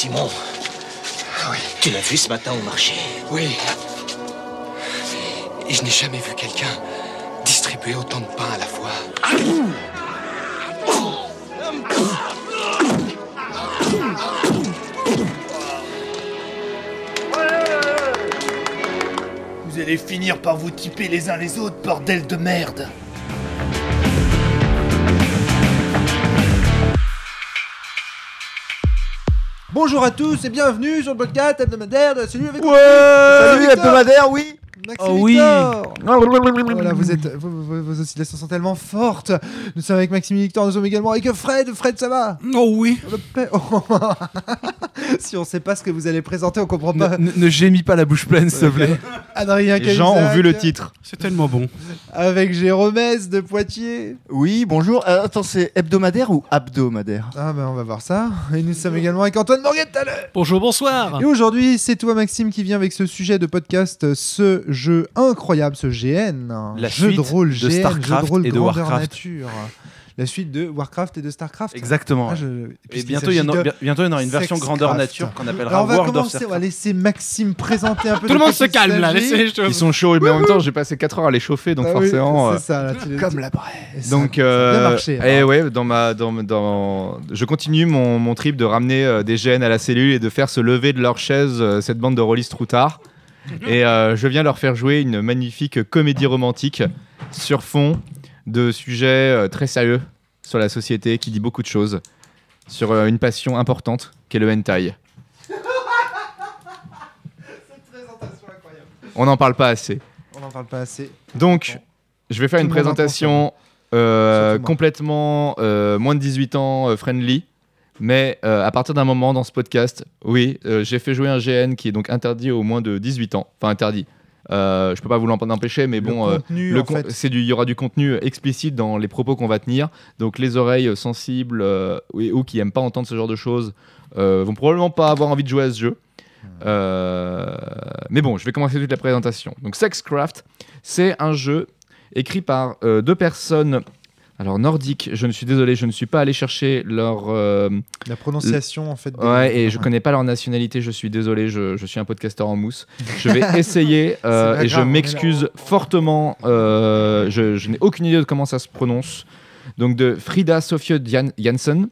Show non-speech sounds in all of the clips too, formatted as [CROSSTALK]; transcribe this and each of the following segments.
Simon, Oui, tu l'as vu ce matin au marché? Oui. Et je n'ai jamais vu quelqu'un distribuer autant de pain à la fois. Vous allez finir par vous typer les uns les autres, bordel de merde Bonjour à tous et bienvenue sur le podcast hebdomadaire de la cellule avec Ouais Salut, Victor. hebdomadaire, oui Maxime Oh oui. Victor. Voilà, vous êtes, vos, vos- vos oscillations sont tellement fortes. Nous sommes avec Maxime Victor, nous sommes également avec Fred. Fred, ça va? Oh oui [LAUGHS] Oh. [LAUGHS] Si on sait pas ce que vous allez présenter, on comprend ne, pas. ne- ne gémis pas la bouche pleine, s'il te plaît. [LAUGHS] Adrien Les gens ont vu le titre. C'est tellement bon. Avec Jérôme S de Poitiers. Oui, bonjour. Euh, attends, c'est hebdomadaire ou hebdomadaire Ah ben on va voir ça. Et nous sommes également avec Antoine Morgenthaler. Bonjour, bonsoir Et aujourd'hui, c'est toi, Maxime, qui vient avec ce sujet de podcast, ce jeu incroyable, ce GN. La jeu de suite rôle de GN, Starcraft jeu de rôle et de Warcraft. nature. La suite de Warcraft et de Starcraft. Exactement. Ah, je- Et bientôt, il y en aura, de bientôt, il y en aura une version grandeur nature qu'on appellera Alors on va World of commencer, on va laisser Maxime présenter un peu Tout le monde se calme là, laissez les choses. Ils sont chauds, mais en même temps, j'ai passé 4 heures à les chauffer, donc oui, forcément. euh, c'est ça, là, tu- Comme la braise. et ça- donc, ça a bien euh, marché, eh alors. ouais, dans ma, dans, dans, je continue mon, mon trip de ramener euh, des gènes à la cellule et de faire se lever de leur chaise euh, cette bande de rôlistes troutards. et euh, je viens leur faire jouer une magnifique comédie romantique sur fond de sujets euh, très sérieux sur la société qui dit beaucoup de choses sur euh, une passion importante qu'est le hentai. On n'en parle pas assez. On n'en parle pas assez. Donc, je vais faire Tout une présentation euh, complètement euh, moins de 18 ans euh, friendly. Mais euh, à partir d'un moment dans ce podcast, oui, euh, j'ai fait jouer un GN qui est donc interdit aux moins de 18 ans. Enfin, interdit. Euh, je peux pas vous l'en empêcher, mais bon, le euh, con- c'est du, il y aura du contenu explicite dans les propos qu'on va tenir. Donc les oreilles sensibles euh, ou, qui aiment pas entendre ce genre de choses euh, vont probablement pas avoir envie de jouer à ce jeu. Euh, mais bon, je vais commencer toute la présentation. Donc Sexcraft, c'est un jeu écrit par euh, deux personnes. Alors nordiques, je ne suis désolé, je ne suis pas allé chercher leur euh, La prononciation, en fait. des- Ouais, et je connais pas leur nationalité, je suis désolé, je, je suis un podcasteur en mousse. Je vais [LAUGHS] essayer euh, et je grave, m'excuse fortement. euh, je je n'ai aucune idée de comment ça se prononce. Donc de Frida Sofie Jan- Janssen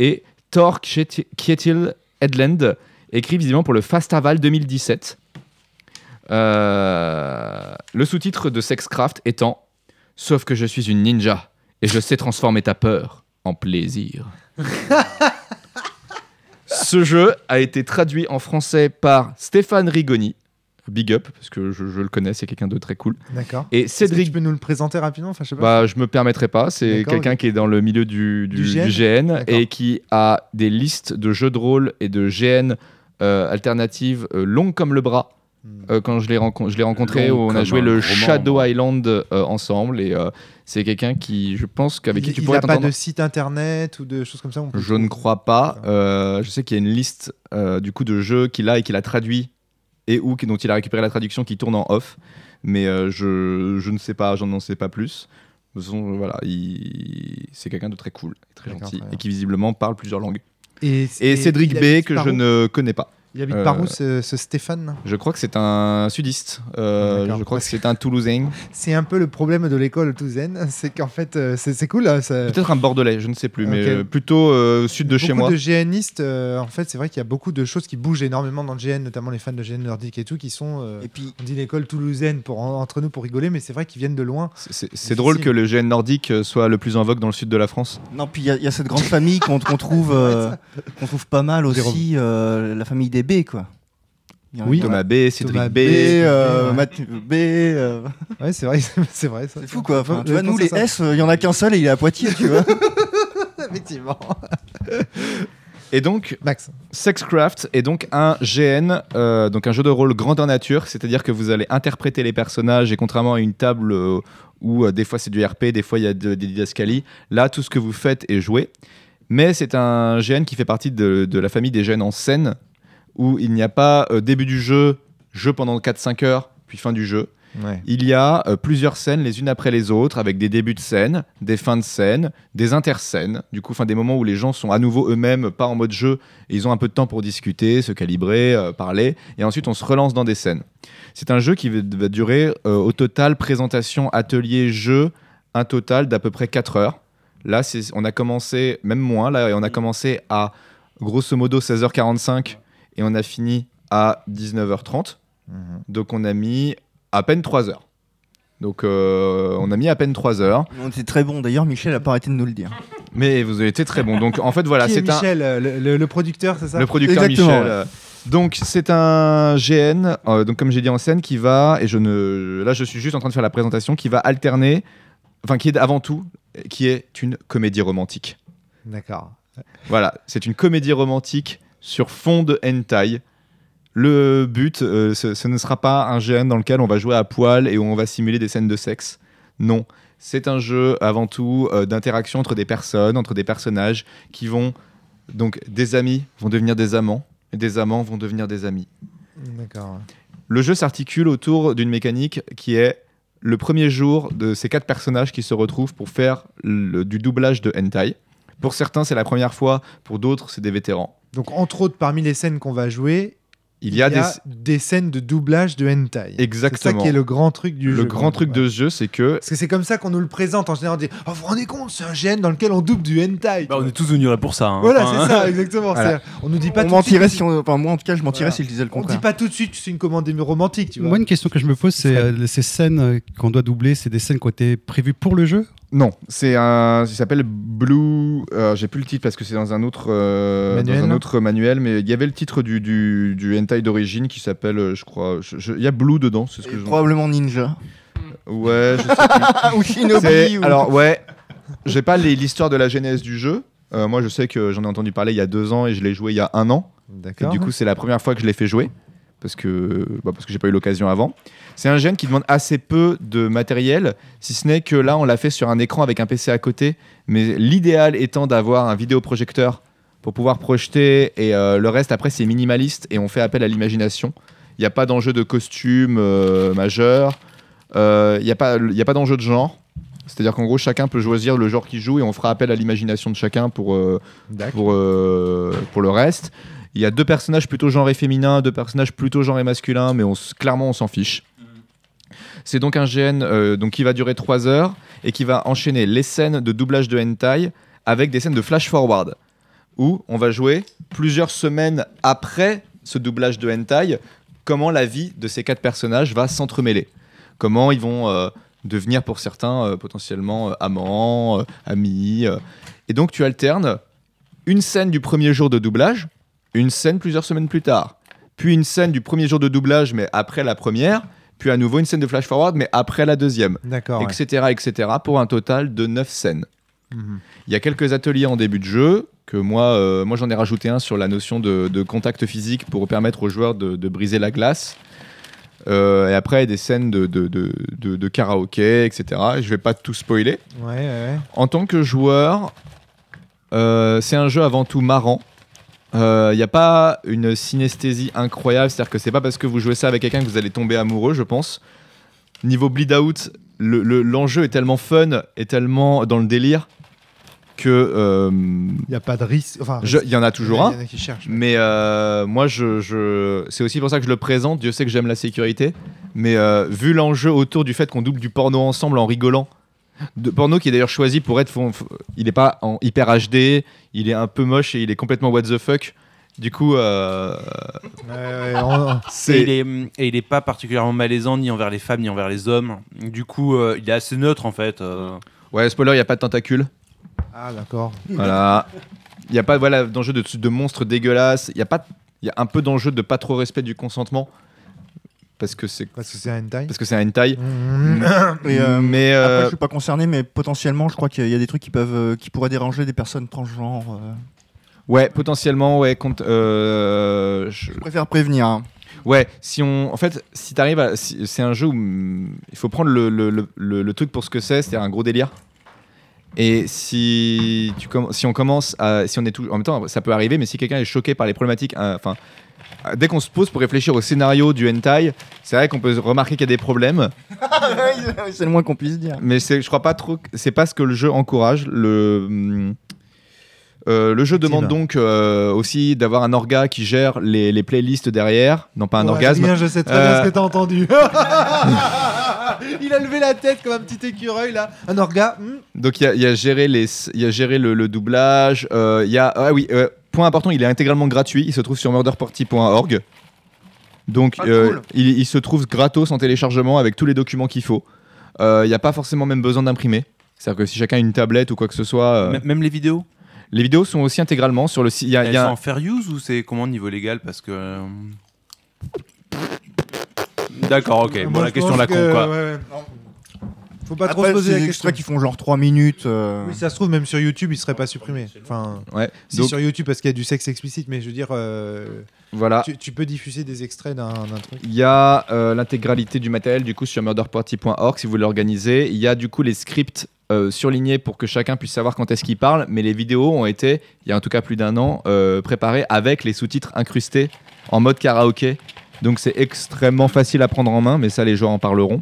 et Thor Kjetil Edland, écrit visiblement pour le Fastaval 2017. Euh, le sous-titre de Sexcraft étant Sauf que je suis une ninja et je sais transformer ta peur en plaisir. [LAUGHS] Ce jeu a été traduit en français par Stéphane Rigoni. Big up, parce que je, je le connais, c'est quelqu'un de très cool. D'accord. Et Est-ce que Cédric tu peux nous le présenter rapidement Enfin, je sais pas. bah, je me permettrai pas. C'est quelqu'un qui est dans le milieu du, du, Du GN? du GN D'accord. et qui a des listes de jeux de rôle et de GN euh, alternatives euh, longues comme le bras. Hmm. Euh, quand je l'ai renco- rencontré, Long on a joué le Shadow. Island euh, ensemble et euh, c'est quelqu'un qui, je pense qu'avec il qui tu il pourrais a pas t'entendre. de site internet ou de choses comme ça on peut Je ne crois pas. Je sais qu'il y a une liste du coup de jeux qu'il a et qu'il a traduit et ou dont il a récupéré la traduction qui tourne en off. Mais je, je ne sais pas, j'en sais pas plus. De toute façon, voilà, il- c'est quelqu'un de très cool, et très gentil et qui visiblement parle plusieurs langues. Et, Et, Cédric il B que je ne connais pas. Il habite par euh, où ce, ce Stéphane? Je crois que c'est un sudiste. Euh, je crois que c'est un Toulousain. [LAUGHS] C'est un peu le problème de l'école touzaine, [LAUGHS] c'est qu'en fait, euh, c'est cool. ça- Peut-être un Bordelais, je ne sais plus, mais euh, plutôt euh, sud de chez beaucoup moi. de GNistes, euh, en fait, c'est vrai qu'il y a beaucoup de choses qui bougent énormément dans le GN, notamment les fans de GN nordique et tout, qui sont, euh, Et puis, on dit l'école toulousaine pour, en- entre nous pour rigoler, mais c'est vrai qu'ils viennent de loin. C'est- drôle que le GN nordique euh, soit le plus en vogue dans le sud de la France. non, puis il y, a- il y a cette grande famille qu'on trouve, [LAUGHS] euh, qu'on trouve pas mal aussi, euh, la famille des B, quoi. Il y en a- Oui. Thomas B, Cédric Thomas B. B, euh, Ouais. Mathieu B. euh, Ouais, c'est vrai, [LAUGHS] c'est vrai. C'est fou quoi. Enfin, tu vois, nous les ça. S, euh, il y en a qu'un seul et il est à Poitiers, tu vois. [LAUGHS] [LAUGHS] Effectivement. Et donc, Max. Sexcraft est donc un GN, euh, donc un jeu de rôle grandeur nature, c'est-à-dire que vous allez interpréter les personnages et contrairement à une table euh, où euh, des fois c'est du RP, des fois il y a de- des didascalies, là tout ce que vous faites est joué. Mais c'est un GN qui fait partie de, de la famille des GN en scène, où il n'y a pas euh, début du jeu, jeu pendant 4-5 heures, puis fin du jeu. Ouais. il y a euh, plusieurs scènes les unes après les autres, avec des débuts de scène, des fins de scène, des interscènes, du coup, enfin des moments où les gens sont à nouveau eux-mêmes, pas en mode jeu, et ils ont un peu de temps pour discuter, se calibrer, euh, parler, et ensuite on se relance dans des scènes. C'est un jeu qui va, va durer euh, au total présentation, atelier, jeu, un total d'à peu près 4 heures. Là, on a commencé, même moins, là, et on a commencé à grosso modo 16h45 et on a fini à 19h30. Mhm. Donc on a mis à peine 3 heures. Donc euh, on a mis à peine 3 heures. On était très bon. D'ailleurs, Michel a pas arrêté de nous le dire. Mais vous avez été très bon. Donc en fait voilà, c'est un Michel, euh, le, le- le producteur, c'est ça? Le producteur Exactement, Michel. ouais. euh, Donc c'est un GN, euh, donc comme j'ai dit en scène, qui va et je ne, là je suis juste en train de faire la présentation, qui va alterner, enfin qui est avant tout, qui est une comédie romantique. D'accord. Voilà, c'est une comédie romantique sur fond de hentai. Le but, euh, ce, ce ne sera pas un GN dans lequel on va jouer à poil et où on va simuler des scènes de sexe. Non, c'est un jeu avant tout euh, d'interaction entre des personnes, entre des personnages qui vont donc des amis vont devenir des amants et des amants vont devenir des amis. D'accord. Le jeu s'articule autour d'une mécanique qui est le premier jour de ces quatre personnages qui se retrouvent pour faire le- du doublage de hentai. Pour certains, c'est la première fois, pour d'autres, c'est des vétérans. Donc, entre autres, parmi les scènes qu'on va jouer, Il y a, des... des scènes de doublage de hentai. C'est ça Exactement. qui est le grand truc du jeu. Le grand truc de ce jeu, c'est que Parce que c'est comme ça qu'on nous le présente en général. On dit Oh, vous vous rendez compte, c'est un GN dans lequel on double du hentai. Bah, on est tous venus là pour ça. hein. Voilà, Enfin, c'est ça, exactement. Voilà. On nous dit pas on tout de suite- mentirait si on... Enfin, moi, en tout cas, je mentirais Voilà. si je disais le On dit contraire. pas tout de suite que c'est une comédie romantique, tu vois. Moi, une question que je me pose, c'est euh, ces scènes euh, qu'on doit doubler, c'est des scènes qui ont été prévues pour le jeu non, c'est un, il s'appelle Blue. euh, J'ai plus le titre parce que c'est dans un autre, euh, Manuel, dans un autre manuel, mais il y avait le titre du du, du hentai d'origine qui s'appelle, euh, je crois, il y a Blue dedans, c'est ce que Et je. Probablement Ninja. Ouais, je sais plus. [LAUGHS] ou Shinobi. Ou- Alors ouais, j'ai pas les- l'histoire de la genèse du jeu. Euh, moi, je sais que j'en ai entendu parler il y a deux ans et je l'ai joué il y a un an. Et D'accord. du coup, c'est la première fois que je l'ai fait jouer parce que bah, parce que j'ai pas eu l'occasion avant. C'est un gène qui demande assez peu de matériel, si ce n'est que là, on l'a fait sur un écran avec un PC à côté. Mais l'idéal étant d'avoir un vidéoprojecteur pour pouvoir projeter et euh, le reste après c'est minimaliste et on fait appel à l'imagination. Il n'y a pas d'enjeu de costume euh, majeur. Euh, Il n'y a pas il y a pas d'enjeu de genre. C'est-à-dire qu'en gros, chacun peut choisir le genre qu'il joue et on fera appel à l'imagination de chacun pour, euh, pour, euh, pour le reste. Il y a deux personnages plutôt genrés féminins, deux personnages plutôt genrés masculins, mais on, clairement on s'en fiche. C'est donc un GN euh, donc qui va durer 3 heures et qui va enchaîner les scènes de doublage de hentai avec des scènes de flash forward où on va jouer plusieurs semaines après ce doublage de hentai comment la vie de ces quatre personnages va s'entremêler. Comment ils vont euh, devenir pour certains euh, potentiellement amants, amis. Et donc tu alternes une scène du premier jour de doublage, une scène plusieurs semaines plus tard, puis une scène du premier jour de doublage mais après la première, puis à nouveau une scène de flash forward mais après la deuxième, D'accord. ouais. etc., etc. pour un total de 9 scènes. Mhm. Il y a quelques ateliers en début de jeu que moi, euh, moi j'en ai rajouté un sur la notion de, de contact physique pour permettre aux joueurs de, de briser la glace. Euh, et après des scènes de, de, de, de- de karaoké, etc. Je vais pas tout spoiler. Ouais, ouais, ouais. En tant que joueur, euh, c'est un jeu avant tout marrant. Il n'y a pas une synesthésie incroyable, c'est-à-dire que c'est pas parce que vous jouez ça avec quelqu'un que vous allez tomber amoureux, je pense. Niveau bleed out, le- le- l'enjeu est tellement fun et tellement dans le délire que euh, Il n'y a pas de risque. Enfin, il y en a toujours un. Il y en a qui cherchent. Mais euh, moi, je, je- c'est aussi pour ça que je le présente. Dieu sait que j'aime la sécurité. Mais euh, vu l'enjeu autour du fait qu'on double du porno ensemble en rigolant, de porno qui est d'ailleurs choisi pour être. il n'est pas en hyper HD, il est un peu moche et il est complètement what the fuck. Du coup, euh, Ouais, ouais, on- [LAUGHS] Et c'est. il, est, et il est pas particulièrement malaisant ni envers les femmes ni envers les hommes. Du coup, euh, il est assez neutre en fait. euh. Ouais, spoiler, il n'y a pas de tentacules. Ah, d'accord. Voilà. Il n'y a pas voilà, d'enjeu de, de monstres dégueulasses. Il y a pas. Il y a un peu d'enjeu de pas trop respect du consentement. Parce que c'est Parce que c'est un hentai. parce que c'est un hentai. Et, euh, mais Après, euh, je suis pas concerné, mais potentiellement, je crois qu'il y a des trucs qui peuvent, euh, qui pourraient déranger des personnes transgenres. euh. Ouais, potentiellement, ouais. compte- euh, je- Je préfère prévenir. hein. Ouais, si on, en fait, si t'arrives à, si- c'est un jeu où mm, il faut prendre le, le, le- le- le truc pour ce que c'est, c'est un gros délire. Et si, tu comm- si on commence à. Si on est tout, en même temps, ça peut arriver, mais si quelqu'un est choqué par les problématiques. euh, Enfin. euh, Dès qu'on se pose pour réfléchir au scénario du hentai, c'est vrai qu'on peut remarquer qu'il y a des problèmes, [LAUGHS] c'est le moins qu'on puisse dire. mais je crois pas trop. que- C'est pas ce que le jeu encourage. Le, euh, le jeu demande donc euh, aussi d'avoir un orga qui gère les, les playlists derrière, non pas un Ouais, orgasme. Adrien, je sais très Euh, bien ce que t'as entendu. [LAUGHS] Il a levé la tête comme un petit écureuil là. Un orga. hmm. Donc il y a, il y a géré les, il y a géré le, le doublage. euh, Il y a, ah oui, euh, point important, il est intégralement gratuit. Il se trouve sur murderparty.org. Donc Ah, euh, cool. il, il se trouve gratos en téléchargement avec tous les documents qu'il faut. Euh, Il n'y a pas forcément même besoin d'imprimer. C'est-à-dire que si chacun a une tablette ou quoi que ce soit, euh, Même les vidéos? les vidéos sont aussi intégralement sur le site. Y a, Elles y a sont un- en fair use ou c'est comment au niveau légal Parce que. D'accord, ok. Moi, Bon, la question la con, quoi. ouais, ouais. Faut pas trop Après, se poser la des question. extraits qui font genre 3 minutes. euh, Oui, ça se trouve, même sur YouTube, il serait pas supprimé. Enfin, ouais. si Donc sur YouTube, parce qu'il y a du sexe explicite, mais je veux dire, euh, voilà. tu, tu peux diffuser des extraits d'un d'un truc. Il y a euh, l'intégralité du matériel du coup sur murderparty.org si vous voulez l'organiser. Il y a du coup les scripts euh, surlignés pour que chacun puisse savoir quand est-ce qu'il parle, mais les vidéos ont été, il y a en tout cas plus d'un an, euh, préparées avec les sous-titres incrustés en mode karaoké. Donc c'est extrêmement facile à prendre en main, mais ça les joueurs en parleront.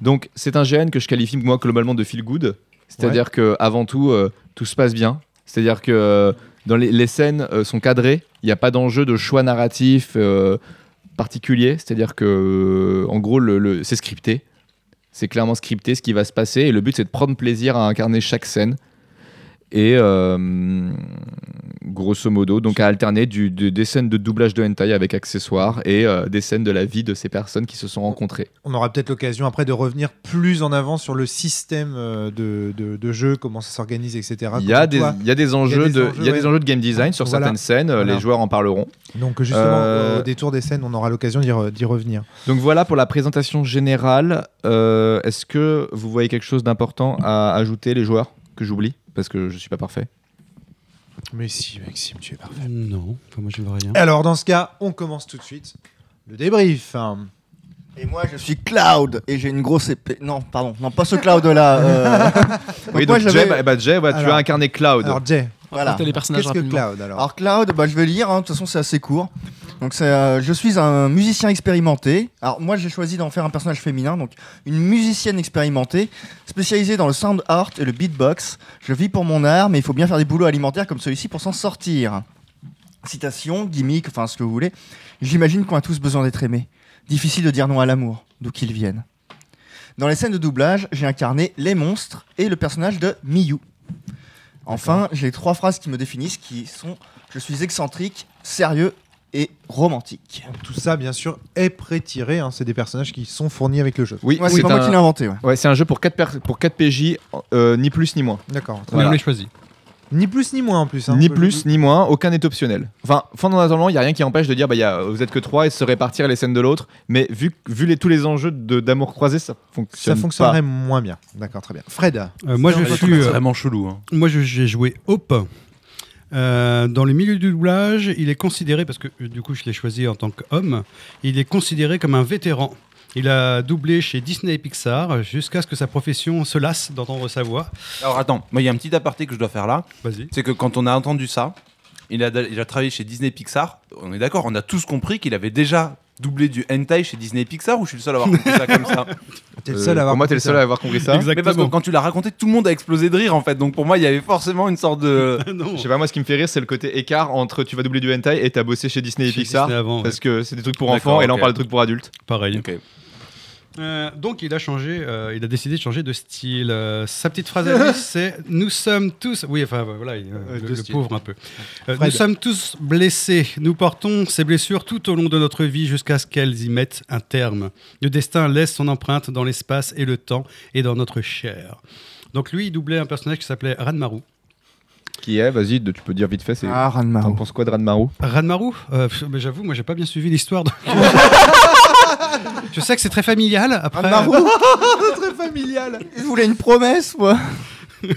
Donc c'est un GN que je qualifie moi globalement de feel good, c'est-à-dire que avant tout euh, tout se passe bien, c'est-à-dire que euh, dans les, les scènes euh, sont cadrées, il n'y a pas d'enjeu de choix narratif particulier, c'est-à-dire que en gros le, le- c'est scripté, c'est clairement scripté ce qui va se passer. Et le but c'est de prendre plaisir à incarner chaque scène et euh, grosso modo donc à alterner du, des scènes de doublage de hentai avec accessoires et euh, des scènes de la vie de ces personnes qui se sont rencontrées. On aura peut-être l'occasion après de revenir plus en avant sur le système euh, de, de, de jeu, comment ça s'organise, etc. Il y, a des, toi- il y a des enjeux, de, enjeux, il y a des ouais. enjeux de game design sur Voilà. certaines scènes, Voilà. les joueurs en parleront. Donc justement, Euh, au détour des scènes, on aura l'occasion d'y re- d'y revenir. Donc voilà pour la présentation générale. Euh, Est-ce que vous voyez quelque chose d'important à ajouter, les joueurs, que j'oublie? Parce que je suis pas parfait. Mais si, Maxime, tu es parfait. Non, enfin, moi je vois rien. Alors, dans ce cas, on commence tout de suite. Le débrief. hein. Et moi, je suis Cloud et j'ai une grosse épée. Non, pardon, non, pas ce Cloud là. euh. [LAUGHS] Oui, moi, donc j'avais- Jay, bah, bah, Jay, bah, tu Alors- as incarné Cloud. Alors, Jay, Voilà. Les personnages qu'est-ce que. Cloud alors Alors Cloud, bah, je vais lire, hein, de toute façon c'est assez court. Donc c'est, euh, je suis un musicien expérimenté. Alors moi j'ai choisi d'en faire un personnage féminin, donc une musicienne expérimentée, spécialisée dans le sound art et le beatbox. Je vis pour mon art, mais il faut bien faire des boulots alimentaires comme celui-ci pour s'en sortir. Citation, gimmick, enfin ce que vous voulez. J'imagine qu'on a tous besoin d'être aimés. Difficile de dire non à l'amour, d'où qu'il vienne. Dans les scènes de doublage, j'ai incarné les monstres et le personnage de Miyu. Enfin, j'ai trois phrases qui me définissent qui sont je suis excentrique, sérieux et romantique. Tout ça, bien sûr, est pré-tiré. hein. C'est des personnages qui sont fournis avec le jeu. Oui, Ouais, c'est pas moi qui l'ai un... inventé. ouais. ouais, c'est un jeu pour 4, pour 4 PJ, euh, ni plus ni moins. D'accord. On Voilà. l'a choisi. Ni plus ni moins en plus. hein. ni peut- plus ni moins, aucun n'est optionnel. Enfin, fondamentalement, il n'y a rien qui empêche de dire bah, y a, vous êtes que 3 et se répartir les scènes de l'autre, mais vu, vu les, tous les enjeux de- d'amour croisé, ça fonctionne. Ça fonctionnerait moins bien. D'accord, très bien. Fred, Euh, moi, je C'est suis, euh, vraiment chelou. hein. moi, je- j'ai joué Hope. Euh, dans le milieu du doublage, il est considéré, parce que euh, du coup je l'ai choisi en tant qu'homme, il est considéré comme un vétéran. Il a doublé chez Disney et Pixar jusqu'à ce que sa profession se lasse d'entendre sa voix. Alors attends, moi il y a un petit aparté que je dois faire là. Vas-y. C'est que quand on a entendu ça, il a, il a travaillé chez Disney Pixar. On est d'accord, on a tous compris qu'il avait déjà doublé du hentai chez Disney Pixar ou je suis le seul à avoir compris ça comme ça [LAUGHS] t'es le Euh, seul à avoir pour moi, t'es le compris seul ça. à avoir compris ça. Mais parce que quand tu l'as raconté, tout le monde a explosé de rire en fait. Donc pour moi, il y avait forcément une sorte de. [LAUGHS] non. Je sais pas, moi, ce qui me fait rire, c'est le côté écart entre tu vas doubler du hentai et t'as bossé chez Disney et Chez Pixar. Disney avant, ouais. Parce que c'est des trucs pour D'accord, enfants et là, on ok. parle de trucs pour adultes. Pareil. Ok. Euh, donc il a changé, euh, il a décidé de changer de style. Euh, sa petite phrase à lui, [LAUGHS] c'est Nous sommes tous. Oui, enfin voilà, il- euh, le, pauvre un peu. Euh, nous sommes tous blessés. Nous portons ces blessures tout au long de notre vie jusqu'à ce qu'elles y mettent un terme. Le destin laisse son empreinte dans l'espace et le temps et dans notre chair. Donc lui, il doublait un personnage qui s'appelait Ranmaru. Qui est, vas-y, tu peux dire vite fait, c'est. Ah, T'en Ranmaru. penses quoi de Ranmaru? Ranmaru? Euh, pff, mais J'avoue, moi j'ai pas bien suivi l'histoire. donc- [LAUGHS] [LAUGHS] Je sais que c'est très familial. Après, Ranmaru [LAUGHS] Très familial. Je voulais une promesse, moi. [LAUGHS]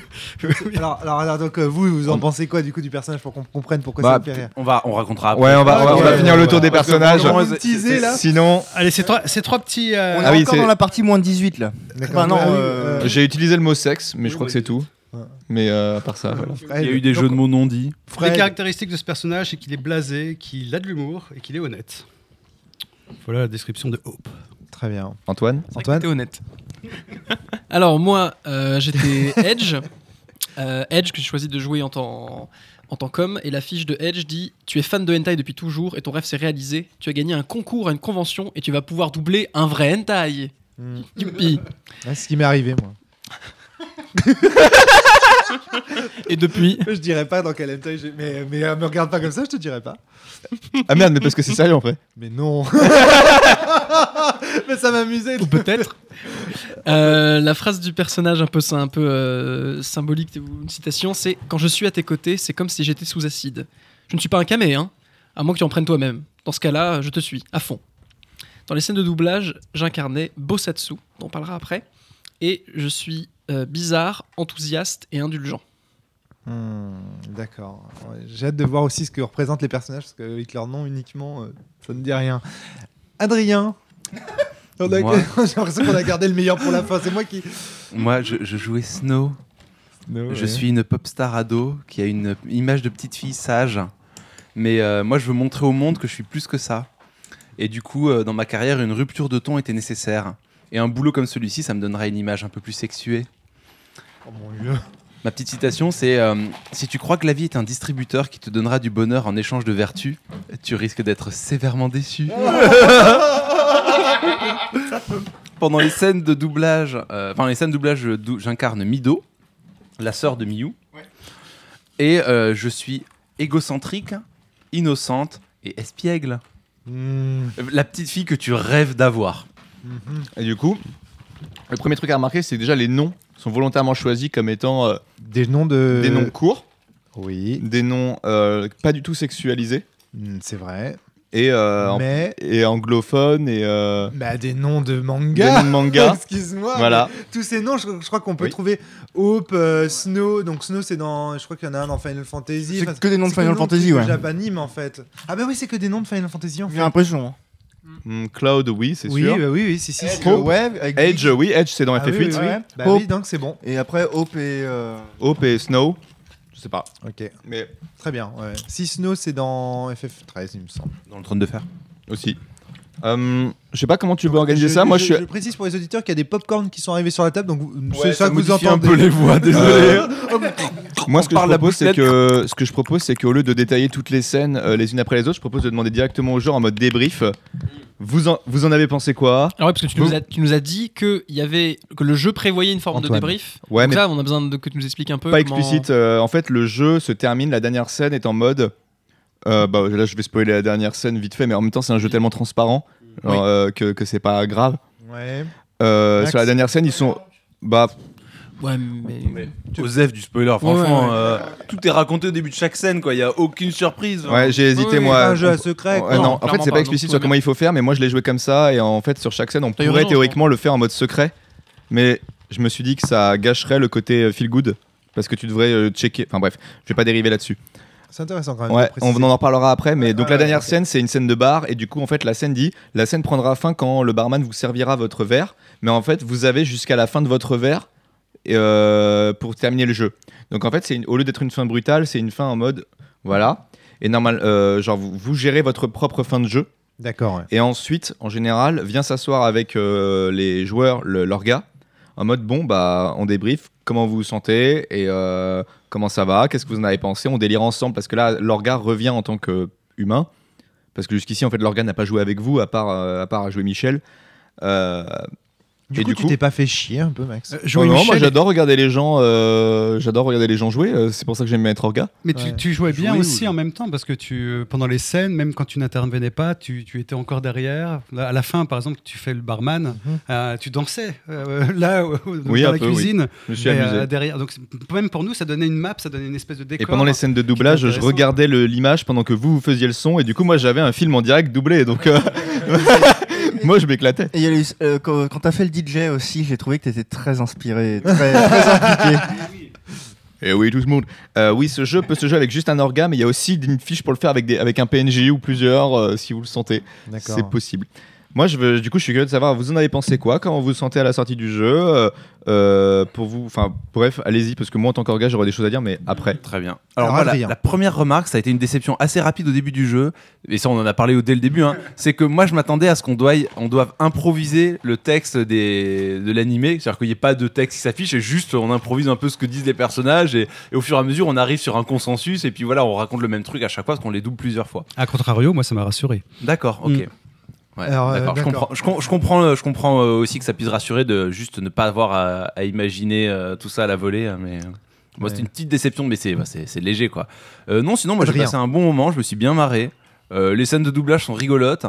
alors, alors, alors, donc, euh, vous, vous en pensez quoi du coup du personnage pour qu'on comprenne pourquoi Bah, ça me fait rire On va, on racontera après. Ouais, on va, on va, on va Ouais, finir le tour des Parce que personnages. franchement, Vous me teasez, là Sinon, Allez, ces trois, ces trois petits. euh, On est Ah oui, encore c'est- dans la partie moins de 18 là. D'accord. Bah non, Ah oui, euh, j'ai utilisé le mot sexe, mais je Oui, crois que c'est tout. Mais euh, à part ça, voilà. Il y a eu des jeux de mots non dits. Les Fred, caractéristiques de ce personnage, c'est qu'il est blasé, qu'il a de l'humour et qu'il est honnête. Voilà la description de Hope. Très bien. Antoine Antoine t'es honnête. [LAUGHS] Alors moi, euh, j'étais Edge. Euh, Edge que j'ai choisi de jouer en tant, en tant qu'homme. Et la fiche de Edge dit Tu es fan de hentai depuis toujours et ton rêve s'est réalisé. Tu as gagné un concours à une convention et tu vas pouvoir doubler un vrai hentai. Youpi. Ouais, c'est ce qui m'est arrivé, moi. [LAUGHS] [LAUGHS] Et depuis, Je dirais pas dans quel j'ai. Mais, mais euh, me regarde pas comme ça, je te dirais pas. Ah merde, mais parce que c'est sérieux en fait. Mais non [LAUGHS] Mais ça m'amusait ou peut-être, euh, la phrase du personnage un peu, un peu euh, symbolique, une citation, c'est Quand je suis à tes côtés, c'est comme si j'étais sous acide. Je ne suis pas un camé, hein, à moins que tu en prennes toi-même. Dans ce cas-là, je te suis, à fond. Dans les scènes de doublage, j'incarnais Bosatsu, dont on parlera après, et je suis euh, bizarre, enthousiaste et indulgent. Hmm, D'accord. Ouais, J'ai hâte de voir aussi ce que représentent les personnages, parce qu'avec leur nom uniquement, euh, ça ne dit rien. Adrien [LAUGHS] [LAUGHS] J'ai l'impression qu'on a gardé le meilleur pour la fin. C'est moi qui. Moi, je, je jouais Snow. Je suis une pop star ado qui a une image de petite fille sage. Mais euh, moi, je veux montrer au monde que je suis plus que ça. Et du coup, euh, dans ma carrière, une rupture de ton était nécessaire. Et un boulot comme celui-ci, ça me donnera une image un peu plus sexuée. Oh mon dieu. Ma petite citation, c'est euh, Si tu crois que la vie est un distributeur qui te donnera du bonheur en échange de vertu, tu risques d'être sévèrement déçu. [LAUGHS] Pendant les scènes de doublage, euh, enfin les scènes de doublage, dou- j'incarne Mido, la sœur de Miyu, et euh, je suis égocentrique, innocente et espiègle. Hmm, Euh, La petite fille que tu rêves d'avoir. mhm. Et du coup, le premier truc à remarquer, c'est déjà les noms sont volontairement choisis comme étant euh, Des noms de. des noms courts, Oui, des noms euh, pas du tout sexualisés Hmm, c'est vrai. et, euh, en- Mais. et anglophones et euh, Bah, des noms de des manga noms de manga. [LAUGHS] Excuse-moi. voilà. mais Tous ces noms, je, je crois qu'on peut Oui. trouver Hope, euh, Snow. Donc Snow, c'est dans. Je crois qu'il y en a un dans Final Fantasy. C'est Enfin, que des noms de c'est Final Fantasy, ouais. Japanime en fait. Ah bah oui, c'est que des noms de Final Fantasy en J'ai fait. l'impression. hein. Hmm, Cloud, oui, c'est Oui, sûr. bah oui, oui, si, si. ouais, avec Edge, oui, Edge, c'est dans Ah oui, FF8. oui, oui. Ouais. Bah Hope. oui, donc c'est bon. Et après, Hope et. euh, Hope et Snow, je sais pas. Ok, Mais très bien. Ouais. Si Snow, c'est dans FF13, il me semble. Dans le trône de fer. aussi. Euh, je sais pas comment tu veux organiser ça. Moi, je, suis. je précise pour les auditeurs qu'il y a des popcorn qui sont arrivés sur la table, donc c'est ça, ça que vous entendez. un peu les voix, désolé. [LAUGHS] Moi, ce que je propose, c'est que ce que je propose, c'est qu'au lieu de détailler toutes les scènes euh, les unes après les autres, je propose de demander directement aux joueurs en mode débrief. Vous en, vous en avez pensé quoi? Alors ouais, parce que tu Vous- nous as, tu nous as dit que, y avait, que le jeu prévoyait une forme Antoine. de débrief. Ouais, Donc mais là, on a besoin de, que tu nous expliques un peu. pas comment- explicite. euh, en fait, le jeu se termine. La dernière scène est en mode. Euh, bah, là, je vais spoiler la dernière scène vite fait, mais en même temps, c'est un jeu tellement transparent Oui. euh, que, que c'est pas grave. Ouais. Euh, sur la dernière scène, ils sont. Bah, Ouais, mais. Osef du spoiler, franchement, ouais, ouais. euh, tout est raconté au début de chaque scène, quoi. Il y a aucune surprise. ouais, j'ai hésité, Oui, moi. un jeu à On- secret. Ouais, quoi. non, Non, en fait, c'est pas, pas explicite sur comment il faut faire, mais moi je l'ai joué comme ça, et en fait, sur chaque scène, on pourrait raison, théoriquement le faire en mode secret, mais je me suis dit que ça gâcherait le côté feel good, parce que tu devrais checker. Enfin bref, je vais pas dériver là-dessus. C'est intéressant quand même. Ouais, on en reparlera après, mais donc Ouais, la dernière scène, c'est une scène de bar, et du coup, en fait, la scène dit la scène prendra fin quand le barman vous servira votre verre, mais en fait, vous avez jusqu'à la fin de votre verre euh, pour terminer le jeu. Donc en fait, c'est au lieu d'être une fin brutale, c'est une fin en mode voilà. Et normal, euh, genre vous, vous gérez votre propre fin de jeu. D'accord, ouais. Et ensuite, en général, vient s'asseoir avec euh, les joueurs, le- leur gars, en mode bon, bah, on débrief, comment vous vous sentez et euh, comment ça va, qu'est-ce que vous en avez pensé, on délire ensemble parce que là, l'orga revient en tant qu'humain. Parce que jusqu'ici, en fait, l'orga n'a pas joué avec vous à part, euh, à part jouer Michel. Euh, Du Et coup, du tu coup- t'es pas fait chier un peu, Max Euh, jouer non, moi j'adore regarder les gens, euh, j'adore regarder les gens jouer. euh, c'est pour ça que j'aime bien être orga. Mais Ouais. tu, tu jouais bien Jouer aussi ou- en même temps parce que tu, euh, pendant les scènes, même quand tu n'intervenais pas, tu, tu étais encore derrière. À la fin, par exemple, tu fais le barman, Mhm. euh, tu dansais euh, [LAUGHS] là Oui, dans la peu, oui. cuisine. Je me suis amusé. euh, derrière. Donc même pour nous, ça donnait une map, ça donnait une espèce de décor. Et pendant les scènes de doublage, je regardais le- l'image pendant que vous, vous faisiez le son, et du coup, moi, j'avais un film en direct doublé, donc euh, [LAUGHS] moi, je m'éclatais. Et il y a eu, euh, quand, quand t'as fait le DJ aussi, j'ai trouvé que t'étais très inspiré, très, très impliqué. Et oui, tout le monde. Euh, oui, ce jeu peut se jouer avec juste un orga, mais il y a aussi une fiche pour le faire avec, des, avec un PNJ ou plusieurs, euh, si vous le sentez. D'accord. C'est possible. Moi, je veux, du coup, je suis curieux de savoir, vous en avez pensé quoi Comment vous vous sentez à la sortie du jeu Euh, euh, Pour vous, enfin, bref, allez-y, parce que moi, en tant qu'orga, j'aurais des choses à dire, mais après. Très bien. Alors, Alors, moi, la, première remarque, ça a été une déception assez rapide au début du jeu, et ça on en a parlé au- dès le début, hein, [LAUGHS] c'est que moi je m'attendais à ce qu'on doive, on doive improviser le texte des, de l'animé, c'est-à-dire qu'il n'y ait pas de texte qui s'affiche, et juste on improvise un peu ce que disent les personnages, et, et au fur et à mesure on arrive sur un consensus, et puis voilà, on raconte le même truc à chaque fois parce qu'on les double plusieurs fois. A contrario, moi, ça m'a rassuré. D'accord, ok. Mm. Ouais, Alors, euh, je comprends, je, com- je comprends, euh, je comprends euh, aussi que ça puisse rassurer de juste ne pas avoir à, à imaginer tout ça à la volée, hein, mais moi c'était Ouais. une petite déception, mais c'est bah, c'est c'est léger quoi. Non, sinon moi j'ai passé un bon moment, je me suis bien marré. Les scènes de doublage sont rigolotes.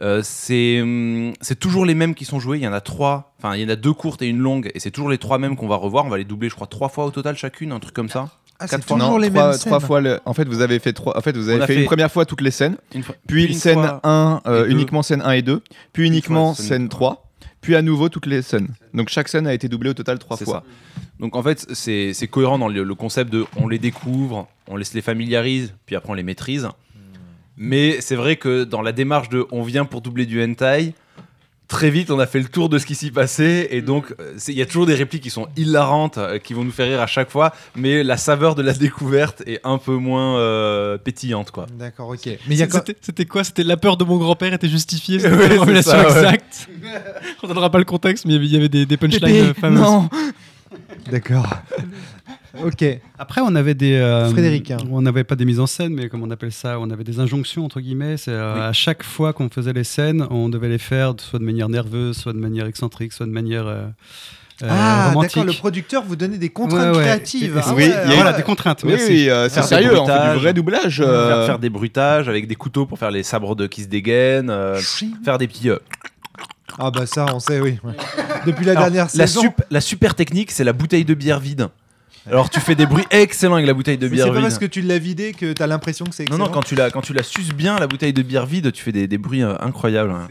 Euh, c'est hum, c'est toujours les mêmes qui sont joués. Il y en a trois, enfin il y en a deux courtes et une longue, et c'est toujours les trois mêmes qu'on va revoir. On va les doubler, je crois, trois fois au total chacune, un truc comme ça. Ah, c'est fois. toujours Non, les trois, mêmes trois scènes. fois. le- En fait, vous avez fait trois. En fait, vous avez On a fait, fait- une première fois toutes les scènes, Une fois- puis une une scène fois 1, euh, et deux. uniquement scène 1 et 2, puis uniquement scène scène 3, puis à nouveau toutes les scènes. Donc chaque scène a été doublée au total trois C'est fois. Donc en fait, c'est c'est cohérent dans le, le concept de on les découvre, on les, les familiarise, puis après on les maîtrise. Mais c'est vrai que dans la démarche de on vient pour doubler du hentai, très vite on a fait le tour de ce qui s'y passait et donc euh, c'est- il y a toujours des répliques qui sont hilarantes, euh, qui vont nous faire rire à chaque fois, mais la saveur de la découverte est un peu moins euh, pétillante quoi. D'accord, ok. Mais il y a quand... C'était quoi? C'était la peur de mon grand-père était justifiée. C'était [LAUGHS] Ouais, la c'est formulation ça, ouais. exacte. On donnera pas le contexte, mais il y avait- des, des punchlines euh, fameuses. non D'accord. Ok. Après, on avait des. euh, Frédéric, hein. On n'avait pas des mises en scène, mais comme on appelle ça, on avait des injonctions, entre guillemets. C'est, euh, Oui. À chaque fois qu'on faisait les scènes, on devait les faire soit de manière nerveuse, soit de manière excentrique, soit de manière euh, euh, ah, d'accord, le producteur vous donnait des contraintes Ouais, ouais. créatives. Ah oui, ouais, il y a Voilà, des contraintes. Oui, merci. oui, euh, c'est sérieux, on fait du vrai doublage. Faire, euh, faire des bruitages avec des couteaux pour faire les sabres de qui se dégainent, euh, faire des petits euh, Ah bah ça, on sait, oui. Depuis la Alors, dernière la, saison. sup- la super technique, c'est la bouteille de bière vide. Alors tu fais des bruits excellents avec la bouteille de bière c'est pas vide. parce que tu l'as vidé que t'as l'impression que c'est Non, excellent. non, quand tu la, quand tu la suces bien, la bouteille de bière vide, tu fais des, des bruits euh, incroyables. hein.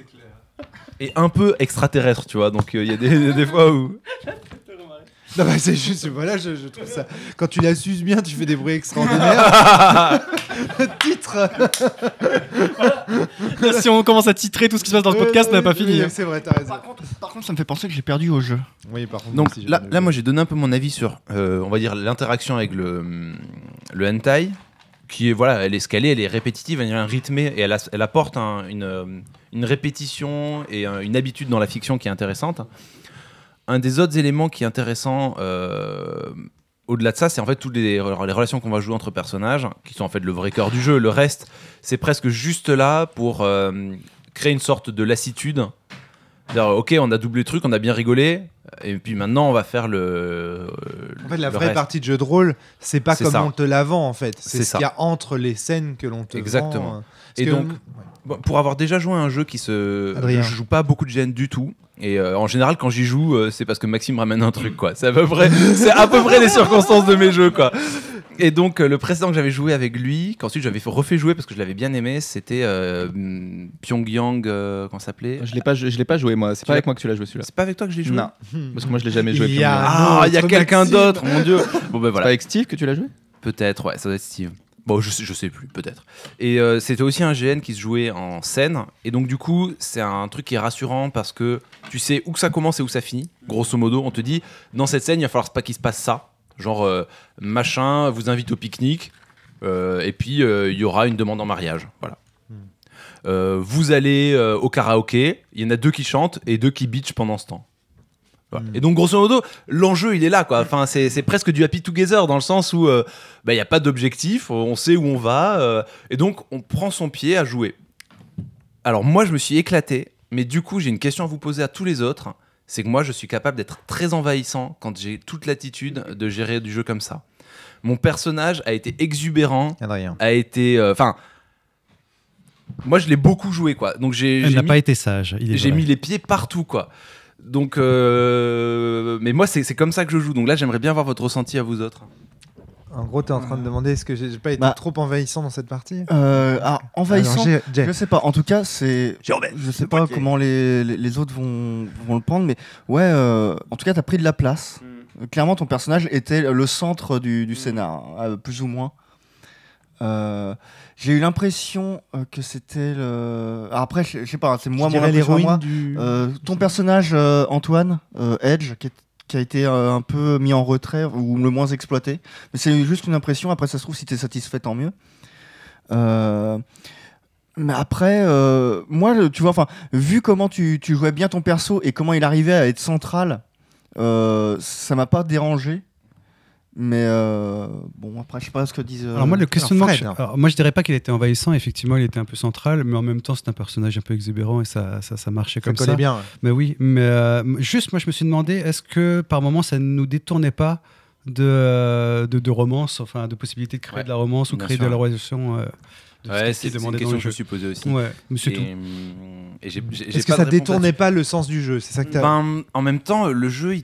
Et un peu extraterrestre, tu vois. Donc il y a des, des fois où. Non, bah, c'est juste, voilà, je, je trouve ça. Quand tu la suces bien, tu fais des bruits extraordinaires. [LAUGHS] [LAUGHS] Titre si on commence à titrer tout ce qui se passe dans le podcast, on n'a pas fini. oui, hein. C'est vrai, t'as raison. Par contre, par contre, ça me fait penser que j'ai perdu au jeu. Oui, par contre. Donc là, moi j'ai donné un peu mon avis sur, euh, on va dire, l'interaction avec le, le hentai, qui est, voilà, elle est scalée, elle est répétitive, elle est rythmée, et elle, a- elle apporte un- une, une répétition et un- une habitude dans la fiction qui est intéressante. Un des autres éléments qui est intéressant, euh, au-delà de ça, c'est en fait toutes les, les relations qu'on va jouer entre personnages, qui sont en fait le vrai cœur du jeu. Le reste, c'est presque juste là pour euh, créer une sorte de lassitude. Ok, on a doublé le truc, on a bien rigolé, et puis maintenant on va faire le. En fait, la vraie reste. partie de jeu de rôle, c'est pas comme ça. on te la vend en fait. C'est ce qu'il y a entre les scènes que l'on te Exactement. vend. Et donc, pour avoir déjà joué à un jeu qui se. Adrien. Je joue pas beaucoup de GN du tout. Et euh, en général, quand j'y joue, euh, c'est parce que Maxime ramène un truc, quoi. C'est à peu près, [LAUGHS] c'est à peu près les circonstances de mes jeux, quoi. Et donc, euh, le précédent que j'avais joué avec lui, qu'ensuite j'avais fait- refait jouer parce que je l'avais bien aimé, c'était euh, hum, Pyongyang, euh, comment ça s'appelait? Je l'ai pas, je, je l'ai pas joué moi. C'est pas avec moi que tu l'as joué celui-là. C'est pas avec toi que je l'ai joué? Non, Hmm. parce que moi je l'ai jamais joué. Il y a- Ah, il y a quelqu'un d'autre, mon dieu. [LAUGHS] Bon, ben C'est voilà. pas avec Steve que tu l'as joué? Peut-être, ouais, ça doit être Steve. Bon, je sais, je sais plus, peut-être. Et euh, c'était aussi un GN qui se jouait en scène. Et donc, du coup, c'est un truc qui est rassurant parce que tu sais où que ça commence et où ça finit. Grosso modo, on te dit, dans cette scène, il va falloir pas qu'il se passe ça. Genre, euh, machin vous invite au pique-nique. euh, et puis, il y aura une demande en mariage. Voilà. Euh, vous allez au karaoké. Il y en a deux qui chantent et deux qui bitchent pendant ce temps. Voilà. Mm. Et donc, grosso modo, l'enjeu, il est là, quoi. Enfin, c'est c'est presque du happy together dans le sens où euh, bah, il n'y a pas d'objectif, on sait où on va, euh, et donc on prend son pied à jouer. Alors, moi, je me suis éclaté, mais du coup, j'ai une question à vous poser à tous les autres. C'est que moi, je suis capable d'être très envahissant quand j'ai toute l'attitude de gérer du jeu comme ça. Mon personnage a été exubérant, Adrien. a été. euh, Enfin. moi, je l'ai beaucoup joué, quoi. Donc, j'ai n'a mis pas été sage. j'ai mis les pieds partout, quoi. Donc, euh, mais moi, c'est c'est comme ça que je joue. Donc là, j'aimerais bien voir votre ressenti à vous autres. En gros, t'es en train de demander est-ce que j'ai pas été Bah. trop envahissant dans cette partie Euh, ah, envahissant. Alors. Je sais pas. En tout cas, c'est. Je sais pas comment les, les, les autres vont, vont le prendre, mais ouais. euh, en tout cas, t'as pris de la place. Euh, Clairement, ton personnage était le centre du, du scénar, euh, plus ou moins. Euh, j'ai eu l'impression euh, que c'était le. Alors après, je sais pas, c'est moi mon l'héroïne du. Euh, ton personnage, euh, Antoine, Edge, qui, est- qui a été un peu mis en retrait ou le moins exploité. Mais c'est juste une impression. Après, ça se trouve, si tu es satisfait, tant mieux. Euh, mais après, euh, moi, tu vois, enfin, vu comment tu, tu jouais bien ton perso et comment il arrivait à être central, ça m'a pas dérangé. Mais euh, bon, après, je sais pas ce que disent. euh, Alors moi, le questionnement, que Fred, je- alors, moi je dirais pas qu'il était envahissant. Effectivement, il était un peu central, mais en même temps, c'est un personnage un peu exubérant et ça, ça, ça marchait Ça comme collait ça. bien. ouais. Mais oui, mais euh, juste, moi, je me suis demandé, est-ce que par moment, ça ne nous détournait pas de, de, de romance, enfin, de possibilité de créer Ouais, de la romance ou créer sûr. de la relation euh, de ce Ouais, qui c'est est c'est une demandé dans question le que je me jeu. suis posée aussi. Ouais, j'ai Est-ce que pas ça détournait pas le sens du jeu? C'est ça que. Ben, en même temps, le jeu, il,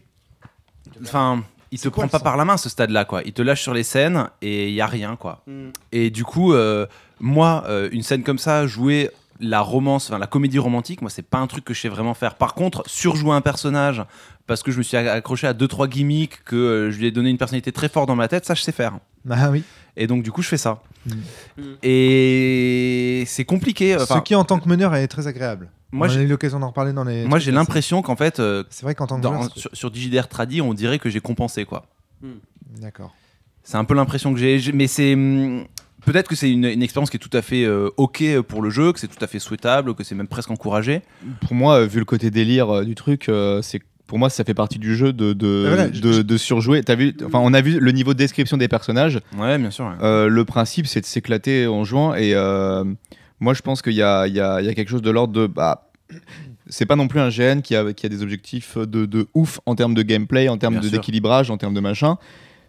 enfin, il te prend pas par la main à ce stade-là, quoi. Il te lâche sur les scènes et il y a rien, quoi. Mm. Et du coup, euh, moi, euh, une scène comme ça, jouer la romance, enfin la comédie romantique, moi, c'est pas un truc que je sais vraiment faire. Par contre, surjouer un personnage parce que je me suis accroché à deux trois gimmicks que euh, je lui ai donné une personnalité très forte dans ma tête, ça, je sais faire. Ah oui. Et donc, du coup, je fais ça. Mm. Mm. Et c'est compliqué. Enfin, Ce qui, en tant que meneur, est très agréable. moi, j'ai- eu l'occasion d'en reparler dans les. moi, j'ai l'impression qu'en fait, euh, C'est vrai qu'en tant que dans- joueur, sur, sur Digidaire Tradi, on dirait que j'ai compensé, quoi. D'accord. C'est un peu l'impression que j'ai. Mais c'est. hum, Peut-être que c'est une, une expérience qui est tout à fait euh, ok pour le jeu, que c'est tout à fait souhaitable, que c'est même presque encouragé. Pour moi, euh, vu le côté délire euh, du truc, euh, c'est pour moi ça fait partie du jeu de de, je- de, surjouer. T'as vu Enfin, on a vu le niveau de description des personnages. Ouais, bien sûr. ouais. Euh, le principe, c'est de s'éclater en jouant. Et euh, moi, je pense qu'il y a, il y, y a quelque chose de l'ordre de. Bah, c'est pas non plus un GN qui a, qui a des objectifs de, de ouf en termes de gameplay, en termes d'équilibrage, en termes de machin.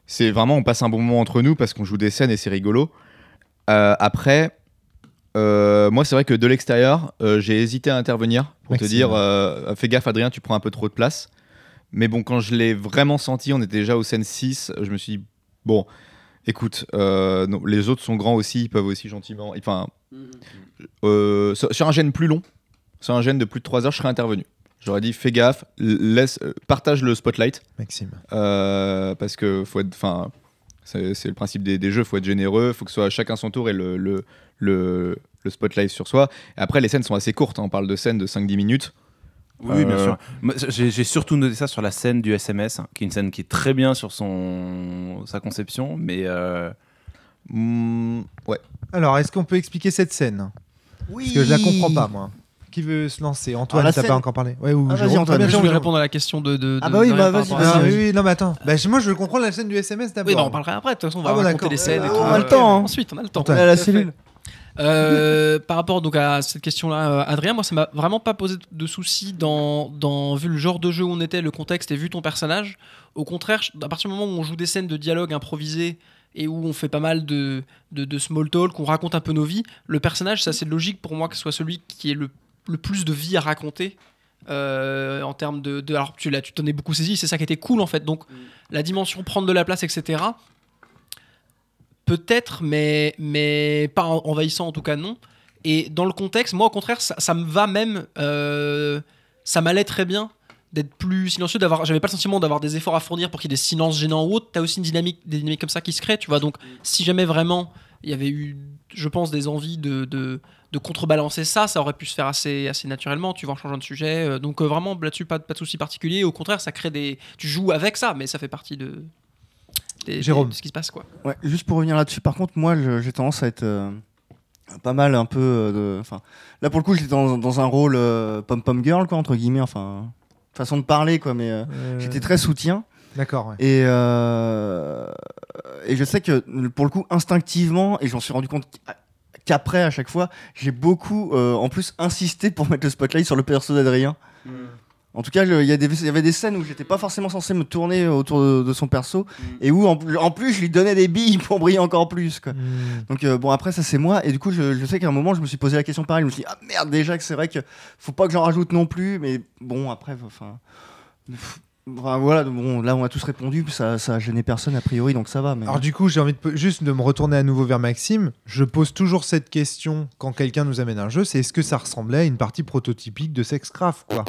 C'est vraiment, on passe un bon moment entre nous parce qu'on joue des scènes et c'est rigolo. Euh, après, euh, moi, c'est vrai que de l'extérieur, euh, j'ai hésité à intervenir pour Maxime. te dire euh, fais gaffe, Adrien, tu prends un peu trop de place. Mais bon, quand je l'ai vraiment senti, on était déjà au scène 6, je me suis dit, bon, écoute, euh, non, les autres sont grands aussi, ils peuvent aussi gentiment. Enfin, euh, sur, un gène plus long, sur un gène de plus de 3 heures, je serais intervenu. J'aurais dit fais gaffe, laisse, partage le spotlight. Maxime. Euh, parce que faut être, enfin, c'est le principe des, des jeux, faut être généreux, faut que ce soit chacun son tour et le, le, le, le spotlight sur soi. Et après, les scènes sont assez courtes, hein, on parle de scènes de 5-10 minutes. Oui, bien Euh, sûr. J'ai j'ai surtout noté ça sur la scène du SMS, hein, qui est une scène qui est très bien sur son sa conception, mais euh, Mm, ouais. Alors, est-ce qu'on peut expliquer cette scène? Oui. Parce que je la comprends pas, moi. Qui veut se lancer? Antoine, Ah, la t'as scène- pas encore parlé? Ouais, ou Ah, Antoine, bien, Je voulais répondre à la question de. de- Ah bah oui, bah vas-y, rapport à Ah oui, non, mais attends. Bah, moi, je veux comprendre la scène du SMS d'abord. Oui, bah, on parlera après. De toute façon, on va Ah raconter les scènes. et tout, on a le temps, hein. Ensuite, on a le temps. Antoine. à la cellule. Euh, par rapport donc à cette question-là, euh, Adrien, moi ça m'a vraiment pas posé de soucis dans, dans vu le genre de jeu où on était, le contexte et vu ton personnage. Au contraire, à partir du moment où on joue des scènes de dialogue improvisées et où on fait pas mal de, de, de small talk, on raconte un peu nos vies, le personnage, c'est assez logique pour moi que ce soit celui qui ait le, le plus de vie à raconter. euh, en termes de, de- alors tu l'as tu t'en es beaucoup saisi c'est ça qui était cool en fait donc la dimension prendre de la place etc peut-être mais mais pas en- envahissant en tout cas non. Et dans le contexte moi au contraire ça, me va même euh, ça m'allait très bien d'être plus silencieux d'avoir j'avais pas le sentiment d'avoir des efforts à fournir pour qu'il y ait des silences gênants ou autres. T'as aussi une dynamique des dynamiques comme ça qui se créent tu vois. Donc si jamais vraiment il y avait eu je pense des envies de, de, contrebalancer ça ça aurait pu se faire assez assez naturellement tu vois en changeant de sujet. Euh, donc euh, vraiment là-dessus pas, pas de souci particulier au contraire ça crée des tu joues avec ça mais ça fait partie de des- Jérôme. de ce qui se passe quoi Ouais, juste pour revenir là-dessus, par contre, moi, j'ai tendance à être euh, pas mal un peu. euh, de- Enfin, là, pour le coup, j'étais dans, dans un rôle euh, pom-pom girl, quoi, entre guillemets, enfin, façon de parler, quoi, mais euh, Euh, j'étais très soutien. D'accord, ouais. Et, euh, et je sais que, pour le coup, instinctivement, et j'en suis rendu compte qu'après, à chaque fois, j'ai beaucoup, euh, en plus, insisté pour mettre le spotlight sur le perso d'Adrien. En tout cas, il y, avait des scènes où j'étais pas forcément censé me tourner autour de, de son perso, et où en, en plus je lui donnais des billes pour briller encore plus. Quoi. Hmm. Donc euh, bon, après ça c'est moi, et du coup je, je sais qu'à un moment je me suis posé la question pareil, je me suis dit ah merde déjà que c'est vrai que faut pas que j'en rajoute non plus, mais bon après enfin. voilà, bon, là on a tous répondu, ça, ça a gêné personne a priori, donc ça va. Mais... Alors du coup, j'ai envie de juste de me retourner à nouveau vers Maxime. Je pose toujours cette question quand quelqu'un nous amène un jeu, c'est est-ce que ça ressemblait à une partie prototypique de Sexcraft, quoi?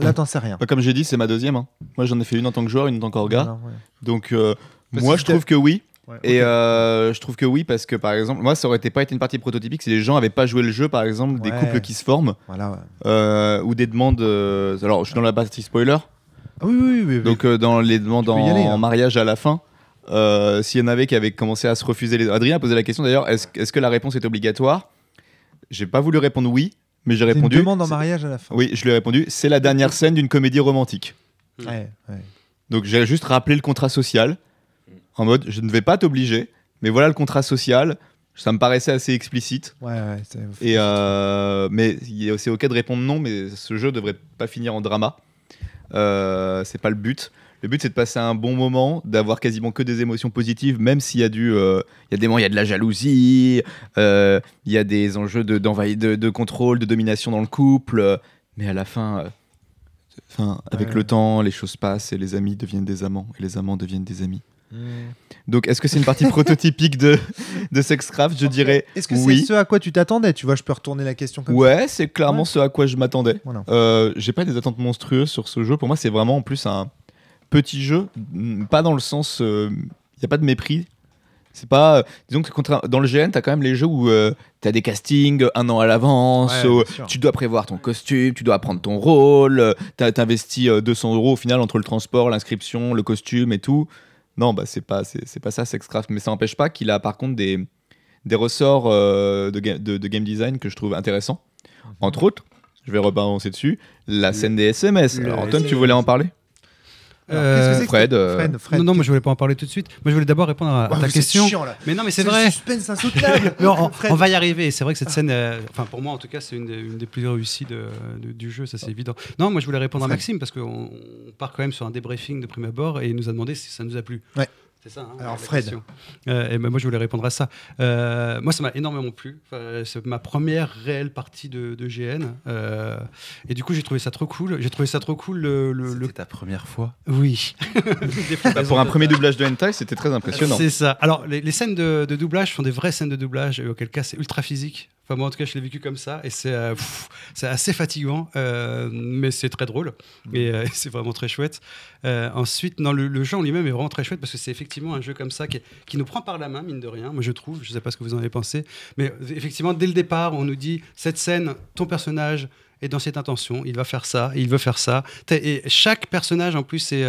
Là, t'en sais rien. Bah, comme j'ai dit, c'est ma deuxième. hein. Moi, j'en ai fait une en tant que joueur, une en tant qu'orga. Ouais. Donc, euh, Parce moi, que je trouve que oui. Et euh, je trouve que oui, parce que par exemple, moi, ça aurait été pas été une partie prototypique si les gens avaient pas joué le jeu, par exemple, des Ouais. couples qui se forment, Voilà, ouais. euh, ou des demandes. euh, alors, je suis dans la partie spoiler, Ah oui, oui, oui. oui. donc euh, dans les demandes Tu peux y en, aller, hein. en mariage à la fin. euh, S'il y en avait qui avaient commencé à se refuser les. Adrien a posé la question d'ailleurs est-ce est-ce que la réponse est obligatoire? J'ai pas voulu répondre oui, mais j'ai C'est une répondu. demande en mariage à la fin. Oui, je lui ai répondu c'est la dernière scène d'une comédie romantique. Ouais, ouais. Donc j'ai juste rappelé le contrat social en mode je ne vais pas t'obliger, mais voilà le contrat social. Ça me paraissait assez explicite. Ouais, ouais, c'est- Et euh, mais il est aussi ok de répondre non, mais ce jeu devrait pas finir en drama. Euh, c'est pas le but. Le but c'est de passer un bon moment, d'avoir quasiment que des émotions positives, même s'il y a du, euh, il y a des moments, il y a de la jalousie, euh, il y a des enjeux de, de, de contrôle, de domination dans le couple, euh, mais à la fin, enfin, avec Ouais. le temps, les choses passent et les amis deviennent des amants et les amants deviennent des amis. Mm. Donc, est-ce que c'est une partie [LAUGHS] prototypique de, de Sexcraft Je dirais Est-ce que oui. c'est ce à quoi tu t'attendais? Tu vois, je peux retourner la question comme ça. Ouais, c'est clairement Ouais. ce à quoi je m'attendais. Voilà. Euh, J'ai pas des attentes monstrueuses sur ce jeu. Pour moi, c'est vraiment en plus un petit jeu, mm, pas dans le sens, il n'y a pas de mépris. C'est pas, euh, disons que dans le GN, t'as quand même les jeux où tu as des castings un an à l'avance, Ouais, sûr. tu dois prévoir ton costume, tu dois apprendre ton rôle, euh, t'as t'investis euh, 200 euros au final entre le transport, l'inscription, le costume et tout. Non, bah c'est pas, c'est c'est pas ça Sexcraft, mais ça n'empêche pas qu'il a par contre des, des ressorts euh, de, ga- de- de game design que je trouve intéressants. Entre autres, je vais rebalancer dessus, la scène des SMS. Alors Antoine, tu voulais en parler? Qu'est-ce que Fred, euh, Fred, Fred, non, non, moi je voulais pas en parler tout de suite. Moi je voulais d'abord répondre à, ta question. chiant, là. Mais non, mais c'est vrai. suspense insoutenable. [LAUGHS] Mais on, va y arriver. C'est vrai que cette scène, euh, enfin pour moi en tout cas, c'est une, des- une des plus réussies de- de- du jeu, ça c'est évident. Non, moi je voulais répondre à Maxime parce qu'on on part quand même sur un débriefing de prime abord et il nous a demandé si ça nous a plu. Ouais. C'est ça. hein, Alors, Fred. Euh, et ben, moi je voulais répondre à ça. Euh, moi ça m'a énormément plu. Enfin, c'est ma première réelle partie de, de GN. euh, et du coup j'ai trouvé ça trop cool. J'ai trouvé ça trop cool le. le- le- C'était ta première fois. Oui. [LAUGHS] Bah, Pour un premier doublage de hentai, c'était très impressionnant. C'est ça. Alors, les, les scènes de, de doublage sont des vraies scènes de doublage, et auquel cas c'est ultra physique. Enfin, moi, en tout cas, je l'ai vécu comme ça, et c'est euh, assez fatigant, euh, mais c'est très drôle, et euh, [LAUGHS] c'est vraiment très chouette. Euh, ensuite, non, le, le jeu en lui-même est vraiment très chouette, parce que c'est effectivement un jeu comme ça qui, qui nous prend par la main, mine de rien, moi je trouve, je sais pas ce que vous en avez pensé, mais effectivement, dès le départ, on nous dit, cette scène, ton personnage est dans cette intention, il va faire ça, il veut faire ça. Et chaque personnage, en plus, est...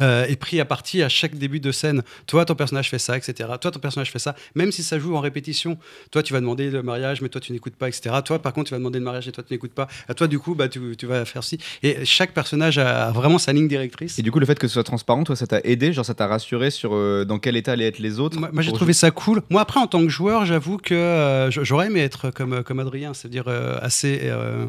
euh, euh, est pris à partie à chaque début de scène. Toi, ton personnage fait ça, etc. Toi, ton personnage fait ça. Même si ça joue en répétition, toi, tu vas demander le mariage, mais toi, tu n'écoutes pas, etc. Toi, par contre, tu vas demander le mariage et toi, tu n'écoutes pas. À toi, du coup, bah, tu, tu vas faire ci. Et chaque personnage a vraiment sa ligne directrice. Et du coup, le fait que ce soit transparent, toi, ça t'a aidé, genre ça t'a rassuré sur euh, dans quel état allaient être les autres. Moi, moi, j'ai trouvé ça cool. Moi, après, en tant que joueur, j'avoue que euh, j'aurais aimé être comme, comme Adrien, c'est-à-dire euh, assez euh,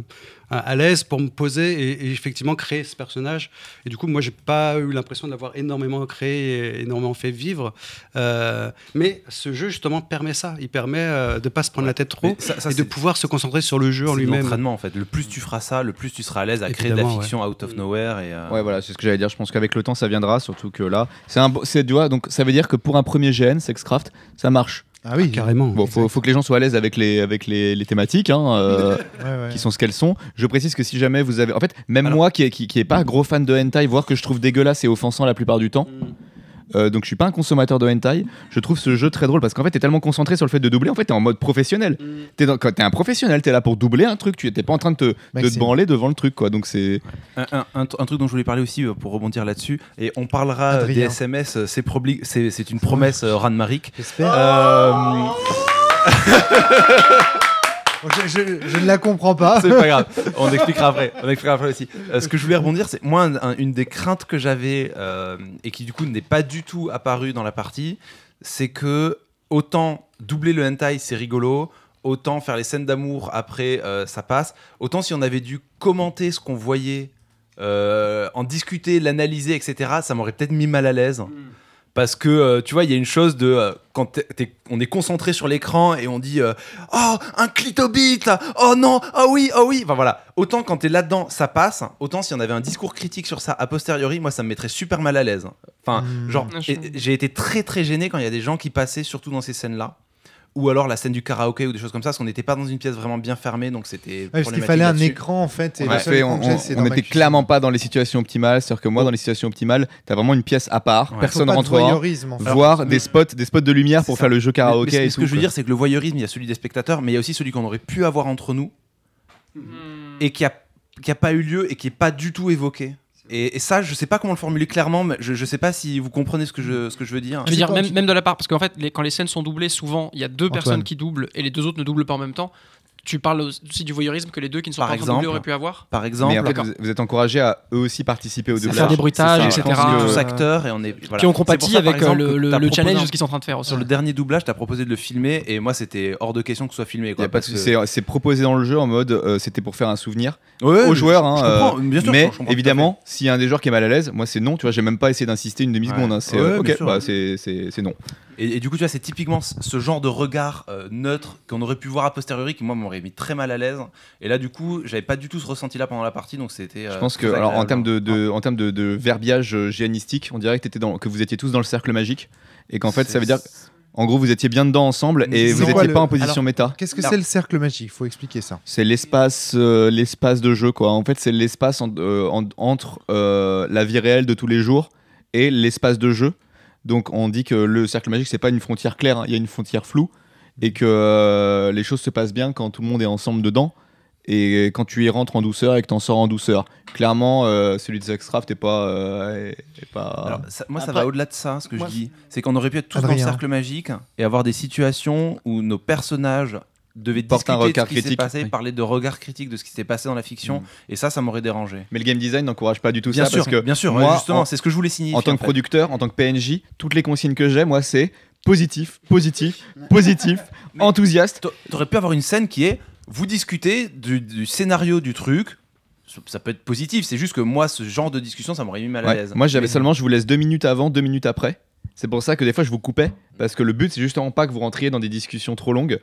à l'aise pour me poser et, et effectivement créer ce personnage. Et du coup, moi, j'ai pas eu l'impression de l'avoir énormément créé et énormément fait vivre. Euh, mais ce jeu, justement, permet ça. Il permet euh, de pas se prendre la tête trop ça- ça, et de pouvoir se concentrer sur le jeu en lui-même. l'entraînement en fait. Le plus tu feras ça, le plus tu seras à l'aise à créer de la fiction out of nowhere. Et, euh, Ouais, voilà, c'est ce que j'allais dire. Je pense qu'avec le temps, ça viendra, surtout que là, c'est un, c'est, tu vois, donc ça veut dire que pour un premier GN, Sexcraft, ça marche. Ah oui, Carrément. Bon, faut, faut que les gens soient à l'aise avec les, avec les, les thématiques, hein, euh, [LAUGHS] Ouais, ouais. qui sont ce qu'elles sont. Je précise que si jamais vous avez, en fait, même Alors- moi qui, est- qui, qui est pas gros fan de hentai, voire que je trouve dégueulasse et offensant la plupart du temps. Euh, donc je suis pas un consommateur de hentai. Je trouve ce jeu très drôle parce qu'en fait t'es tellement concentré sur le fait de doubler. En fait t'es en mode professionnel. T'es dans- quand t'es un professionnel, t'es là pour doubler un truc. Tu t'es pas en train de te, de te Maxime. branler devant le truc quoi. Donc c'est Un, un- un- un truc dont je voulais parler aussi euh, pour rebondir là-dessus, et on parlera euh, Adrien. des SMS, euh, c'est probli- c'est c'est une promesse euh, Ranmarik. J'espère. Euh, [LAUGHS] [LAUGHS] je, je- je ne la comprends pas. c'est pas grave, on expliquera après. On expliquera après aussi. Euh, ce que je voulais rebondir, c'est moi un- un- une des craintes que j'avais euh, et qui du coup n'est pas du tout apparue dans la partie, c'est que autant doubler le hentai c'est rigolo, autant faire les scènes d'amour après euh, ça passe, autant si on avait dû commenter ce qu'on voyait, euh, en discuter, l'analyser, etc. Ça m'aurait peut-être mis mal à l'aise. Parce que euh, tu vois, il y a une chose de euh, quand t'es- t'es- on est concentré sur l'écran et on dit euh, oh un clitobit, oh non, oh oui, oh oui. Enfin voilà. Autant quand t'es là-dedans, ça passe. Autant si on avait un discours critique sur ça a posteriori, moi ça me mettrait super mal à l'aise. Enfin, Hmm. genre, j'ai été très très gêné quand il y a des gens qui passaient, surtout dans ces scènes-là, ou alors la scène du karaoké ou des choses comme ça, parce qu'on n'était pas dans une pièce vraiment bien fermée, donc c'était. Ouais, parce qu'il fallait un écran en fait. Et on, que j'ai, on- c'est on dans ma était cuisine. clairement pas dans les situations optimales. C'est-à-dire que moi, dans les situations optimales, t'as vraiment une pièce à part, Ouais. Personne voyeurisme, en fait. voir des spots, des spots de lumière pour faire le jeu Mais- karaoké mais et ce tout. que je veux dire, c'est que le voyeurisme, il y a celui des spectateurs, mais il y a aussi celui qu'on aurait pu avoir entre nous et qui a, qui a pas eu lieu et qui est pas du tout évoqué. Et, et ça, je sais pas comment le formuler clairement, mais je, je sais pas si vous comprenez ce que je, ce que je veux dire. Je veux dire, même, même de la part, parce qu'en fait, les- quand les scènes sont doublées, souvent, il y a deux Antoine. personnes qui doublent et les deux autres ne doublent pas en même temps. Tu parles aussi du voyeurisme que les deux qui ne sont Par pas en train de doubler exemple. auraient pu avoir Par exemple, Mais en vous, vous êtes encouragé à eux aussi participer au doublage. faire des bruitages, etc. tous acteurs et on est voilà. qui ont par avec euh, exemple, le, le- le challenge un- de ce qu'ils sont en train de faire aussi. Sur le dernier doublage, t'as proposé de le filmer et moi c'était hors de question que ce soit filmé. Quoi, parce que- c'est- c'est proposé dans le jeu en mode euh, c'était pour faire un souvenir Ouais, aux joueurs. hein, euh, bien sûr, mais évidemment, s'il y a un des joueurs qui est mal à l'aise, moi c'est non. Tu vois, j'ai même pas essayé d'insister une demi seconde. Ouais. hein, bah, c'est non. Et, et du coup, tu vois, c'est typiquement ce genre de regard euh, neutre qu'on aurait pu voir a posteriori qui, moi, m'aurait mis très mal à l'aise. Et là, du coup, j'avais pas du tout ce ressenti-là pendant la partie, donc c'était. Je euh, pense que, alors, en termes de, de- en termes de, de verbiage euh, géanistique, on dirait que, dans, que vous étiez tous dans le cercle magique et qu'en fait, ça veut dire, en gros, vous étiez bien dedans ensemble et vous quoi étiez le- pas en position alors- méta. Qu'est-ce que c'est le cercle magique? Il faut expliquer ça. C'est l'espace, euh, l'espace de jeu, quoi. En fait, c'est l'espace en- euh, en- entre euh, la vie réelle de tous les jours et l'espace de jeu. Donc, on dit que le cercle magique, c'est pas une frontière claire, hein, il y a une frontière floue et que euh, les choses se passent bien quand tout le monde est ensemble dedans et quand tu y rentres en douceur et que t'en sors en douceur. Clairement, euh, celui de Zack Craft est pas, euh, est- est pas. Alors, ça- moi, ça Après- va au-delà de ça, ce que Moi, je dis. C'est qu'on aurait pu être tous dans le Adrien. cercle magique et avoir des situations où nos personnages devaient Portent un discuter regard de ce qui s'est critique. passé, Oui. parler de regard critique de ce qui s'est passé dans la fiction. Mm. Et ça, ça m'aurait dérangé. Mais le game design n'encourage pas du tout Bien ça sûr, parce que bien sûr. moi, ouais, justement, en- c'est ce que je voulais signifier. en tant que fait. producteur, en tant que PNJ, toutes les consignes que j'ai, moi, c'est positif, positif, [LAUGHS] positif, [LAUGHS] Mais- enthousiaste. T'a- T'aurais pu avoir une scène qui est vous discutez du, du scénario du truc. Ça peut être positif, c'est juste que moi, ce genre de discussion, ça m'aurait mis mal à Ouais, l'aise. Moi, j'avais Mais- seulement, je vous laisse deux minutes avant, deux minutes après. C'est pour ça que des fois, je vous coupais parce que le but, c'est justement pas que vous rentriez dans des discussions trop longues.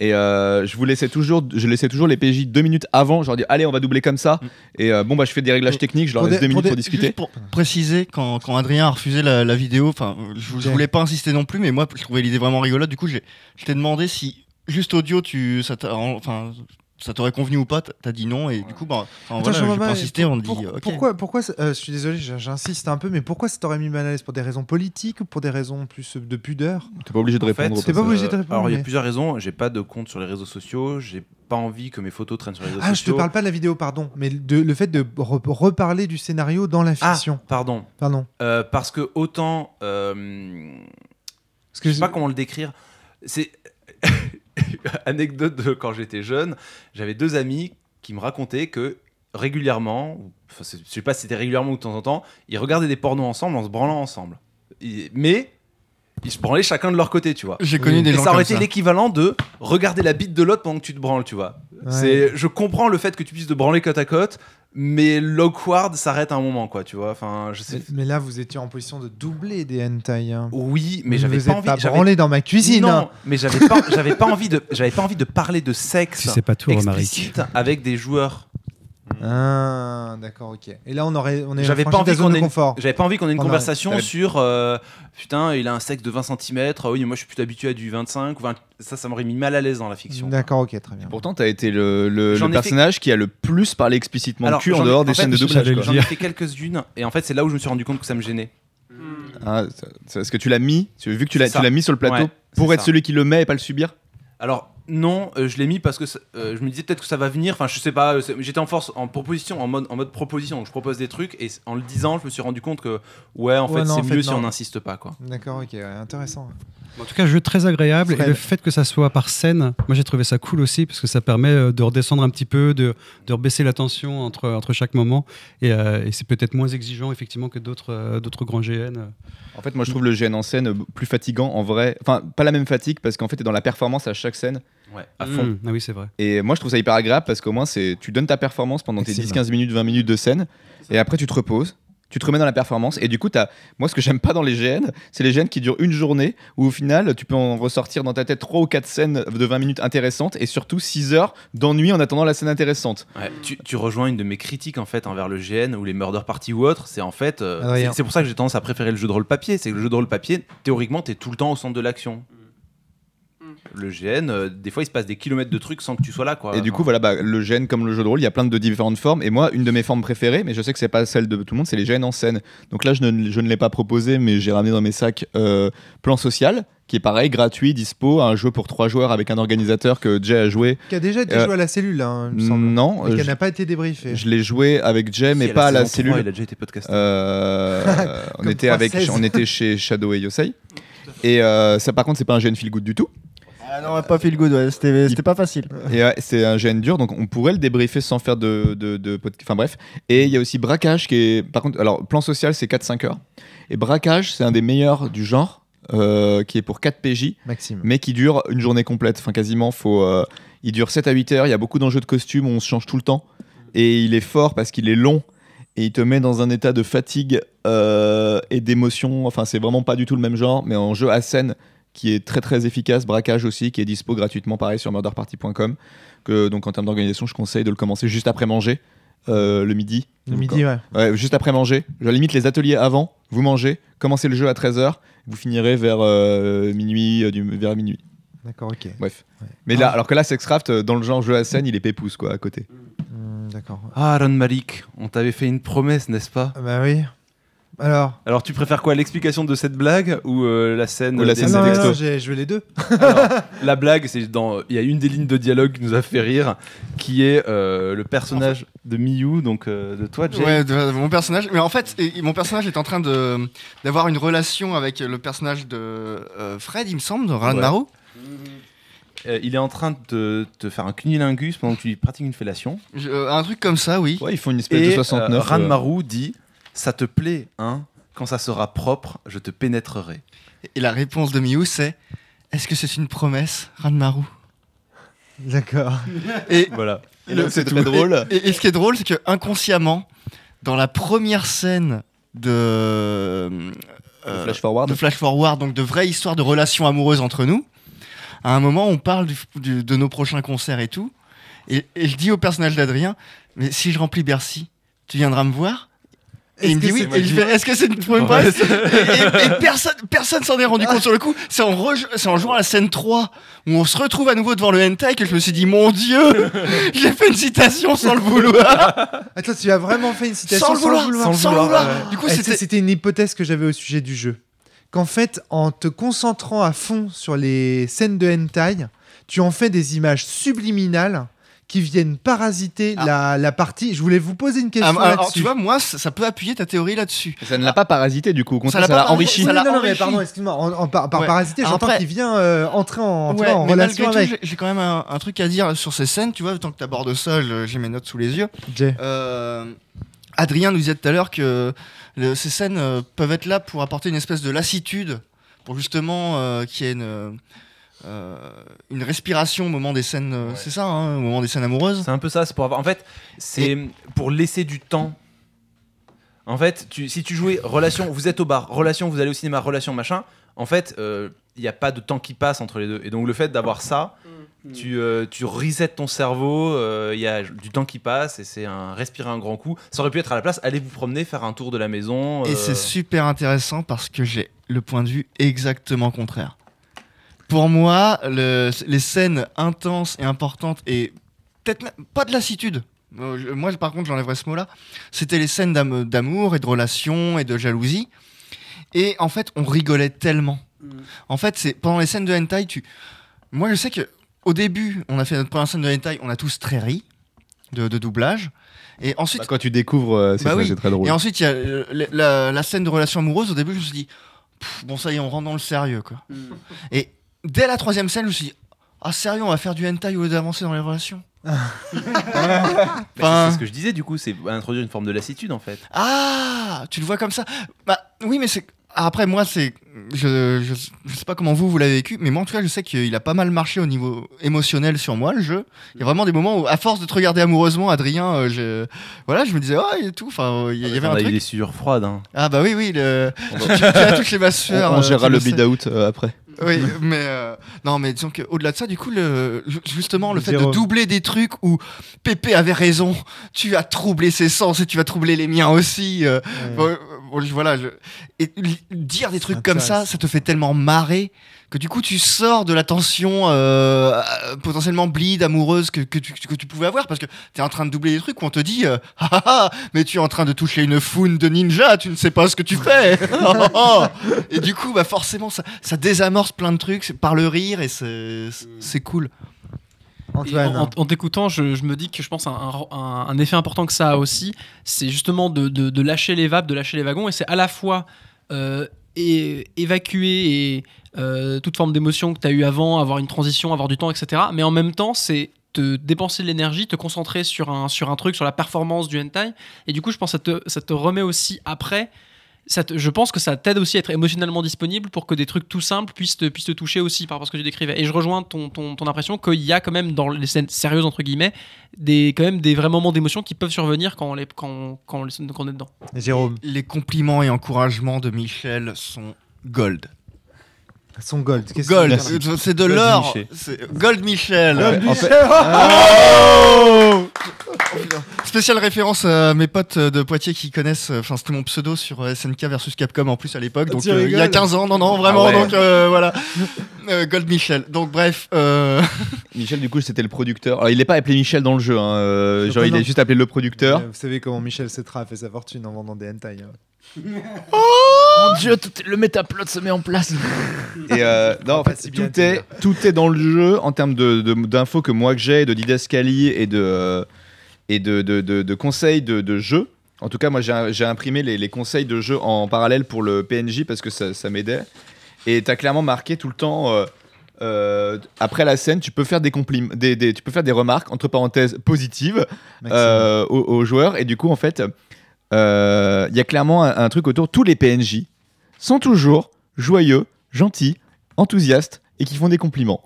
Et euh, je vous laissais toujours, je laissais toujours les PJ deux minutes avant. Je leur dis, allez, on va doubler comme ça. Et euh, bon, bah, je fais des réglages Pour- techniques. Je leur pour laisse des- deux pour minutes pour des- discuter. Juste pour préciser, quand, quand Adrien a refusé la, la vidéo, enfin, je, je Ok. voulais pas insister non plus, mais moi, je trouvais l'idée vraiment rigolote. Du coup, j'ai- je t'ai demandé si juste audio, tu, ça t'a- enfin, ça t'aurait convenu ou pas. T'as- dit non, et du coup, bah, enfin, Attends, voilà, je pas pour- On dit. Pourquoi, pourquoi ça- euh, Je suis désolé, j'insiste un peu, mais pourquoi ça t'aurait mis mal à l'aise? Pour des raisons politiques ou pour des raisons plus de pudeur? T'es pas obligé de En fait, répondre. T'es pas obligé de répondre. Alors, il y a plusieurs raisons. J'ai pas de compte sur les réseaux sociaux. J'ai pas envie que mes photos traînent sur les réseaux Ah, je te sociaux. parle pas de la vidéo, pardon, mais de, le fait de re- reparler du scénario dans la Ah, fiction. pardon. Pardon. Euh, parce que autant. euh, Parce que je sais pas comment le décrire. C'est. [LAUGHS] Anecdote de quand j'étais jeune, j'avais deux amis qui me racontaient que régulièrement, enfin, je sais pas si c'était régulièrement ou de temps en temps, ils regardaient des pornos ensemble en se branlant ensemble. Mais ils se branlaient chacun de leur côté, tu vois. J'ai connu des Et gens ça aurait comme été l'équivalent de regarder la bite de l'autre pendant que tu te branles, tu vois. Ouais. C'est, je comprends le fait que tu puisses te branler côte à côte, mais l'awkward s'arrête à un moment, quoi, tu vois. Enfin, je sais. Mais, mais là, vous étiez en position de doubler des hentai. hein. Oui, mais j'avais vous pas envie. pas branlé dans ma cuisine. Non, hein. mais j'avais pas, j'avais pas envie de, j'avais pas envie de parler de sexe Tu sais pas tout, explicite avec des joueurs. Ah, d'accord, ok. Et là, on aurait, on est J'avais pas envie qu'on de ait une- confort. J'avais pas envie qu'on ait une Oh conversation sur euh, putain, il a un sexe de 20 cm. oui, mais moi je suis plus habitué à du 25 ou 20. Ça, ça m'aurait mis mal à l'aise dans la fiction. D'accord, ok, très bien. Pourtant, t'as été le, le- J'en le ai fait- personnage qui a le plus parlé explicitement Alors, de cul en dehors en des fait, scènes de doublage. J'en ai fait quelques-unes et en fait c'est là où je me suis rendu compte que ça me gênait. Ah, parce que tu l'as mis, tu- vu que tu l'as tu l'as mis sur le plateau Ouais, pour être ça. celui qui le met et pas le subir? Alors non, euh, je l'ai mis parce que ça- euh, je me disais peut-être que ça va venir. Enfin, je sais pas. euh, c'est- J'étais en force, en proposition, en mode, en mode proposition. Donc je propose des trucs et en le disant, je me suis rendu compte que ouais, en Ouais, fait, non, c'est en fait, mieux si non. on n'insiste pas, quoi. D'accord, ok, ouais, intéressant. En tout cas, jeu très agréable. Fred. Et le fait que ça soit par scène, moi j'ai trouvé ça cool aussi parce que ça permet euh, de redescendre un petit peu, de, de rebaisser la tension entre, entre chaque moment. Et, euh, et c'est peut-être moins exigeant effectivement que d'autres euh, d'autres grands GN. En fait, moi, je trouve le GN en scène plus fatigant en vrai. Enfin, pas la même fatigue parce qu'en fait, t'es dans la performance à chaque scène. Ouais. À fond. Mm. Ah oui, c'est vrai. Et moi, je trouve ça hyper agréable parce qu'au moins, c'est tu donnes ta performance pendant tes Excellent. 10-15 minutes, 20 minutes de scène. Et après, tu te reposes. Tu te remets dans la performance. Et du coup, as... moi, ce que j'aime pas dans les GN, c'est les GN qui durent une journée où au final, tu peux en ressortir dans ta tête 3 ou 4 scènes de 20 minutes intéressantes et surtout 6 heures d'ennui en attendant la scène intéressante. Ouais, tu, tu rejoins une de mes critiques en fait envers le GN ou les murder party ou autre. C'est en fait, euh, Adrien. c'est- c'est pour ça que j'ai tendance à préférer le jeu de rôle papier. C'est que le jeu de rôle papier, théoriquement, t'es tout le temps au centre de l'action. Le GN, euh, des fois il se passe des kilomètres de trucs sans que tu sois là. Quoi. Et du coup, voilà, bah, le GN comme le jeu de rôle, il y a plein de différentes formes. Et moi, une de mes formes préférées, mais je sais que c'est pas celle de tout le monde, c'est les GN en scène. Donc là, je ne, je ne l'ai pas proposé, mais j'ai ramené dans mes sacs euh, Plan Social, qui est pareil, gratuit, dispo, un jeu pour trois joueurs avec un organisateur que Jay a joué. Qui a déjà été Euh, joué à la cellule, hein, il me semble. Non, Et qui n'a pas été débriefé. je l'ai joué avec Jay, mais Si, pas à la saison 3, cellule. il a déjà été podcasté. Euh, [LAUGHS] on était avec, 3-16. on était chez Shadow et Yosei. Et euh, ça, par contre, c'est pas un GN feel good du tout. Ah non, on a pas fait le good, ouais, c'était c'était pas facile. Et ouais, c'est un GN dur, donc on pourrait le débriefer sans faire de, de, Enfin bref. Et il y a aussi Braquage qui est. Par contre, alors, plan social, c'est 4-5 heures. Et Braquage, c'est un des meilleurs du genre, euh, qui est pour 4 PJ, Maxime. mais qui dure une journée complète. Enfin, quasiment, faut, euh, il dure 7 à 8 heures. Il y a beaucoup d'enjeux de costumes, on se change tout le temps. Et il est fort parce qu'il est long. Et il te met dans un état de fatigue euh, et d'émotion. Enfin, c'est vraiment pas du tout le même genre, mais en jeu à scène qui est très très efficace. Braquage aussi, qui est dispo gratuitement, pareil, sur murderparty.com. Que, donc, en termes d'organisation, je conseille de le commencer juste après manger, euh, le midi. Le Donc, midi, ouais. Ouais, juste après manger. Je limite les ateliers avant, vous mangez, commencez le jeu à 13h, vous finirez vers euh, minuit, euh, du, vers minuit. D'accord, ok. Bref. Mais là, alors que là, Sexcraft, euh, dans le genre jeu à scène, il est pépouze, quoi, à côté. Hmm, D'accord. Ah, Aaron Malik, on t'avait fait une promesse, n'est-ce pas? Ah Bah oui. Alors Alors tu préfères quoi L'explication de cette blague ou euh, la scène Ou la des- scène Ah non, des non, textos. non, j'ai joué les deux. [LAUGHS] Alors, La blague, c'est dans. Il y a une des lignes de dialogue qui nous a fait rire, qui est euh, le personnage de Miyu, donc euh, de toi, Jay. Ouais, de- de mon personnage. Mais en fait, et- mon personnage est en train de d'avoir une relation avec le personnage de euh, Fred, il me semble, de Ran Ouais. Naru. Euh, il est en train de te faire un cunilingus pendant que tu lui pratiques une fellation. Je- euh, un truc comme ça, oui. Ouais, ils font une espèce Et de 69. euh, euh, Ranmaru dit Ça te plaît, hein? Quand ça sera propre, je te pénétrerai. Et la réponse de Miyu, c'est Est-ce que c'est une promesse, Ranmaru? D'accord. [LAUGHS] Et Voilà. Et c'est très drôle. Et, et- et ce qui est drôle, c'est que inconsciemment, dans la première scène de euh, Flash forward. de Flash Forward, donc de vraie histoire de relation amoureuse entre nous, à un moment, on parle du- du- de nos prochains concerts et tout, et, et je dis au personnage d'Adrien, mais si je remplis Bercy, tu viendras me voir? Et il me dit oui, et je fais, est-ce que c'est une promesse et, [LAUGHS] et- et personne, personne s'en est rendu compte sur le coup. C'est en, en jouant à la scène 3 où on se retrouve à nouveau devant le hentai que je me suis dit, mon dieu, [LAUGHS] j'ai fait une citation sans le vouloir. Attends, tu as vraiment fait une citation Sans le vouloir, sans le vouloir. Du coup, Eh. C'était une hypothèse que j'avais au sujet du jeu. Qu'en fait, en te concentrant à fond sur les scènes de hentai, tu en fais des images subliminales qui viennent parasiter Ah. la, la partie. Je voulais vous poser une Ah, question alors, là-dessus. tu vois, moi, ça, ça peut appuyer ta théorie là-dessus. Ça ne l'a pas parasité, du coup. Au contraire, l'a ça l'a enrichi. ça Oui, non, non, mais pardon, excuse-moi. En, en- par, par Ouais. parasité, Alors j'entends après- qu'il vient euh, entrer en, Ouais, en mais relation avec. j'ai- quand même un, un truc à dire sur ces scènes. Tu vois, tant que tu abordes ça, j'ai mes notes sous les yeux. Jay. Euh, Adrien nous disait tout à l'heure que le- ces scènes euh, peuvent être là pour apporter une espèce de lassitude, pour justement euh, qu'il y ait une, euh, une respiration au moment des scènes. euh, C'est ça, hein, au moment des scènes amoureuses. C'est un peu ça, c'est pour avoir. En fait, c'est pour laisser du temps. En fait, tu, si tu jouais relation, vous êtes au bar, relation, vous allez au cinéma, relation, machin. En fait, euh, il n'y a pas de temps qui passe entre les deux. Et donc le fait d'avoir ça, tu, euh, tu resets ton cerveau, euh, il y a du temps qui passe et c'est un respirer un grand coup. Ça aurait pu être à la place, allez vous promener, faire un tour de la maison. Et euh, c'est super intéressant parce que j'ai le point de vue exactement contraire. Pour moi, le- les scènes intenses et importantes et peut-être pas de lassitude. euh, Moi, par contre, j'enlèverais ce mot-là. C'était les scènes d'am- d'amour et de relation et de jalousie. Et en fait, on rigolait tellement. En fait, c'est pendant les scènes de hentai, tu. Moi, je sais que au début, on a fait notre première scène de hentai, on a tous très ri de, de doublage. Et ensuite, Bah, quand tu découvres, euh, c'est Bah ça, oui. très drôle. et ensuite, il y a euh, la, scène de relation amoureuse. Au début, je me suis dit, bon, ça y est, on rentre dans le sérieux, quoi. Et dès la troisième scène, je me suis dit, ah, sérieux, on va faire du hentai au lieu d'avancer dans les relations. [LAUGHS] bah, c'est- ce que je disais du coup, c'est introduire une forme de lassitude en fait. Ah, tu le vois comme ça Bah oui, mais c'est. Après, moi, c'est. Je, je, je sais pas comment vous, vous l'avez vécu, mais moi, en tout cas, je sais qu'il a pas mal marché au niveau émotionnel sur moi, le jeu. Il y a vraiment des moments où, à force de te regarder amoureusement, Adrien, euh, je, voilà, je me disais, ah, et tout. Enfin, il y, il y avait on un a eu truc. des sueurs froides. hein. Ah, bah oui, oui, le... On [LAUGHS] tu, tu as touché ma on, sueur. on euh, gérera le bleed out euh, après. Oui, [LAUGHS] mais euh, non, mais disons qu'au-delà de ça, du coup, le, ju- justement, le fait de doubler des trucs où Pépé avait raison, tu as troublé ses sens et tu vas troubler les miens aussi. euh, Ouais. bon, euh, bon, voilà, je- et dire des trucs comme ça, ça te fait tellement marrer que du coup tu sors de la tension euh, euh, potentiellement bleed amoureuse que, que tu, que tu pouvais avoir parce que tu es en train de doubler des trucs où on te dit euh, [LAUGHS] ah, ah, ah, mais tu es en train de toucher une foune de ninja tu ne sais pas ce que tu fais [LAUGHS] [LAUGHS] et du coup bah forcément ça, ça désamorce plein de trucs par le rire et c'est c'est cool Et Antoine. en, en t'écoutant, je, je me dis que je pense un, un- un effet important que ça a aussi, c'est justement de, de- de lâcher les vapes, de lâcher les wagons, et c'est à la fois euh, é- évacuer et, euh, toute forme d'émotion que tu as eu avant, avoir une transition, avoir du temps, etc. Mais en même temps, c'est te dépenser de l'énergie, te concentrer sur un, sur un truc, sur la performance du hentai, et du coup, je pense que ça te, ça te remet aussi après. Ça te- je pense que ça t'aide aussi à être émotionnellement disponible pour que des trucs tout simples puissent te, puissent te toucher aussi par rapport à ce que tu décrivais. Et je rejoins ton, ton, ton impression qu'il y a quand même dans les scènes sérieuses, entre guillemets, des, quand même des vrais moments d'émotion qui peuvent survenir quand on, les, quand, quand, on les- quand on est dedans. Jérôme, les compliments et encouragements de Michel sont gold son gold. Qu'est-ce gold que c'est euh, c'est de Gold l'or gold Michel Gold Michel. Oh Spéciale référence à mes potes de Poitiers qui connaissent, euh, enfin c'était mon pseudo sur euh, SNK versus Capcom en plus à l'époque, donc Tu euh, il y a rigoles 15 ans, non non vraiment, Ah ouais. donc euh, voilà. [LAUGHS] Euh, Gold Michel. Donc bref, euh, [LAUGHS] Michel, du coup, c'était le producteur. Alors, il n'est pas appelé Michel dans le jeu. hein, euh, Donc, genre, il est juste appelé le producteur. Euh, Vous savez comment Michel Cetra a fait sa fortune en vendant des hentai. hein. [LAUGHS] Mon dieu, tout est- le métaplot se met en place. Et euh, non, en pas fait, si bien tout est, tout est dans le jeu en termes de- de- d'infos que moi que j'ai, de didascalie et de, euh, et de, de, de- de conseils de, de jeu. En tout cas, moi j'ai j'ai imprimé les, les conseils de jeu en parallèle pour le PNJ parce que ça, ça m'aidait. Et tu as clairement marqué tout le temps. euh, euh, après la scène, tu peux faire des compliments, des, des- tu peux faire des remarques entre parenthèses positives Maxime. euh, aux, aux joueurs. Et du coup, en fait, euh, il y a clairement un, un truc autour. Tous les PNJ sont toujours joyeux, gentils, enthousiastes et qui font des compliments.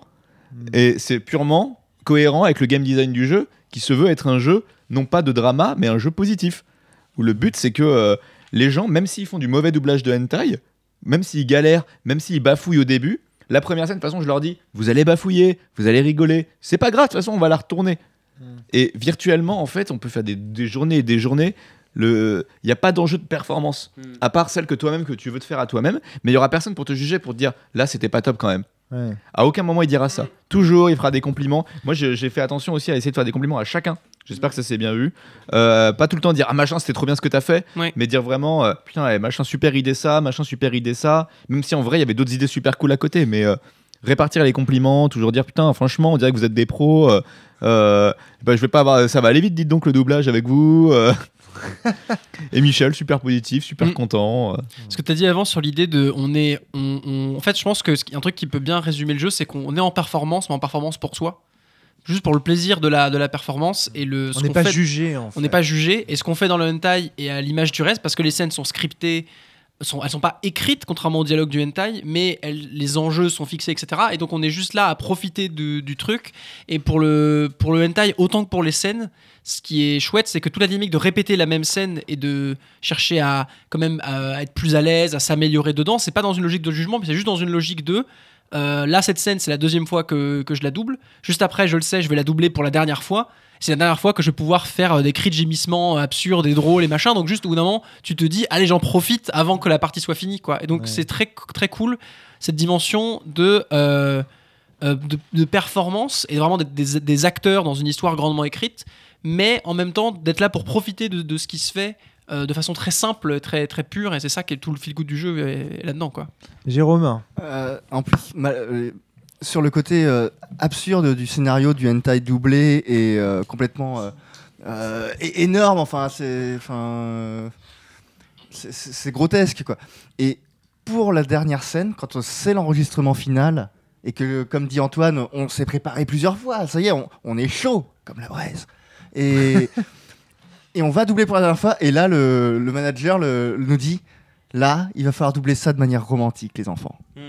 Hmm. Et c'est purement cohérent avec le game design du jeu qui se veut être un jeu, non pas de drama, mais un jeu positif. Où le but, c'est que euh, les gens, même s'ils font du mauvais doublage de hentai, même s'ils galèrent, même s'ils bafouillent au début, la première scène, de toute façon, je leur dis, vous allez bafouiller, vous allez rigoler, c'est pas grave, de toute façon, on va la retourner. Et virtuellement, en fait, on peut faire des, des journées et des journées. Il n'y a pas d'enjeu de performance, à part celle que toi-même, que tu veux te faire à toi-même, mais il y aura personne pour te juger, pour te dire, là, c'était pas top quand même. Ouais. À aucun moment il dira ça. Toujours il fera des compliments. Moi j'ai fait attention aussi à essayer de faire des compliments à chacun. J'espère que ça s'est bien vu. Euh, pas tout le temps dire ah machin c'était trop bien ce que t'as fait, Ouais. mais dire vraiment euh, putain ouais, machin super idée ça, machin super idée ça. Même si en vrai il y avait d'autres idées super cool à côté, mais euh, répartir les compliments, toujours dire putain franchement on dirait que vous êtes des pros. euh, euh, bah, je vais pas avoir ça va aller vite dites donc le doublage avec vous. Et Michel super positif, super Mm. content. euh. Ce que tu as dit avant sur l'idée de. On est, on, on- en fait, je pense que ce qui- un truc qui peut bien résumer le jeu, c'est qu'on est en performance, mais en performance pour soi. Juste pour le plaisir de la, de la performance. Et le, ce On n'est pas fait- jugé en fait. On n'est pas jugé. Et ce qu'on fait dans le hentai est à l'image du reste, parce que les scènes sont scriptées, sont, elles sont pas écrites, contrairement au dialogue du hentai, mais les enjeux sont fixés, etc. Et donc on est juste là à profiter du truc. Et pour le, pour le hentai, autant que pour les scènes, ce qui est chouette, c'est que toute la dynamique de répéter la même scène et de chercher à quand même être plus à l'aise, à s'améliorer dedans, c'est pas dans une logique de jugement, mais c'est juste dans une logique de euh, là, cette scène, c'est la deuxième fois que, que je la double. Juste après, je le sais, je vais la doubler pour la dernière fois. C'est la dernière fois que je vais pouvoir faire euh, des cris de gémissement absurdes et drôles et machin. Donc, juste au bout d'un moment, tu te dis, allez, j'en profite avant que la partie soit finie. Quoi. Et donc, Ouais. c'est très, très cool, cette dimension de, euh, euh, de, de performance et vraiment d'être des, des acteurs dans une histoire grandement écrite, mais en même temps d'être là pour profiter de, de ce qui se fait. euh, de façon très simple, très, très pure, et c'est ça qui est tout le fil good du jeu là-dedans. quoi. Jérôme, Euh, en plus, mal- euh, sur le côté euh, absurde du scénario du hentai doublé et euh, complètement euh, euh, énorme, enfin, c'est, enfin, euh, c'est- grotesque quoi. Et pour la dernière scène, quand c'est l'enregistrement final et que, comme dit Antoine, on s'est préparé plusieurs fois, ça y est, on, on est chaud comme la braise. Et [LAUGHS] et on va doubler pour la dernière fois. Et là, le, le manager le- nous dit. Là, il va falloir doubler ça de manière romantique, les enfants. Et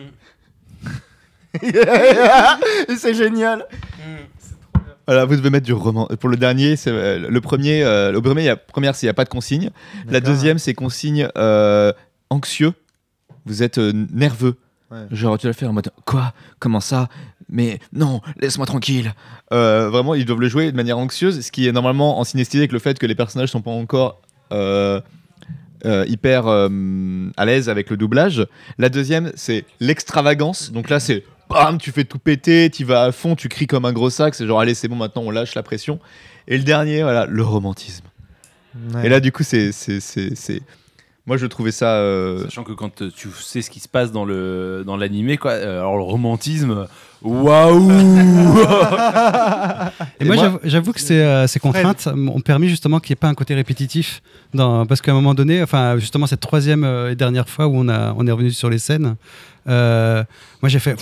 [LAUGHS] c'est génial. Voilà, vous devez mettre du roman. Pour le dernier, c'est euh, le premier. euh, le premier, il y a, première, c'est il n'y a pas de consigne. La deuxième, c'est consigne euh, anxieux. Vous êtes euh, nerveux. Ouais. Genre, tu vas le faire en mode Quoi? Comment ça? Mais non, laisse-moi tranquille. Euh, vraiment, ils doivent le jouer de manière anxieuse, ce qui est normalement en synesthésie avec le fait que les personnages sont pas encore. euh, euh, hyper euh, à l'aise avec le doublage. La deuxième, c'est l'extravagance. Donc là, c'est bam, tu fais tout péter, tu vas à fond, tu cries comme un gros sac. C'est genre, allez, c'est bon, maintenant on lâche la pression. Et le dernier, voilà, le romantisme. Ouais. Et là, du coup, c'est. c'est- c'est- c'est- Moi, je trouvais ça. euh, Sachant que quand euh, tu sais ce qui se passe dans le dans l'animé, quoi. euh, alors le romantisme, waouh [LAUGHS] Et, moi, j'avoue- j'avoue que ces, euh, ces contraintes m'ont permis justement qu'il n'y ait pas un côté répétitif. Dans, parce qu'à un moment donné, enfin, justement, cette troisième euh, et dernière fois où on, a, on est revenu sur les scènes, euh, moi j'ai fait.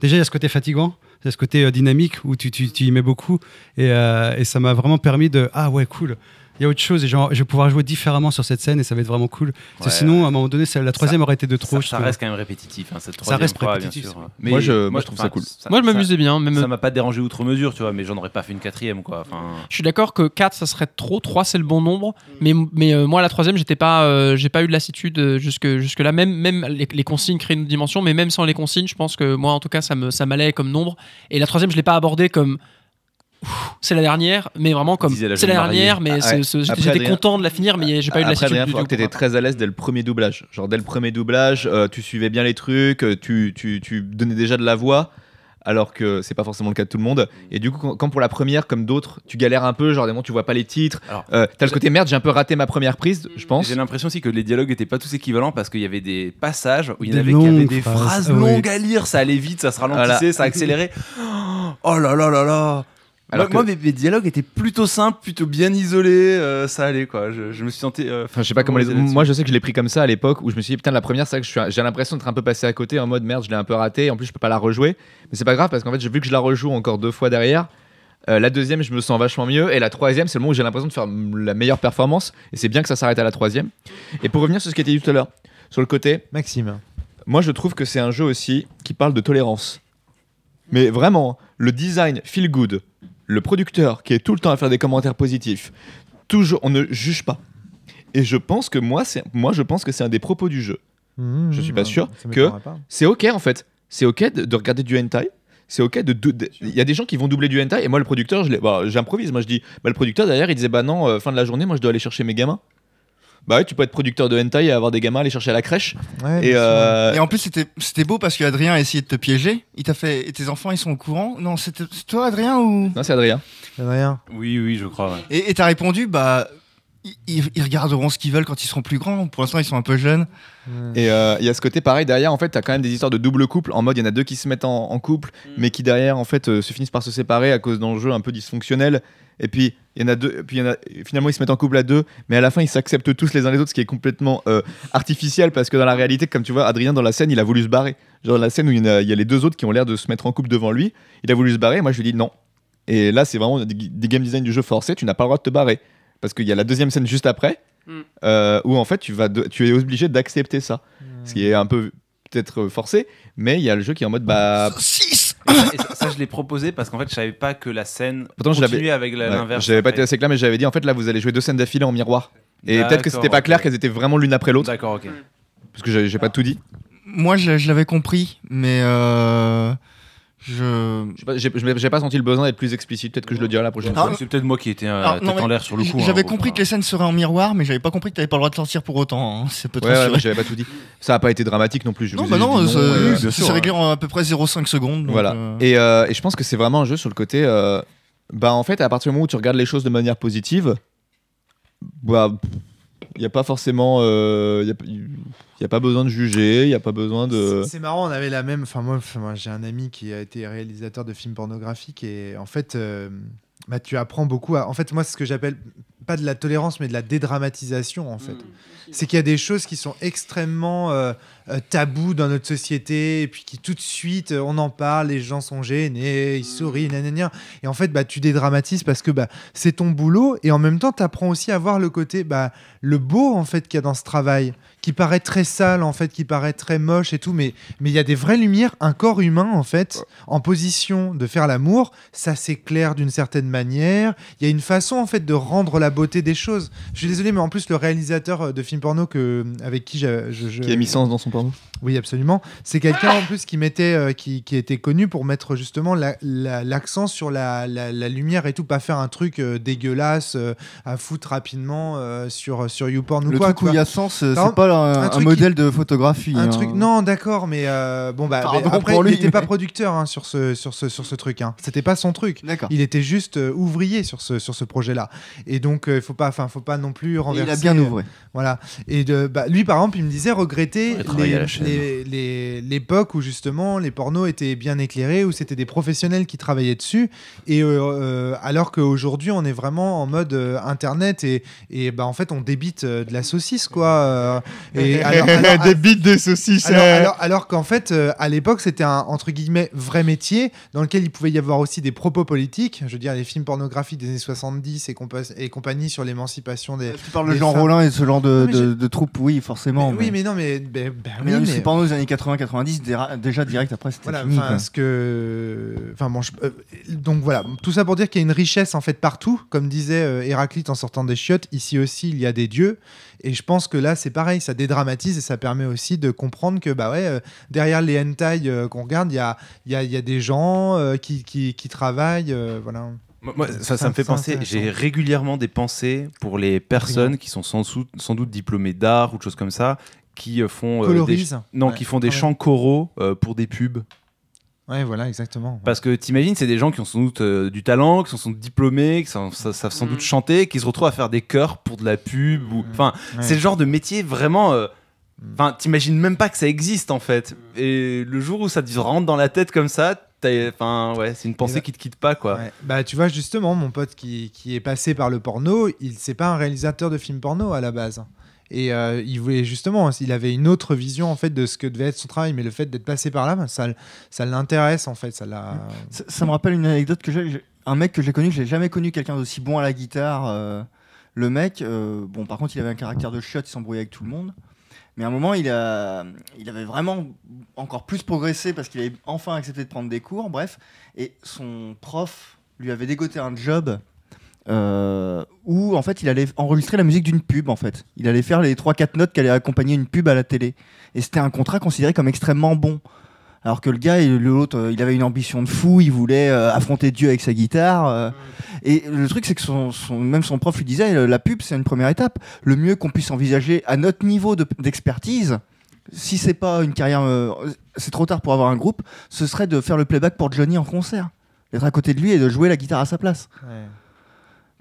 déjà, il y a ce côté fatigant. Il y a ce côté euh, dynamique où tu, y mets beaucoup. Euh, et ça m'a vraiment permis de. Ah ouais, cool. Il y a autre chose et genre, je vais pouvoir jouer différemment sur cette scène et ça va être vraiment cool. Parce que Ouais. sinon, à un moment donné, la troisième aurait été de trop. Ça, reste quand même répétitif, hein, cette Ça reste fois, répétitif, bien sûr. Mais Moi, je- moi, je trouve ça cool. Moi, je m'amusais bien. Même Ça m'a pas dérangé outre mesure, tu vois, mais j'en aurais pas fait une quatrième, quoi. Enfin, Je suis d'accord que 4 ça serait trop, 3 c'est le bon nombre, mais, mais euh, moi la troisième j'étais pas, euh, j'ai pas eu de lassitude euh, jusque, jusque là, même, même les, les consignes créent une dimension, mais même sans les consignes, je pense que moi en tout cas ça me ça m'allait comme nombre. Et la troisième je l'ai pas abordée comme c'est la dernière, mais vraiment comme la c'est la dernière, mais Ah, c'est- ouais. c'est- Après, j'étais content de la finir, mais j'ai pas eu de Après, faut tout. que t'étais très à l'aise dès le premier doublage. Genre, dès le premier doublage, euh, tu suivais bien les trucs, euh, tu, tu, tu donnais déjà de la voix, alors que c'est pas forcément le cas de tout le monde. Et du coup, quand, quand pour la première, comme d'autres, tu galères un peu, genre, des moments, tu vois pas les titres. Alors, Euh, T'as le côté merde, j'ai un peu raté ma première prise, je pense. J'ai l'impression aussi que les dialogues étaient pas tous équivalents parce qu'il y avait des passages où il y avait des phrases, phrases ah oui. longues à lire, ça allait vite, ça se ralentissait, Voilà. ça accélérait. Oh là là là là Alors moi, que- moi, mes, mes dialogues étaient plutôt simples, plutôt bien isolés, euh, ça allait quoi. Je, je me suis senti. euh, Enfin, je sais pas comment les. Moi, je sais que je l'ai pris comme ça à l'époque où je me suis dit, putain, la première, c'est que suis- j'ai l'impression d'être un peu passé à côté en mode merde, je l'ai un peu raté. En plus, je peux pas la rejouer. Mais c'est pas grave parce qu'en fait, j'ai vu que je la rejoue encore deux fois derrière. Euh, la deuxième, je me sens vachement mieux. Et la troisième, c'est le moment où j'ai l'impression de faire la meilleure performance. Et c'est bien que ça s'arrête à la troisième. Et pour revenir sur ce qui a été dit tout à l'heure, sur le côté, Maxime. moi, je trouve que c'est un jeu aussi qui parle de tolérance. Mais vraiment, le design feel good, le producteur qui est tout le temps à faire des commentaires positifs, toujours, on ne juge pas. Et je pense que moi, c'est, moi, je pense que c'est un des propos du jeu. Mmh, Je suis pas mmh, sûr que-. C'est ok en fait. C'est ok de, de regarder du hentai. C'est ok de. Il y a des gens qui vont doubler du hentai et moi le producteur, je bah, j'improvise. Moi je dis, bah, le producteur derrière il disait bah non, euh, fin de la journée, moi je dois aller chercher mes gamins. Bah ouais, tu peux être producteur de hentai et avoir des gamins à aller chercher à la crèche. Ouais, et euh, Et en plus, c'était c'était beau parce qu'Adrien a essayé de te piéger. Il t'a fait. Et tes enfants, ils sont au courant Non, c'est toi, Adrien ou? Non, c'est Adrien. Rien. Oui, oui, je crois. ouais. Et et t'as répondu, bah. Ils, regarderont ce qu'ils veulent quand ils seront plus grands. Pour l'instant, ils sont un peu jeunes. Et euh, il y a ce côté pareil derrière, en fait, t'as quand même des histoires de double couple. En mode, il y en a deux qui se mettent en, en couple, mais qui derrière, en fait, euh, se finissent par se séparer à cause d'enjeux un peu dysfonctionnels. Et puis, il y en a deux, puis y en a, finalement, ils se mettent en couple à deux, mais à la fin, ils s'acceptent tous les uns les autres, ce qui est complètement euh, artificiel parce que dans la réalité, comme tu vois, Adrien, dans la scène, il a voulu se barrer. Genre, la scène où il y, a, il y a les deux autres qui ont l'air de se mettre en couple devant lui, il a voulu se barrer, moi, je lui dis non. Et là, c'est vraiment des, des game design du jeu forcé, tu n'as pas le droit de te barrer. Parce qu'il y a la deuxième scène juste après, Mm. euh, où en fait, tu, vas de- tu es obligé d'accepter ça ce qui est un peu peut-être euh, forcé, mais il y a le jeu qui est en mode bah. 6 Et ça, et ça- ça, je l'ai proposé parce qu'en fait, je savais pas que la scène Pourtant, je l'avais- continuait avec la- ouais, l'inverse. J'avais pas été assez clair, mais j'avais dit en fait là vous allez jouer deux scènes d'affilée en miroir. Et peut-être que c'était D'accord, pas clair qu'elles étaient vraiment l'une après l'autre, D'accord, ok. parce que j'ai j'ai pas tout dit. Moi, je, je l'avais compris, mais. Euh, je. Sais pas, senti le besoin d'être plus explicite, peut-être que je le dirai la prochaine Ah, fois. c'est peut-être moi qui étais euh, Alors, non, tête en l'air sur le coup. hein, J'avais compris que les scènes seraient en miroir, mais j'avais pas compris que t'avais pas le droit de sortir pour autant. hein. C'est peut-être Ouais, ouais, j'avais pas tout dit. Ça a pas été dramatique non plus. je Non, bah non, euh, c'est réglé en à peu près 0,5 secondes. donc, Voilà. euh, Et, euh, et je pense que c'est vraiment un jeu sur le côté. euh, bah, en fait, à partir du moment où tu regardes les choses de manière positive, bah. Il n'y a pas forcément. Il n'y a, y a pas besoin de juger, il n'y a pas besoin de. C'est- marrant, on avait la même. Enfin, moi, j'ai un ami qui a été réalisateur de films pornographiques et en fait, euh, bah, tu apprends beaucoup. À... En fait, moi, c'est ce que j'appelle pas de la tolérance, mais de la dédramatisation, en fait. C'est qu'il y a des choses qui sont extrêmement euh, euh, tabous dans notre société et puis qui tout de suite, euh, on en parle, les gens sont gênés, ils sourient, nanana. Et en fait, bah, tu dédramatises parce que bah, c'est ton boulot et en même temps, tu apprends aussi à voir le côté, bah, le beau en fait qu'il y a dans ce travail, qui paraît très sale en fait, qui paraît très moche et tout, mais mais il y a des vraies lumières, un corps humain en fait, en position de faire l'amour, ça s'éclaire d'une certaine manière. Il y a une façon en fait de rendre la beauté des choses. Je suis désolé, mais en plus le réalisateur euh, de films porno que avec qui je, je- je- Qui a mis sens dans son porno Oui, absolument. C'est quelqu'un en plus qui mettait, euh, qui, qui était connu pour mettre justement la- la- l'accent sur la, la- la lumière et tout, pas faire un truc euh, dégueulasse euh, à foutre rapidement euh, sur sur YouPorn ou Le quoi. truc tu où il y a sens, c'est pas un, un un truc qui- modèle de photographie. Un hein. truc, non, d'accord, mais euh, bon, bah, Pardon mais après, il n'était pas producteur hein, sur ce, sur ce, sur ce truc. Hein. C'était pas son truc. D'accord. Il était juste euh, ouvrier sur ce, sur ce projet-là. Et donc, euh, il faut pas, enfin, faut pas non plus Et renverser. il a bien euh, ouvré. Voilà. Et de, bah, lui, par exemple, il me disait regretter les- l'époque où justement les pornos étaient bien éclairés, où c'était des professionnels qui travaillaient dessus. Et euh, euh, alors qu'aujourd'hui, on est vraiment en mode euh, internet et, et bah, en fait, on débite euh, de la saucisse, quoi. euh, et [LAUGHS] alors, alors- Des saucisses. alors, alors- alors qu'en fait, euh, à l'époque, c'était un entre guillemets vrai métier dans lequel il pouvait y avoir aussi des propos politiques. Je veux dire, les films pornographiques des années 70 et, compa- et compagnie sur l'émancipation des. Tu parles de Jean femmes. Rollin et ce genre de, de, troupes, oui, forcément. Mais- Oui, mais non, mais. ben- ben Mais oui, même mais- pendant les années 80-90, déra- déjà direct après, c'était Voilà, fini. ce que, enfin bon, je- euh, donc voilà, tout ça pour dire qu'il y a une richesse en fait partout, comme disait euh, Héraclite en sortant des chiottes. Ici aussi, il y a des dieux, et je pense que là, c'est pareil, ça dédramatise et ça permet aussi de comprendre que bah ouais, euh, derrière les hentai euh, qu'on regarde, il y a, il y, a, il y a des gens euh, qui, qui, qui travaillent, euh, voilà. Moi, ça, me fait penser, j'ai régulièrement des pensées pour les personnes qui sont sans, sans doute diplômées d'art ou de choses comme ça, qui euh, font euh, des, non, Ouais, qui font des chants choraux euh, pour des pubs. Ouais, voilà, exactement. Parce que t'imagines, c'est des gens qui ont sans doute euh, du talent, qui sont doute diplômés, qui savent, sa- savent sans doute chanter, qui se retrouvent à faire des chœurs pour de la pub. Ou... Enfin, Ouais. c'est le genre de métier vraiment. euh, Enfin, t'imagines même pas que ça existe en fait. Et le jour où ça te rentre dans la tête comme ça, enfin, ouais, c'est une pensée bah- qui te quitte pas quoi. Ouais. Bah, tu vois, justement, mon pote qui, qui est passé par le porno, il c'est pas un réalisateur de films porno à la base. Et euh, il voulait justement, il avait une autre vision en fait de ce que devait être son travail, mais le fait d'être passé par là, ça, ça l'intéresse en fait, ça. Ça, me rappelle une anecdote que j'ai. Un mec que j'ai connu, j'ai jamais connu quelqu'un d'aussi bon à la guitare. euh, le mec, euh, bon, par contre, il avait un caractère de chiotte, il s'embrouillait avec tout le monde. Mais à un moment, il, a, il avait vraiment encore plus progressé parce qu'il avait enfin accepté de prendre des cours, bref. Et son prof lui avait dégoté un job euh, où, en fait, il allait enregistrer la musique d'une pub, en fait. Il allait faire les 3-4 notes qui allaient accompagner une pub à la télé. Et c'était un contrat considéré comme extrêmement bon. Alors que le gars, l'autre, euh, il avait une ambition de fou, il voulait euh, affronter Dieu avec sa guitare. Et le truc, c'est que même son prof lui disait, la pub, c'est une première étape. Le mieux qu'on puisse envisager à notre niveau de- d'expertise, si c'est pas une carrière, c'est trop tard pour avoir un groupe, ce serait de faire le playback pour Johnny en concert. D'être à côté de lui et de jouer la guitare à sa place.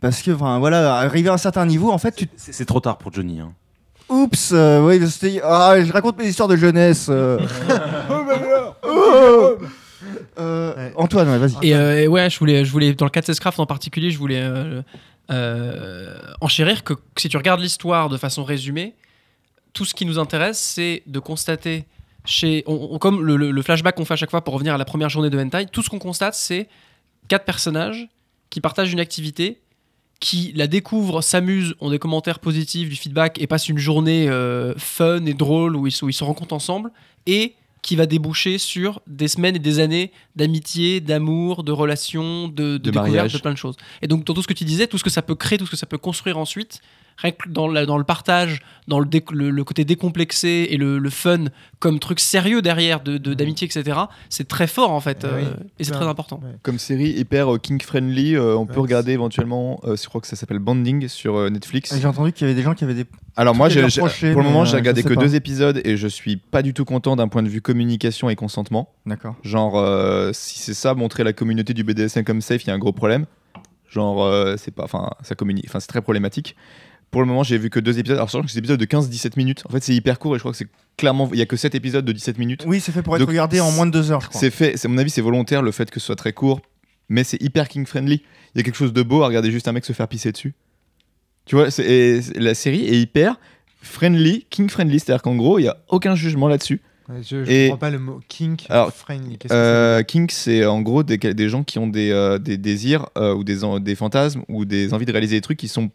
Parce que, enfin, voilà, arriver à un certain niveau, en fait, tu C'est c'est trop tard pour Johnny. hein. Oups, euh, oui, c'était- ah, je raconte mes histoires de jeunesse. euh. [LAUGHS] Oh. Euh, Antoine, ouais, vas-y. Et, euh, et ouais, je voulais, je voulais, dans le cas de Craft en particulier, je voulais euh, euh, enchérir que si tu regardes l'histoire de façon résumée, tout ce qui nous intéresse, c'est de constater chez, on- on- comme le, le- le flashback qu'on fait à chaque fois pour revenir à la première journée de Hentai, tout ce qu'on constate, c'est quatre personnages qui partagent une activité, qui la découvrent, s'amusent, ont des commentaires positifs, du feedback et passent une journée euh, fun et drôle où ils, se- où ils se rencontrent ensemble et qui va déboucher sur des semaines et des années d'amitié, d'amour, de relations, de, de, découverte, mariage. de plein de choses. Et donc, dans tout ce que tu disais, tout ce que ça peut créer, tout ce que ça peut construire ensuite, rien que dans, la- dans le partage, dans le, dé- le, le côté décomplexé et le, le fun comme truc sérieux derrière de- de- d'amitié, etc., c'est très fort en fait. Oui, euh, et c'est très important. Comme série hyper king friendly, on peut regarder éventuellement, euh, je crois que ça s'appelle Banding sur euh, Netflix. J'ai entendu qu'il y avait des gens qui avaient des. Alors moi, j'ai- j'ai- pour le moment, euh, j'ai regardé que pas. deux épisodes et je suis pas du tout content d'un point de vue communication et consentement. D'accord. Genre, euh, si c'est ça, montrer la communauté du BDSM comme safe, il y a un gros problème. Genre, euh, c'est pas, enfin, ça communique, enfin, c'est très problématique. Pour le moment, j'ai vu que deux épisodes. Alors, sachant que c'est des épisodes de 15-17 minutes. En fait, c'est hyper court et je crois que c'est clairement, il y a que 7 épisodes de 17 minutes. Oui, c'est fait pour être Donc, regardé en moins de deux heures, je crois. C'est fait, c'est à mon avis, c'est volontaire le fait que ce soit très court, mais c'est hyper king friendly. Il y a quelque chose de beau à regarder juste un mec se faire pisser dessus. Tu vois, et la série est hyper friendly, king friendly, c'est-à-dire qu'en gros, il y a aucun jugement là-dessus. Ouais, Je, je Et- comprends pas le mot kink Alors, friendly. Que Euh, Kink, c'est en gros des, des gens qui ont des, euh, des désirs euh, ou des fantasmes ou des envies de réaliser des trucs qui sont,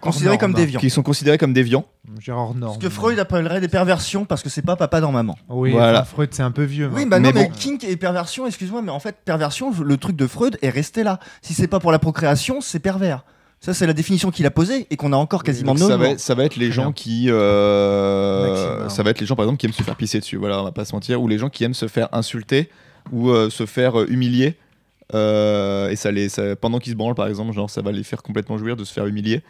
Considéré Hors comme norme. déviant. qui sont considérés comme déviants. Gérard Norme. Ce que Freud appellerait des perversions parce que c'est pas papa dans maman. Oui, Voilà. enfin, Freud, c'est un peu vieux. Oui, maintenant. bah non, Mais mais, bon. kink et perversion, excuse-moi, mais en fait, perversion, le truc de Freud est resté là. Si c'est pas pour la procréation, c'est pervers. Ça, c'est la définition qu'il a posée et qu'on a encore quasiment ça, va être, ça va être les gens qui. euh, ça va être les gens, par exemple, qui aiment se faire pisser dessus. Voilà, on va pas se mentir. Ou les gens qui aiment se faire insulter ou euh, se faire euh, humilier. Euh, et ça les, ça- pendant qu'ils se branlent, par exemple, genre, ça va les faire complètement jouir de se faire humilier.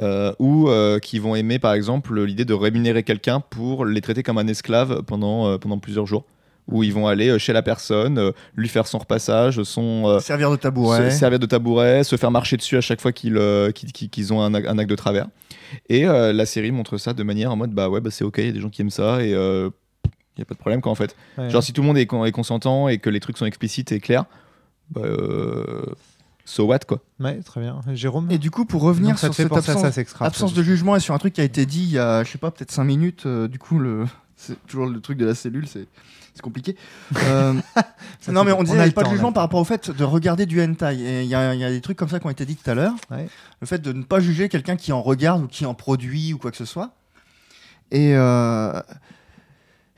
Euh, ou euh, qui vont aimer, par exemple, l'idée de rémunérer quelqu'un pour les traiter comme un esclave pendant, euh, pendant plusieurs jours. Où ils vont aller euh, chez la personne, lui faire son repassage, son, Servir de tabouret. se servir de tabouret, se faire marcher dessus à chaque fois qu'ils qu'ils- qu'ils- qu'ils ont un, ac- un acte de travers. Et euh, la série montre ça de manière en mode bah ouais, bah c'est ok, il y a des gens qui aiment ça et il n'y a pas de problème quoi en fait. Ouais. Genre si tout le monde est, con- est consentant et que les trucs sont explicites et clairs, bah euh, so what quoi. Ouais, très bien. Jérôme Et du coup, pour revenir Donc, sur cette absence, ça, Sexcraft, absence de jugement et sur un truc qui a été dit il y a, je sais pas, peut-être 5 minutes, euh, du coup, le... [LAUGHS] c'est toujours le truc de la cellule, c'est c'est compliqué. Euh, [LAUGHS] non, mais on disait On a pas de temps, jugement par rapport au fait de regarder du hentai. Et il y, a il y a des trucs comme ça qui ont été dit tout à l'heure. Ouais. Le fait de ne pas juger quelqu'un qui en regarde ou qui en produit ou quoi que ce soit. Et, euh,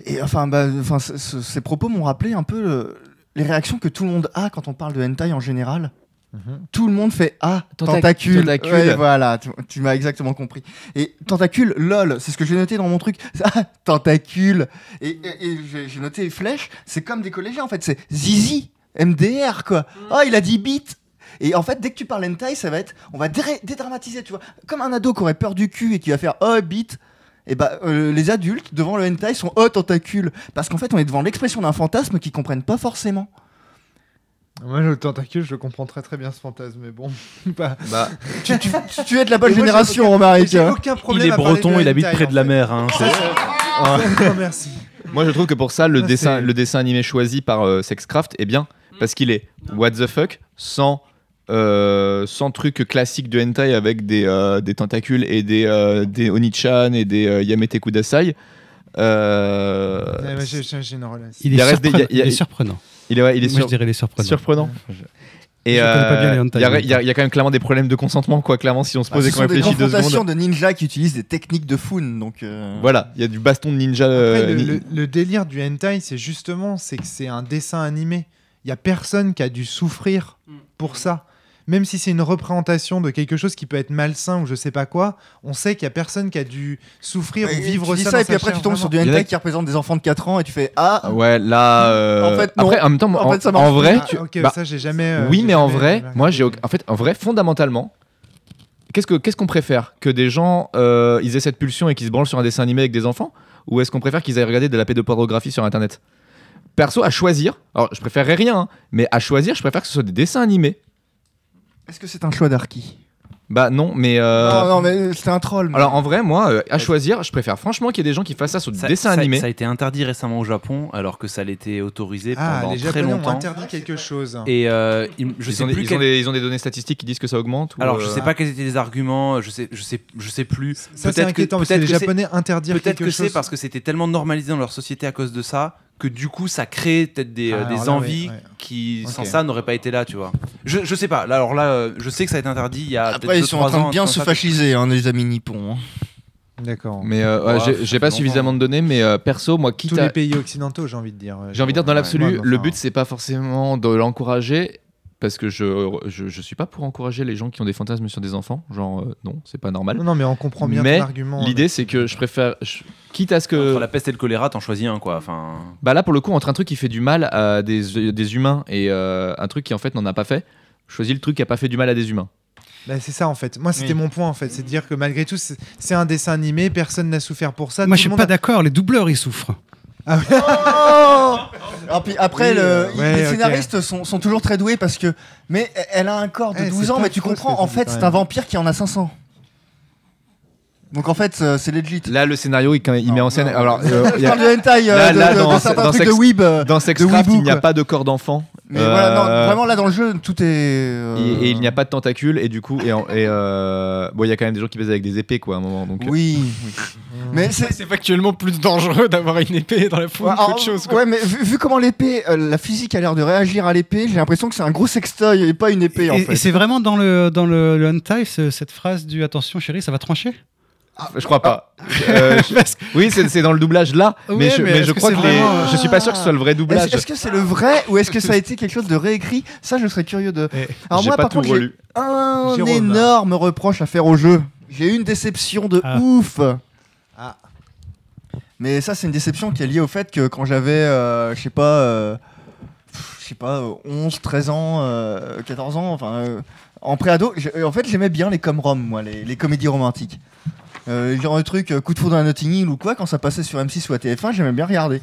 et enfin, bah, enfin ces propos m'ont rappelé un peu le- les réactions que tout le monde a quand on parle de hentai en général. Mhm. Tout le monde fait Ah, Tentac- tentacule. tentacule. Ouais, voilà, tu, tu m'as exactement compris. Et tentacule, lol, c'est ce que j'ai noté dans mon truc. [LAUGHS] Ah, tentacule. Et, et- et j'ai noté flèche, c'est comme des collégiens en fait, c'est zizi, MDR quoi. Oh, il a dit bite. Et en fait, dès que tu parles hentai, ça va être, on va dé- dédramatiser, tu vois. Comme un ado qui aurait peur du cul et qui va faire oh bite. Et bah, euh, les adultes devant le hentai sont oh tentacule. Parce qu'en fait, on est devant l'expression d'un fantasme qu'ils comprennent pas forcément. Moi, le tentacule, je comprends très très bien ce fantasme, mais bon. [LAUGHS] Bah, Bah tu, tu- tu es de la bonne génération, Romaric. J'ai aucun Il est breton, il habite près de la mer. hein, merci. moi je trouve que pour ça le Ah, dessin le dessin animé choisi par euh, Sexcraft est bien parce qu'il est what the fuck sans euh, sans truc classique de hentai avec des, euh, des tentacules et des, euh, des Onichan et des euh, Yamete Kudasai. Euh. Il est, surprenant. Il y a- il est surprenant. il ouais, est Moi, sur- je dirais surprenant. Et euh, y, a- y y quand même clairement des problèmes de consentement, quoi. Clairement, si on se Ah, pose ce et qu'on sont des réfléchit deux secondes. de ninjas qui utilisent des techniques de Foon, donc. euh, Voilà, il y a du baston de ninja. Après, euh, le, ni- le- le délire du hentai, c'est justement c'est que c'est un dessin animé. Il y a personne qui a dû souffrir pour ça. Même si c'est une représentation de quelque chose qui peut être malsain ou je sais pas quoi, on sait qu'il y a personne qui a dû souffrir ou vivre tu dis ça. ça, dans et puis sa après chair, tu tombes sur du hentai qui- qui représente des enfants de 4 ans et tu fais Ah Ouais, là. euh, En fait, non. Après, en même temps, En en, fait, ça marche en vrai, Ah, ok, bah, ça j'ai jamais. euh, oui, mais en vrai, jamais moi, j'ai, en fait, en vrai, fondamentalement, qu'est-ce que, qu'est-ce qu'on préfère? Que des gens, euh, ils aient cette pulsion et qu'ils se branlent sur un dessin animé avec des enfants, ou est-ce qu'on préfère qu'ils aient regardé de la pédopornographie sur Internet? Perso, à choisir, alors je préférerais rien, hein, mais à choisir, je préfère que ce soit des dessins animés. Est-ce que c'est un choix d'Arki? Bah non, mais. euh, Non, non, mais c'était un troll. mais- Alors en vrai, moi, euh, à choisir, je préfère franchement qu'il y ait des gens qui fassent ça sur des dessins ça- animés. ça a été interdit récemment au Japon, alors que ça l'était autorisé Ah, pendant les très Japonais ont longtemps. interdit quelque chose. Et euh, il- je ils, sais ont des, plus ils quel- ont des- ils ont des données statistiques qui disent que ça augmente ou, Alors je sais pas quels étaient les arguments, je sais, je sais, je sais plus. Ça c'est Peut-être que- parce que peut-être les que c'est- Japonais interdire Peut-être quelque que chose. c'est parce que c'était tellement normalisé dans leur société à cause de ça que du coup ça crée peut-être des, Ah, euh, des là, envies ouais, ouais. qui sans ça n'auraient pas été là, tu vois. Je, je sais pas. Là, alors là, euh, je sais que ça a été interdit il y a Après, peut-être ils deux, sont en trois train ans, de bien se fasciser, hein, les amis nippons. hein. D'accord. Mais euh, ouais, Ouais, j'ai- pas suffisamment de données, mais euh, perso, moi, quitte Tous à- les pays occidentaux, j'ai envie de dire. J'ai envie de dire, dans l'absolu, ouais, le enfin, but, c'est pas forcément de l'encourager, parce que je, je, je suis pas pour encourager les gens qui ont des fantasmes sur des enfants. Genre, euh, non, c'est pas normal. Non, non, mais on comprend bien Mais ton argument. euh, L'idée, c'est que je préfère. je- quitte à ce que. Entre la peste et le choléra, t'en choisis un, quoi. Enfin, Bah là, pour le coup, entre un truc qui fait du mal à des, des humains et euh, un truc qui, en fait, n'en a pas fait, je choisis le truc qui a pas fait du mal à des humains. Bah, c'est ça en fait. Moi, c'était Oui. mon point en fait. C'est de dire que malgré tout, c'est un dessin animé, personne n'a souffert pour ça. Moi, tout je suis pas a- d'accord. Les doubleurs, ils souffrent. Ah ouais. Oh Alors, puis après, Oui, le- il- ouais, les scénaristes sont, sont toujours très doués parce que. Mais elle a un corps de Eh, 12 c'est ans, mais tu comprends, en fait, c'est un vampire qui en a 500. Donc en fait, euh, c'est legit. Là, le scénario, il, il met en scène. non. Alors, euh, il Je y a- parle de hentai, euh, Là, de, là, de- dans- de certains dans trucs Sex- de weeb. euh, dans Sexcraft, Weeboo, il n'y a pas de corps d'enfant. Mais voilà, non, Euh, vraiment là dans le jeu, tout est. euh, Et, et il n'y a pas de tentacules, et du coup, et, en- et, euh, bon, il y a quand même des gens qui baisent avec des épées, quoi, à un moment. Donc, Oui, oui. [LAUGHS] Mais c'est. C'est factuellement plus dangereux d'avoir une épée dans la foule Ouais, qu'autre chose. quoi. ouais, mais vu, vu comment l'épée, euh, la physique a l'air de réagir à l'épée, j'ai l'impression que c'est un gros sextoy et pas une épée en fait. et c'est vraiment dans le, dans le, le cette phrase du attention chérie, ça va trancher? Je crois pas. Euh, je- [LAUGHS] Oui, c'est dans le doublage là, mais je, mais je crois que les- vraiment- je suis pas sûr que ce soit le vrai doublage. Est-ce que c'est le vrai ou est-ce que ça a été quelque chose de réécrit? Ça, je serais curieux de. Eh, Alors moi, pas par tout contre, j'ai un Jérôme. énorme reproche à faire au jeu. J'ai eu une déception de Ah. ouf. Ah. Mais ça, c'est une déception qui est liée au fait que quand j'avais, euh, je sais pas, euh, je sais pas, euh, 11, 13 ans, euh, 14 ans, enfin, euh, en préado, en fait, j'aimais bien les com-rom, moi, les, les comédies romantiques. Euh, genre le truc euh, Coup de foudre à Notting Hill ou quoi, quand ça passait sur M6 ou à TF1, j'aimais bien regarder.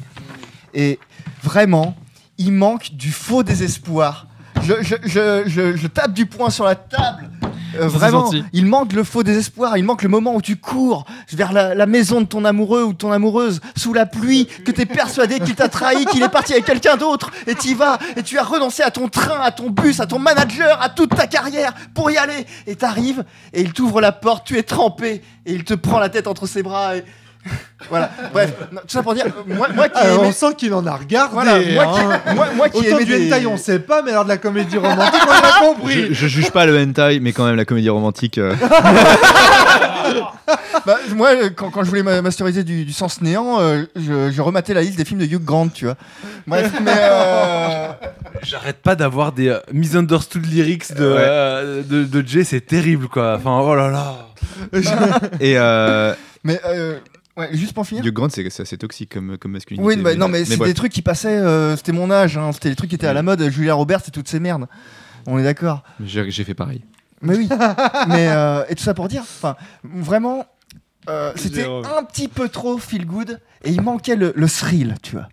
Et vraiment, il manque du faux désespoir. Je, je, je, je, tape du poing sur la table. Euh, vraiment, il manque le faux désespoir, il manque le moment où tu cours vers la, la maison de ton amoureux ou de ton amoureuse sous la pluie, que tu es persuadé qu'il t'a trahi, qu'il est parti avec quelqu'un d'autre, et tu y vas, et tu as renoncé à ton train, à ton bus, à ton manager, à toute ta carrière pour y aller, et t'arrives, et il t'ouvre la porte, tu es trempé, et il te prend la tête entre ses bras, et... [LAUGHS] voilà, bref, non, tout ça pour dire, moi, moi qui aimé- on sent qu'il en a regardé. voilà, moi qui, hein. moi, moi qui Autant aimais du des- hentai, on sait pas, mais alors de la comédie romantique, on a [LAUGHS] compris. Je, je juge pas le hentai, mais quand même la comédie romantique. euh, [LAUGHS] Bah, moi, euh, quand, quand je voulais ma- masteriser du, du sens néant, euh, je, je rematais la liste des films de Hugh Grant, tu vois. Bref, mais. euh, J'arrête pas d'avoir des euh, misunderstood lyrics de, Ouais. euh, de, de Jay, c'est terrible quoi. Enfin, oh là là. Et euh, mais. euh, ouais, juste pour finir. Hugh Grant, c'est c'est assez toxique comme, comme masculinité. Oui, bah, non, mais c'est des trucs qui passaient. euh, c'était mon âge, hein, c'était les trucs qui étaient à la mode. Julia Roberts et toutes ces merdes. On est d'accord. J'ai fait pareil. Mais oui. mais euh, et tout ça pour dire, enfin, vraiment, euh, c'était un petit peu trop feel good et il manquait le, le thrill, tu vois.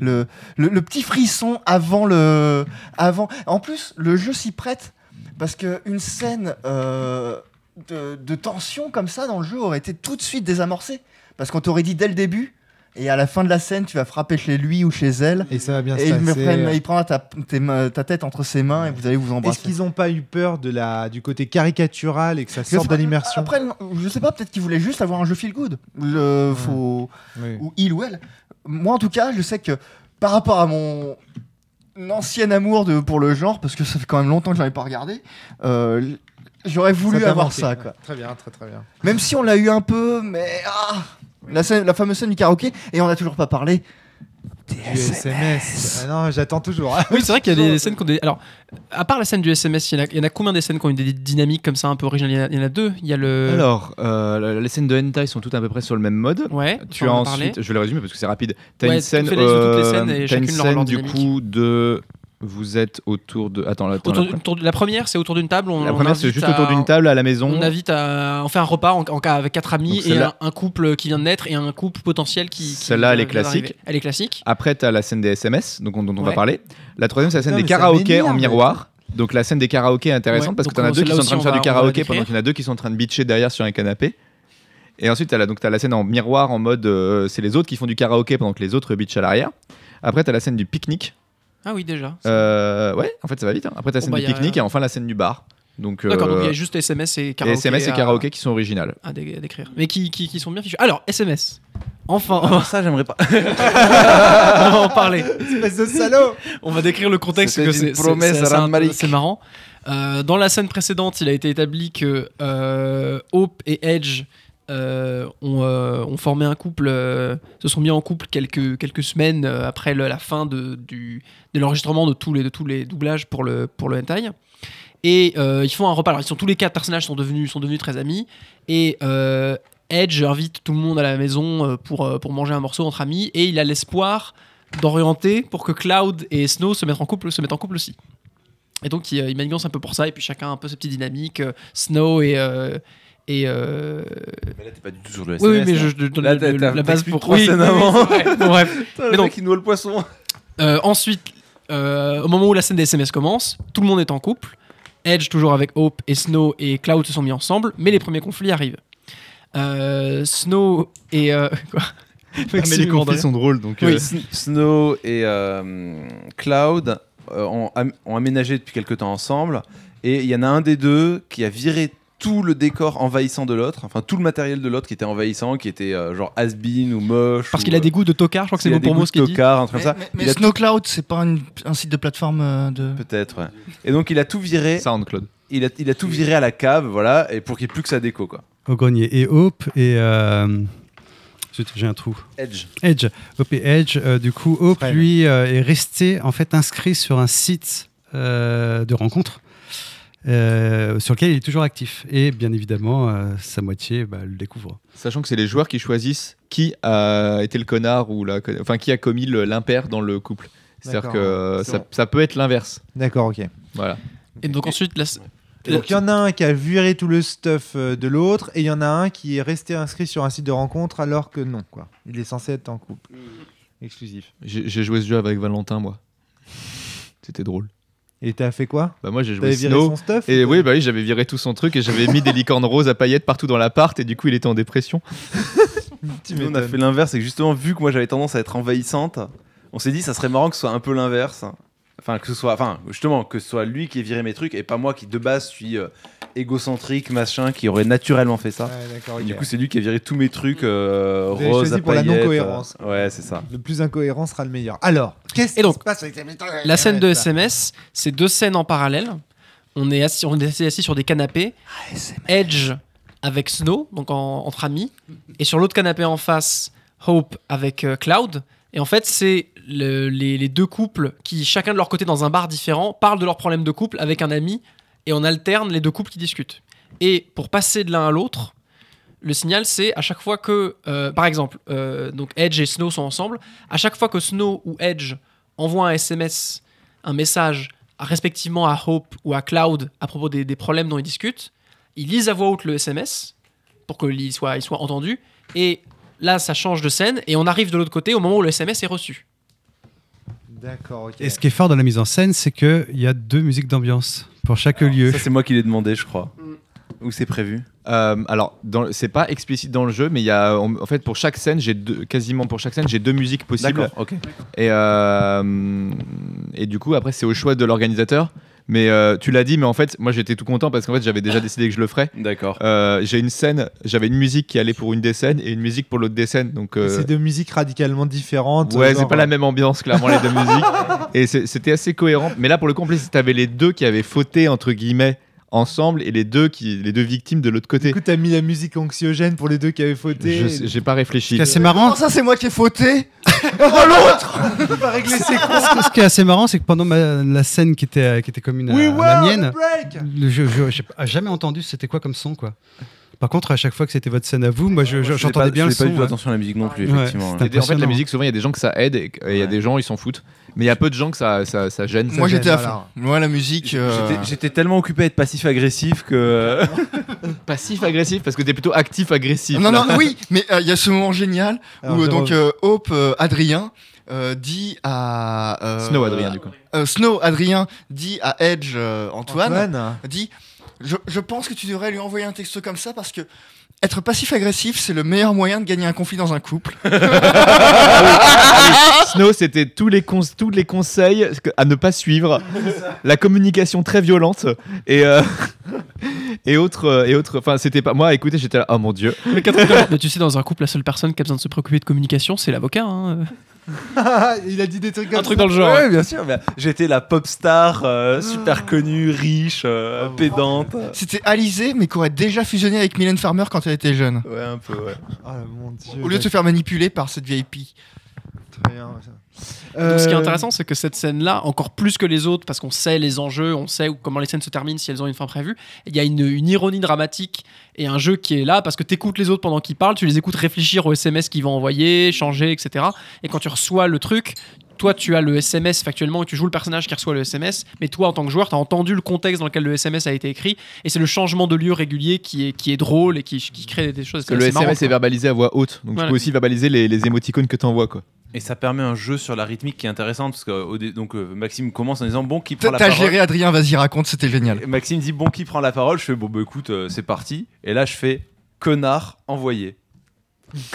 Le, le, le petit frisson avant le. Avant. En plus, le jeu s'y prête parce qu'une scène euh, de, de tension comme ça dans le jeu aurait été tout de suite désamorcée. Parce qu'on t'aurait dit dès le début, et à la fin de la scène, tu vas frapper chez lui ou chez elle. Et ça va bien Et se il, passer. prenne- il prendra ta, tes mains- ta tête entre ses mains et vous allez vous Est-ce embrasser. qu'ils ont pas eu peur de la, du côté caricatural et que ça Je sorte de l'immersion Après, je sais pas, peut-être qu'ils voulaient juste avoir un jeu feel good. Le, faut, Oui. ou il ou elle. Moi, en tout cas, je sais que par rapport à mon ancien amour de, pour le genre, parce que ça fait quand même longtemps que j'en ai pas regardé, euh, j'aurais voulu Ça avoir manqué. ça. Quoi. Très bien, très très bien. Même si on l'a eu un peu, mais ah, la, scène- la fameuse scène du karaoké, et on n'a toujours pas parlé. des Du SMS. Ah non, j'attends toujours. Oui, c'est vrai qu'il y a des [LAUGHS] scènes qui ont des. Alors, à part la scène du SMS, il y en a, il y en a combien des scènes qui ont eu des dynamiques comme ça un peu originales? Il y, en a, il y en a deux. Il y a le. Alors, euh, les scènes de hentai sont toutes à peu près sur le même mode. Ouais, Tu as en ensuite, je vais le résumer parce que c'est rapide. T'as Ouais, une scène, fais les- les scènes et t'as une scène leur du coup de vous êtes autour de. Attends, attends, Autour- la, autour de- la première, c'est autour d'une table. On, la première c'est juste à- autour d'une table à la maison. On invite à. On fait un repas en, en cas avec quatre amis et un, un couple qui vient de naître et un couple potentiel qui. qui Celle-là, elle est classique. Elle est classique. Après, t'as la scène des SMS, donc on- dont on va parler. La troisième, c'est la scène des karaokés en miroir. Donc la scène des karaokés est intéressante Ouais, parce que t'en as on- deux qui sont en train de faire du karaoké pendant qu'il y en a deux qui sont en train de bitcher derrière sur un canapé. Et ensuite, t'as la, donc, t'as la scène en miroir en mode euh, c'est les autres qui font du karaoké pendant que les autres bitchent à l'arrière. Après, t'as la scène du pique-nique. Ah oui, déjà. Euh, ouais, en fait, ça va vite. hein. Après, t'as la scène bah, du pique-nique et enfin la scène du bar. Donc, D'accord, donc il y euh, a juste SMS et et karaoké. SMS et à- karaoké qui sont originales. À, dé- à décrire. Mais qui, qui, qui sont bien fichus. Alors, SMS. Enfin, Ah, ça, j'aimerais pas. [LAUGHS] on va en parler. Espèce de salaud On va décrire le contexte C'était que une c'est promesse c'est- c'est à un- Rand-Malik. c'est marrant. Euh, dans la scène précédente, il a été établi que euh, Hope et Edge euh, ont, euh, formé un couple, euh, se sont mis en couple quelques, quelques semaines euh, après la fin de, l'enregistrement de tous les, de tous les doublages pour le, pour le hentai. Et ils font un repas. Alors, ils tous les quatre personnages sont devenus, sont devenus très amis. Et Edge invite tout le monde à la maison pour, pour manger un morceau entre amis. Et il a l'espoir d'orienter pour que Cloud et Snow se mettent en couple, se mettent en couple aussi. Et donc il, euh, il manigance un peu pour ça, et puis chacun a un peu ses petites dynamiques. Snow et. Et euh, Mais là, t'es pas du tout sur le Oui, oui, SMS. mais là. je, donne Là, le- la base pour. trois scènes oui, avant. Bon, bref. Mais donc- il noie le poisson. Euh, ensuite, euh, au moment où la scène des SMS commence, tout le monde est en couple. Edge toujours avec Hope et Snow et Cloud se sont mis ensemble, mais les premiers conflits arrivent. Euh, Snow et euh, [LAUGHS] quoi Ah, mais les conflits sont drôles donc. Oui. euh, Snow et euh, Cloud euh, ont, am- ont aménagé depuis quelques temps ensemble. Et il y en a un des deux qui a viré tout le décor envahissant de l'autre, enfin tout le matériel de l'autre qui était envahissant, qui était euh, genre has-been ou moche. Parce qu'il a euh, des goûts de tocard, je crois que c'est mot pour de ce qu'il dit. tocard, un truc Mais, comme ça. mais- mais a Snowcloud, c'est pas une- un site de plateforme euh, de. Peut-être, ouais. Et donc il a tout viré. SoundCloud. Il a, il a tout viré à la cave, voilà, et pour qu'il n'y ait plus que sa déco, quoi. au grenier. Et Hope et. euh, zut, J'ai un trou. Edge. Edge. Hope et Edge. euh, du coup, Hope, lui, euh, est resté en fait inscrit sur un site euh, de rencontre. Euh, sur lequel il est toujours actif. Et bien évidemment, euh, sa moitié bah, le découvre. Sachant que c'est les joueurs qui choisissent qui a été le connard ou la, enfin qui a commis l'impair dans le couple. C'est-à-dire que euh, ça, bon. ça peut être l'inverse. D'accord, ok. Voilà. Et donc ensuite, la- Donc il y en a un qui a viré tout le stuff de l'autre et il y en a un qui est resté inscrit sur un site de rencontre alors que non, quoi. Il est censé être en couple. Exclusif. J'ai j'ai joué ce jeu avec Valentin, moi. C'était drôle. Et t'as fait quoi Bah moi j'ai joué viré Snow. son stuff Et ou oui, bah oui, j'avais viré tout son truc et j'avais mis des licornes [LAUGHS] roses à paillettes partout dans l'appart et du coup il était en dépression. [LAUGHS] On a fait l'inverse, c'est que justement, vu que moi j'avais tendance à être envahissante, on s'est dit ça serait marrant que ce soit un peu l'inverse. Enfin, que ce soit, enfin, justement, que ce soit lui qui ait viré mes trucs et pas moi qui de base suis euh, égocentrique, machin, qui aurait naturellement fait ça. Ouais, d'accord, Et ok. Du coup, c'est lui qui a viré tous mes trucs euh, Vous avez roses choisi à pour la non-cohérence. euh, ouais, c'est ça. Le plus incohérent sera le meilleur. Alors, qu'est-ce qui se passe avec la scène de SMS, c'est deux scènes en parallèle. On est assis, on est assis, assis sur des canapés. Edge avec Snow, donc en- entre amis. Et sur l'autre canapé en face, Hope avec euh, Cloud. Et en fait, c'est le- les, les deux couples qui, chacun de leur côté dans un bar différent, parlent de leurs problèmes de couple avec un ami. Et on alterne les deux couples qui discutent. Et pour passer de l'un à l'autre, le signal, c'est à chaque fois que, euh, par exemple, euh, donc Edge et Snow sont ensemble, à chaque fois que Snow ou Edge envoient un SMS, un message respectivement à Hope ou à Cloud à propos des, problèmes dont ils discutent, ils lisent à voix haute le SMS pour qu'il soit, soit entendu, et là, ça change de scène, et on arrive de l'autre côté au moment où le SMS est reçu. D'accord. Et ce qui est fort dans la mise en scène, c'est qu'il y a deux musiques d'ambiance pour chaque lieu. Ça, c'est moi qui l'ai demandé, je crois. Ou c'est prévu Euh, alors, c'est pas explicite dans le jeu, mais il y a, en en fait, pour chaque scène, j'ai deux, quasiment pour chaque scène, j'ai deux musiques possibles. D'accord, ok. Et, euh, et du coup, après, c'est au choix de l'organisateur. Mais euh, tu l'as dit, mais en fait, moi j'étais tout content parce qu'en fait, j'avais déjà décidé que je le ferais. D'accord. Euh, j'ai une scène, j'avais une musique qui allait pour une des scènes et une musique pour l'autre des scènes. Donc, euh, C'est deux musiques radicalement différentes. Ouais, c'est pas la même ambiance, clairement, les deux [LAUGHS] musiques. Et c'était assez cohérent. Mais là, pour le coup, en plus, t'avais les deux qui avaient fauté, entre guillemets, ensemble, et les deux, qui, les deux victimes de l'autre Du côté. coup, t'as mis la musique anxiogène pour les deux qui avaient fauté. J'ai pas réfléchi. Ce qui est assez marrant, Oh, ça c'est moi qui ai fauté [LAUGHS] On va [LAUGHS] régler ses comptes. ce qui est assez marrant, c'est que pendant ma- la scène qui était, qui était commune à, We à la mienne, le- je- j'ai pas- jamais entendu c'était quoi comme son quoi. Par contre, à chaque fois que c'était votre scène à vous, moi je- j'entendais bien je le faisais pas son. du tout attention à la musique non plus, effectivement. en fait, la musique, souvent, il y a des gens que ça aide et il y a des gens, ils s'en foutent. Mais il y a peu de gens que ça, ça, ça gêne. Moi j'étais à fond. Moi la musique. euh, J'étais- tellement occupé à être passif-agressif que. [LAUGHS] Passif-agressif parce que t'es plutôt actif-agressif. Non, non, oui, mais euh, il y a ce moment génial Alors, où euh, donc euh, Hope euh, Adrien euh, dit à euh, Snow Adrien, du coup. euh, Snow Adrien dit à Edge euh, Antoine, Antoine dit je, je pense que tu devrais lui envoyer un texto comme ça parce que être passif-agressif, c'est le meilleur moyen de gagner un conflit dans un couple. [LAUGHS] Snow, c'était tous les, cons- tous les conseils à ne pas suivre, la communication très violente et, euh, et autres. Et autres enfin, c'était pas. Moi, écoutez, j'étais là, oh mon dieu. Mais tu sais, dans un couple, la seule personne qui a besoin de se préoccuper de communication, c'est l'avocat. hein. [LAUGHS] Il a dit des trucs comme Un truc ça. dans le genre. Ouais, bien sûr. mais J'étais la pop star euh, super connue, riche, euh, pédante. C'était Alizé, mais qui aurait déjà fusionné avec Mylène Farmer quand elle était jeune. Ouais, un peu, ouais. Oh mon dieu. Au lieu de se faire manipuler par cette vieille pie. Très bien, ça. Donc, ce qui est Euh, intéressant, c'est que cette scène-là, encore plus que les autres, parce qu'on sait les enjeux, on sait où- comment les scènes se terminent, si elles ont une fin prévue, il y a une, une ironie dramatique et un jeu qui est là, parce que tu écoutes les autres pendant qu'ils parlent, tu les écoutes réfléchir au SMS qu'ils vont envoyer, changer, etc. Et quand tu reçois le truc, toi, tu as le SMS factuellement et tu joues le personnage qui reçoit le SMS, mais toi, en tant que joueur, tu as entendu le contexte dans lequel le SMS a été écrit, et c'est le changement de lieu régulier qui est, qui est drôle et qui, qui crée des choses. Parce que le c'est marrant, SMS est quoi. verbalisé à voix haute. Donc Voilà. tu peux aussi verbaliser les, les émoticônes que t'envoies, quoi. Et ça permet un jeu sur la rythmique qui est intéressant parce que donc euh, Maxime commence en disant bon qui prend T'as la t'as parole. géré Adrien, vas-y raconte, c'était génial. Et Maxime dit bon qui prend la parole? Je fais bon bah écoute euh, c'est parti. Et là je fais connard envoyé.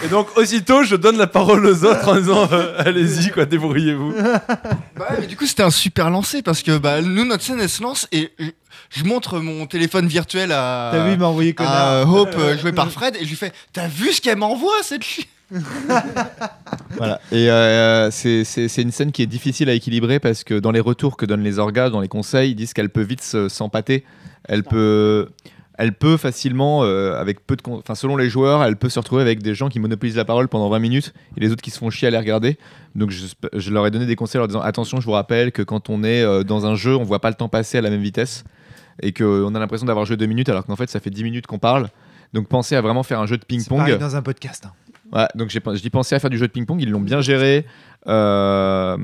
Et donc aussitôt je donne la parole aux autres en disant euh, allez-y quoi débrouillez-vous. [LAUGHS] Bah ouais, mais du coup, c'était un super lancé parce que bah, nous, notre scène, elle se lance et je, montre mon téléphone virtuel à, T'as vu, il m'a envoyé à connard. Hope, euh, joué par Fred, et je lui fais T'as vu ce qu'elle m'envoie cette fille [LAUGHS] Voilà. Et euh, c'est une scène qui est difficile à équilibrer parce que dans les retours que donnent les orgas, dans les conseils, ils disent qu'elle peut vite se- s'empâter. Elle peut. elle peut facilement, euh, avec peu de, con- enfin selon les joueurs, elle peut se retrouver avec des gens qui monopolisent la parole pendant 20 minutes et les autres qui se font chier à les regarder. Donc je, je leur ai donné des conseils en leur disant attention, je vous rappelle que quand on est euh, dans un jeu, on voit pas le temps passer à la même vitesse et qu'on a l'impression d'avoir joué deux minutes alors qu'en fait ça fait 10 minutes qu'on parle. Donc pensez à vraiment faire un jeu de ping-pong. dans un podcast. hein. Ouais, donc j'ai pen- je dis pensez à faire du jeu de ping-pong, ils l'ont bien géré. Euh,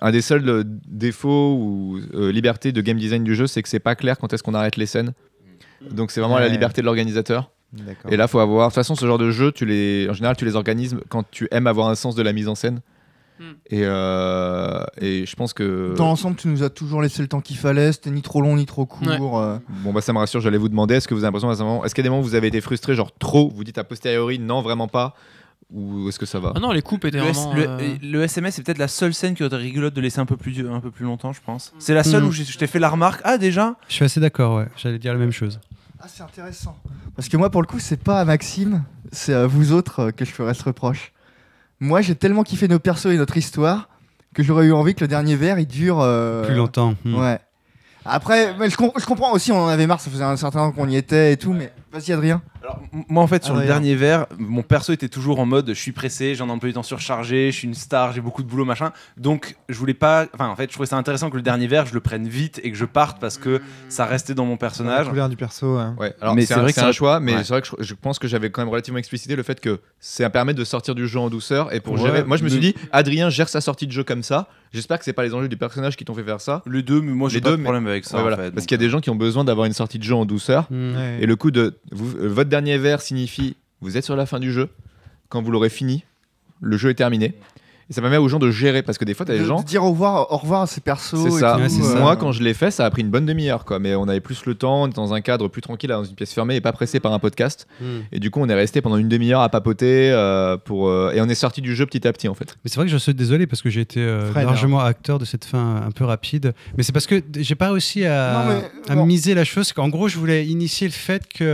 un des seuls euh, défauts ou euh, libertés de game design du jeu, c'est que c'est pas clair quand est-ce qu'on arrête les scènes. Donc c'est vraiment à la Ouais. liberté de l'organisateur. Et là, faut avoir. De toute façon, ce genre de jeu, tu les, en général, tu les organises quand tu aimes avoir un sens de la mise en scène. Et, euh, et je pense que. Dans l'ensemble, tu nous as toujours laissé le temps qu'il fallait. C'était ni trop long ni trop court. euh. Bon, bah ça me rassure, j'allais vous demander, est-ce que vous avez l'impression, à ce moment- est-ce qu'il y a des moments où vous avez été frustré, genre trop, vous dites a posteriori, non, vraiment pas Ou est-ce que ça va Ah non, les coupes étaient Le, vraiment. le- euh, le SMS, c'est peut-être la seule scène qui aurait été rigolote de laisser un peu plus, un peu plus longtemps, je pense. C'est la seule Mm. où je t'ai fait la remarque. Ah, déjà Je suis assez d'accord, ouais. J'allais dire la même chose. Ah, c'est intéressant. Parce que moi, pour le coup, c'est pas à Maxime, c'est à vous autres euh, que je ferai ce reproche. Moi, j'ai tellement kiffé nos persos et notre histoire que j'aurais eu envie que le dernier verre il dure. euh, Plus longtemps. Hmm. Ouais. Après, mais je, com- je comprends aussi, on en avait marre, ça faisait un certain temps qu'on y était et tout, mais vas-y, Adrien. Alors, moi, en fait, sur le Adrien. dernier verre, mon perso était toujours en mode je suis pressé, j'ai un emploi du temps surchargé, je suis une star, j'ai beaucoup de boulot, machin. Donc, je voulais pas. Enfin, en fait, je trouvais ça intéressant que le dernier verre, je le prenne vite et que je parte parce que ça restait dans mon La personnage. couleur du perso. hein. Ouais, alors Mais c'est vrai que c'est un choix, mais Ouais. c'est vrai que je, je pense que j'avais quand même relativement explicité le fait que ça permet de sortir du jeu en douceur et pour Ouais, gérer. Moi, je me suis le- dit, Adrien gère sa sortie de jeu comme ça. J'espère que c'est pas les enjeux du personnage qui t'ont fait faire ça. Les deux, mais moi, j'ai pas deux, de problème avec ça. Ouais, en voilà. fait, Parce qu'il y a des gens qui ont besoin d'avoir une sortie de jeu en douceur. Ouais. Et le coup de vous- euh, votre dernier verre signifie vous êtes sur la fin du jeu. Quand vous l'aurez fini, le jeu est terminé. Et ça permet aux gens de gérer parce que des fois, t'as De, des gens. de dire au revoir, au revoir à ces persos. C'est et ça. tout, Ouais, c'est euh, ça. Moi, quand je l'ai fait, ça a pris une bonne demi-heure, quoi. Mais on avait plus le temps, on était dans un cadre plus tranquille, dans une pièce fermée et pas pressé par un podcast. Hmm. Et du coup, on est resté pendant une demi-heure à papoter euh, pour euh, et on est sorti du jeu petit à petit, en fait. Mais c'est vrai que je suis désolé parce que j'ai été euh, Fred, largement acteur de cette fin un peu rapide. Mais c'est parce que j'ai pas réussi à, Non, mais, à bon. miser la chose. En gros, je voulais initier le fait qu'il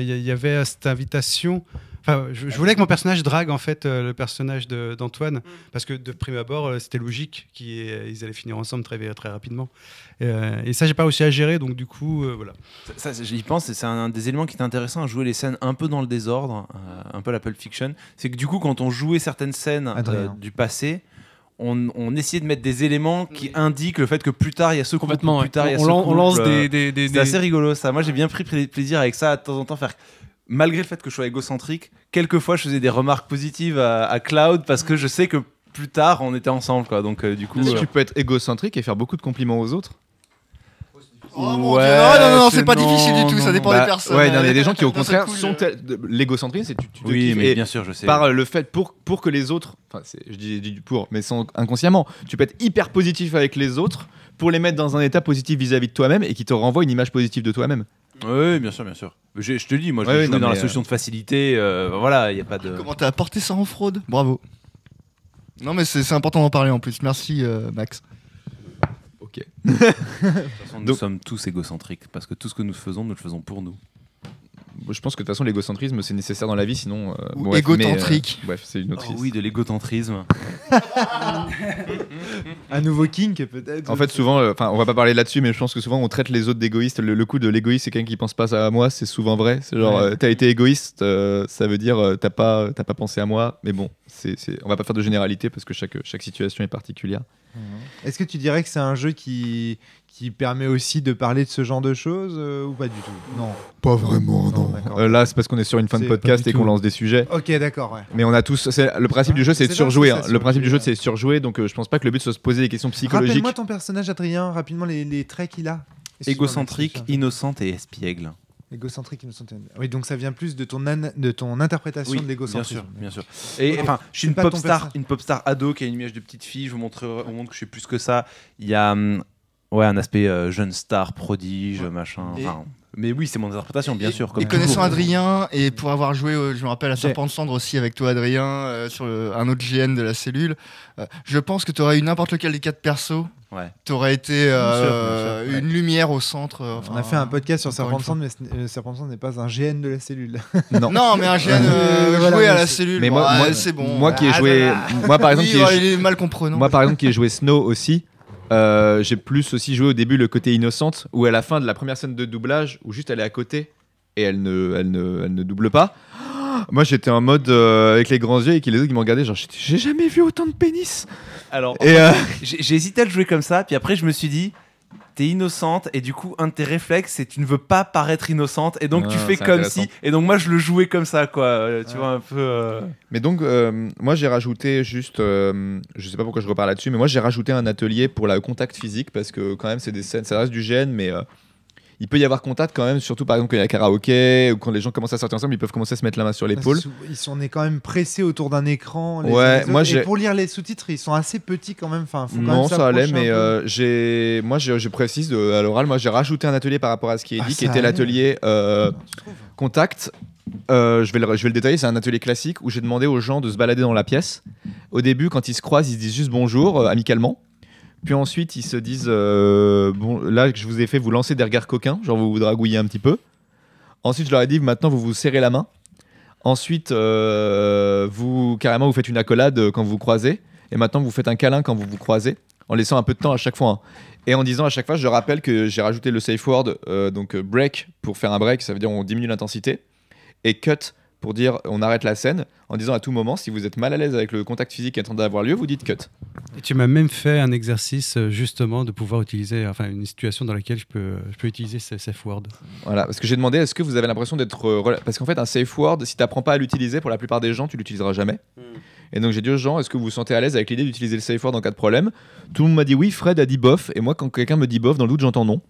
y, y avait cette invitation. Enfin, je, je voulais que mon personnage drague en fait euh, le personnage d'Antoine parce que de prime abord euh, c'était logique qu'ils allaient finir ensemble très très rapidement. Euh, et ça j'ai pas réussi à gérer donc du coup euh, voilà. Ça, ça, j'y pense, et c'est un des éléments qui est intéressant à jouer les scènes un peu dans le désordre, euh, un peu la Pulp Fiction. C'est que du coup, quand on jouait certaines scènes euh, du passé, on, on essayait de mettre des éléments qui indiquent le fait que plus tard il y a ce Complètement. plus ouais. tard il y a on, ce lance des. des, des- C'est des- assez rigolo ça. Moi j'ai bien pris pla- plaisir avec ça à de temps en temps faire. Malgré le fait que je sois égocentrique, quelquefois je faisais des remarques positives à, à Cloud parce que je sais que plus tard on était ensemble quoi. Donc euh, du coup. Est-ce que euh, tu peux être égocentrique et faire beaucoup de compliments aux autres? Oh mon Ouais, Dieu, non, non, non, c'est pas non, difficile du tout, ça dépend Bah, des personnes. Ouais, non, mais il y a des gens qui, au contraire, sont l'égocentrisme, c'est tu, tu te oui, kiffes mais et bien sûr, je sais. par le fait pour pour que les autres, enfin, je dis, je dis du pour, mais sans inconsciemment, tu peux être hyper positif avec les autres pour les mettre dans un état positif vis-à-vis de toi-même et qui te renvoie une image positive de toi-même. Oui, bien sûr, bien sûr. Je, je te le dis, moi, je Ouais, non, dans la mais, solution de facilité. euh, voilà, il n'y a pas de. Comment t'as apporté ça en fraude? Bravo. Non, mais c'est c'est important d'en parler en plus. Merci, euh, Max. Ok. [LAUGHS] De toute façon, nous Donc- sommes tous égocentriques parce que tout ce que nous faisons, nous le faisons pour nous. Je pense que de toute façon l'égocentrisme c'est nécessaire dans la vie, sinon. euh, Ou bref, égocentrique. mais, euh, bref, c'est une autre Oh histoire. oui, de l'égotentrisme. Un nouveau kink peut-être. En fait, souvent, euh, enfin, on va pas parler là-dessus, mais je pense que souvent on traite les autres d'égoïstes. Le, le coup de l'égoïste, c'est quelqu'un qui pense pas à moi, c'est souvent vrai. C'est genre, Ouais. euh, t'as été égoïste, euh, ça veut dire euh, t'as pas, t'as pas pensé à moi. Mais bon, c'est, c'est- on va pas faire de généralité parce que chaque, chaque situation est particulière. Est-ce que tu dirais que c'est un jeu qui, qui permet aussi de parler de ce genre de choses euh, ou pas du tout? Non. Pas vraiment, non. d'accord. Euh, là, c'est parce qu'on est sur une fin de podcast et qu'on lance des sujets. Ok, d'accord, ouais. Mais on a tous. le principe du jeu, c'est de surjouer. hein. Le principe du jeu, c'est de surjouer. Donc, euh, je pense pas que le but soit de se poser des questions psychologiques. Rappelle-moi ton personnage, Adrien, rapidement les, les traits qu'il a. Égocentrique, innocente et espiègle. Égocentrique, innocent. Oui, donc ça vient plus de ton, an- de ton interprétation de bien l'égocentrisme. sûr, bien sûr. Et enfin, je suis une pop star, une pop star ado qui a une image de petite fille. Je vous montre, on montre que je suis plus que ça. Il y a, hum, ouais, un aspect euh, jeune star, prodige, machin. Et- enfin, mais oui, c'est mon interprétation, bien sûr. Comme Et connaissant toujours. Adrien, et pour avoir joué, euh, je me rappelle, à Serpent de Cendre aussi avec toi, Adrien, euh, sur le- un autre GN de la cellule, euh, je pense que tu aurais eu n'importe lequel des quatre persos. Ouais. Tu aurais été euh, bien sûr, ouais. une lumière au centre. euh, On a fait un podcast sur Serpent de. Cendre, mais Serpent de Cendre n'est pas un GN de la cellule. [LAUGHS] Non. Non, mais un GN voilà, joué à la cellule. Mais bon, moi, c'est bon. moi qui ai Ah, joué, moi par exemple, Oui, qui ai- ouais, il est mal comprenant. Moi, par exemple, qui ai joué Snow aussi, euh, j'ai plus aussi joué au début le côté innocente, où à la fin de la première scène de doublage, où juste elle est à côté et elle ne, elle ne, elle ne double pas. [GASPS] Moi j'étais en mode euh, avec les grands yeux et les autres qui m'ont regardé genre j'ai jamais vu autant de pénis. Alors, Et euh, j'ai hésité à le jouer comme ça, puis après je me suis dit, t'es innocente, et du coup, un de tes réflexes, c'est tu ne veux pas paraître innocente, et donc tu Ah, fais comme si. Et donc moi, je le jouais comme ça, quoi. euh, Tu vois, un peu. euh, Mais donc, euh, moi j'ai rajouté juste, je sais pas pourquoi je repars là-dessus, mais moi j'ai rajouté un atelier pour le contact physique parce que quand même c'est des scènes, ça reste du gène, mais il peut y avoir contact quand même, surtout par exemple quand il y a karaoké ou quand les gens commencent à sortir ensemble, ils peuvent commencer à se mettre la main sur l'épaule. Ils sont on est quand même pressés autour d'un écran. les Ouais, moi, Et pour lire les sous-titres, ils sont assez petits quand même. Enfin, faut quand Non, même ça allait, mais euh, j'ai, moi je, je précise de- à l'oral, moi j'ai rajouté un atelier par rapport à ce qui est Ah, dit, qui était l'atelier euh, trouves contact. Euh, je, vais le, je vais le détailler, c'est un atelier classique où j'ai demandé aux gens de se balader dans la pièce. Au début, quand ils se croisent, ils se disent juste bonjour, euh, amicalement. Puis ensuite, ils se disent euh, bon, là je vous ai fait vous lancer des regards coquins, genre vous vous dragouillez un petit peu. Ensuite, je leur ai dit maintenant vous vous serrez la main. Ensuite, euh, vous carrément vous faites une accolade euh, quand vous croisez. Et maintenant, vous faites un câlin quand vous vous croisez, en laissant un peu de temps à chaque fois. hein. Et en disant à chaque fois, je rappelle que j'ai rajouté le safe word, donc break pour faire un break, ça veut dire on diminue l'intensité, et cut pour dire on arrête la scène, en disant à tout moment, si vous êtes mal à l'aise avec le contact physique qui est en train d'avoir lieu, vous dites cut. Et tu m'as même fait un exercice euh, justement de pouvoir utiliser, enfin une situation dans laquelle je peux, je peux utiliser ce safe word. Voilà, parce que j'ai demandé est-ce que vous avez l'impression d'être. euh, Parce qu'en fait, un safe word, si tu n'apprends pas à l'utiliser, pour la plupart des gens, tu l'utiliseras jamais. Et donc j'ai dit aux gens est-ce que vous vous sentez à l'aise avec l'idée d'utiliser le safe word en cas de problème? Tout le monde m'a dit oui, Fred a dit bof, et moi, quand quelqu'un me dit bof, dans le doute, j'entends non.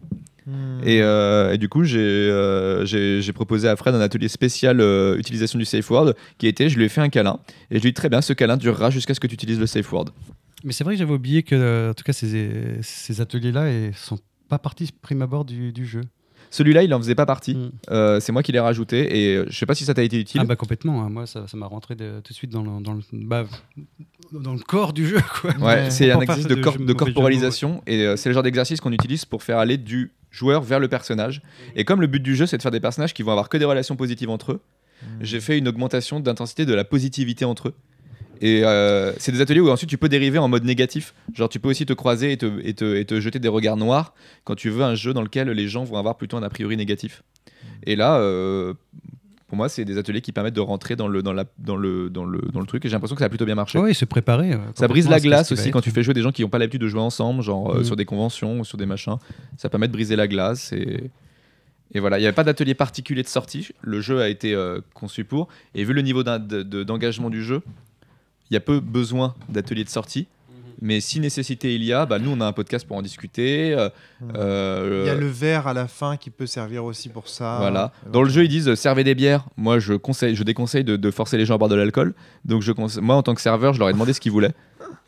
Hmm. Et, euh, et du coup, j'ai euh, proposé à Fred un atelier spécial euh, utilisation du safe word qui était je lui ai fait un câlin. Et je lui ai dit très bien, ce câlin durera jusqu'à ce que tu utilises le safe word. Mais c'est vrai que j'avais oublié que, euh, en tout cas, ces, ces ateliers-là ne sont pas partis prime abord du, du jeu. Celui-là, il en faisait pas partie. Mm. Euh, c'est moi qui l'ai rajouté et je sais pas si ça t'a été utile. Ah bah complètement, hein. moi ça m'a rentré de- tout de suite dans le, dans, le, bah, dans le corps du jeu. Quoi. Ouais, [LAUGHS] c'est un exercice de, corporalisation et euh, c'est le genre d'exercice qu'on utilise pour faire aller du joueur vers le personnage. Et comme le but du jeu c'est de faire des personnages qui vont avoir que des relations positives entre eux, j'ai fait une augmentation d'intensité de la positivité entre eux. Et euh, c'est des ateliers où ensuite tu peux dériver en mode négatif. Genre tu peux aussi te croiser et te, et te, et te jeter des regards noirs quand tu veux un jeu dans lequel les gens vont avoir plutôt un a priori négatif. Et là, euh, pour moi, c'est des ateliers qui permettent de rentrer dans le, dans la, dans le, dans le, dans le truc et j'ai l'impression que ça a plutôt bien marché. Ouais, oui, se préparer. euh, Ça brise la glace aussi quand tu fais jouer des gens qui n'ont pas l'habitude de jouer ensemble, genre euh, Mhm. sur des conventions ou sur des machins. Ça permet de briser la glace et, et voilà. Il n'y avait pas d'atelier particulier de sortie. Le jeu a été euh, conçu pour. Et vu le niveau d'engagement du jeu, il y a peu besoin d'atelier de sortie. Mais si nécessité il y a, bah, nous on a un podcast pour en discuter. euh, euh, Il y a le verre à la fin qui peut servir aussi pour ça. voilà. Dans le jeu, ils disent euh, servez des bières. Moi, je conseille, je déconseille de, de forcer les gens à boire de l'alcool. Donc, je conse- moi, en tant que serveur, je leur ai demandé ce qu'ils voulaient.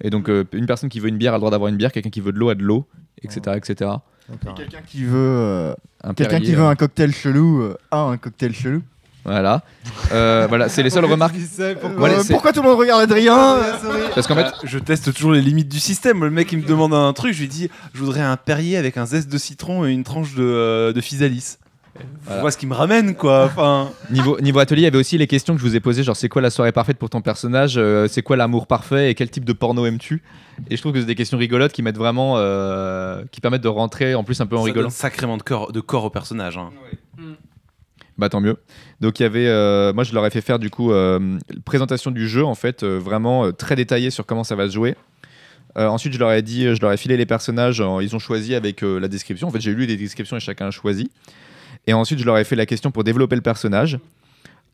Et donc, euh, une personne qui veut une bière a le droit d'avoir une bière. Quelqu'un qui veut de l'eau a de l'eau, etc., etc. D'accord. Quelqu'un qui veut, euh, Un quelqu'un qui veut euh, un cocktail chelou euh, a un cocktail chelou. Voilà. Euh, voilà, c'est les seules remarques. Pourquoi Voilà, Euh, c'est- pourquoi tout le monde regarde Adrien Parce qu'en fait, Bah, je teste toujours les limites du système. Le mec, il me demande un truc, je lui dis je voudrais un Perrier avec un zeste de citron et une tranche de, euh, de physalis. Voilà. Vois ce qui me ramène, quoi. Enfin, niveau, niveau atelier, il y avait aussi les questions que je vous ai posées, genre c'est quoi la soirée parfaite pour ton personnage, euh, c'est quoi l'amour parfait et quel type de porno aimes-tu? Et je trouve que c'est des questions rigolotes qui mettent vraiment, euh, qui permettent de rentrer en plus un peu en ça rigolant. donne sacrément de corps, de corps au personnage. hein. Bah tant mieux. Donc il y avait, euh, moi je leur ai fait faire du coup euh, présentation du jeu en fait, euh, vraiment très détaillée sur comment ça va se jouer. Ensuite je leur ai dit, je leur ai filé les personnages, ils ont choisi avec la description. En fait j'ai lu les descriptions et chacun a choisi. Et ensuite je leur ai fait la question pour développer le personnage.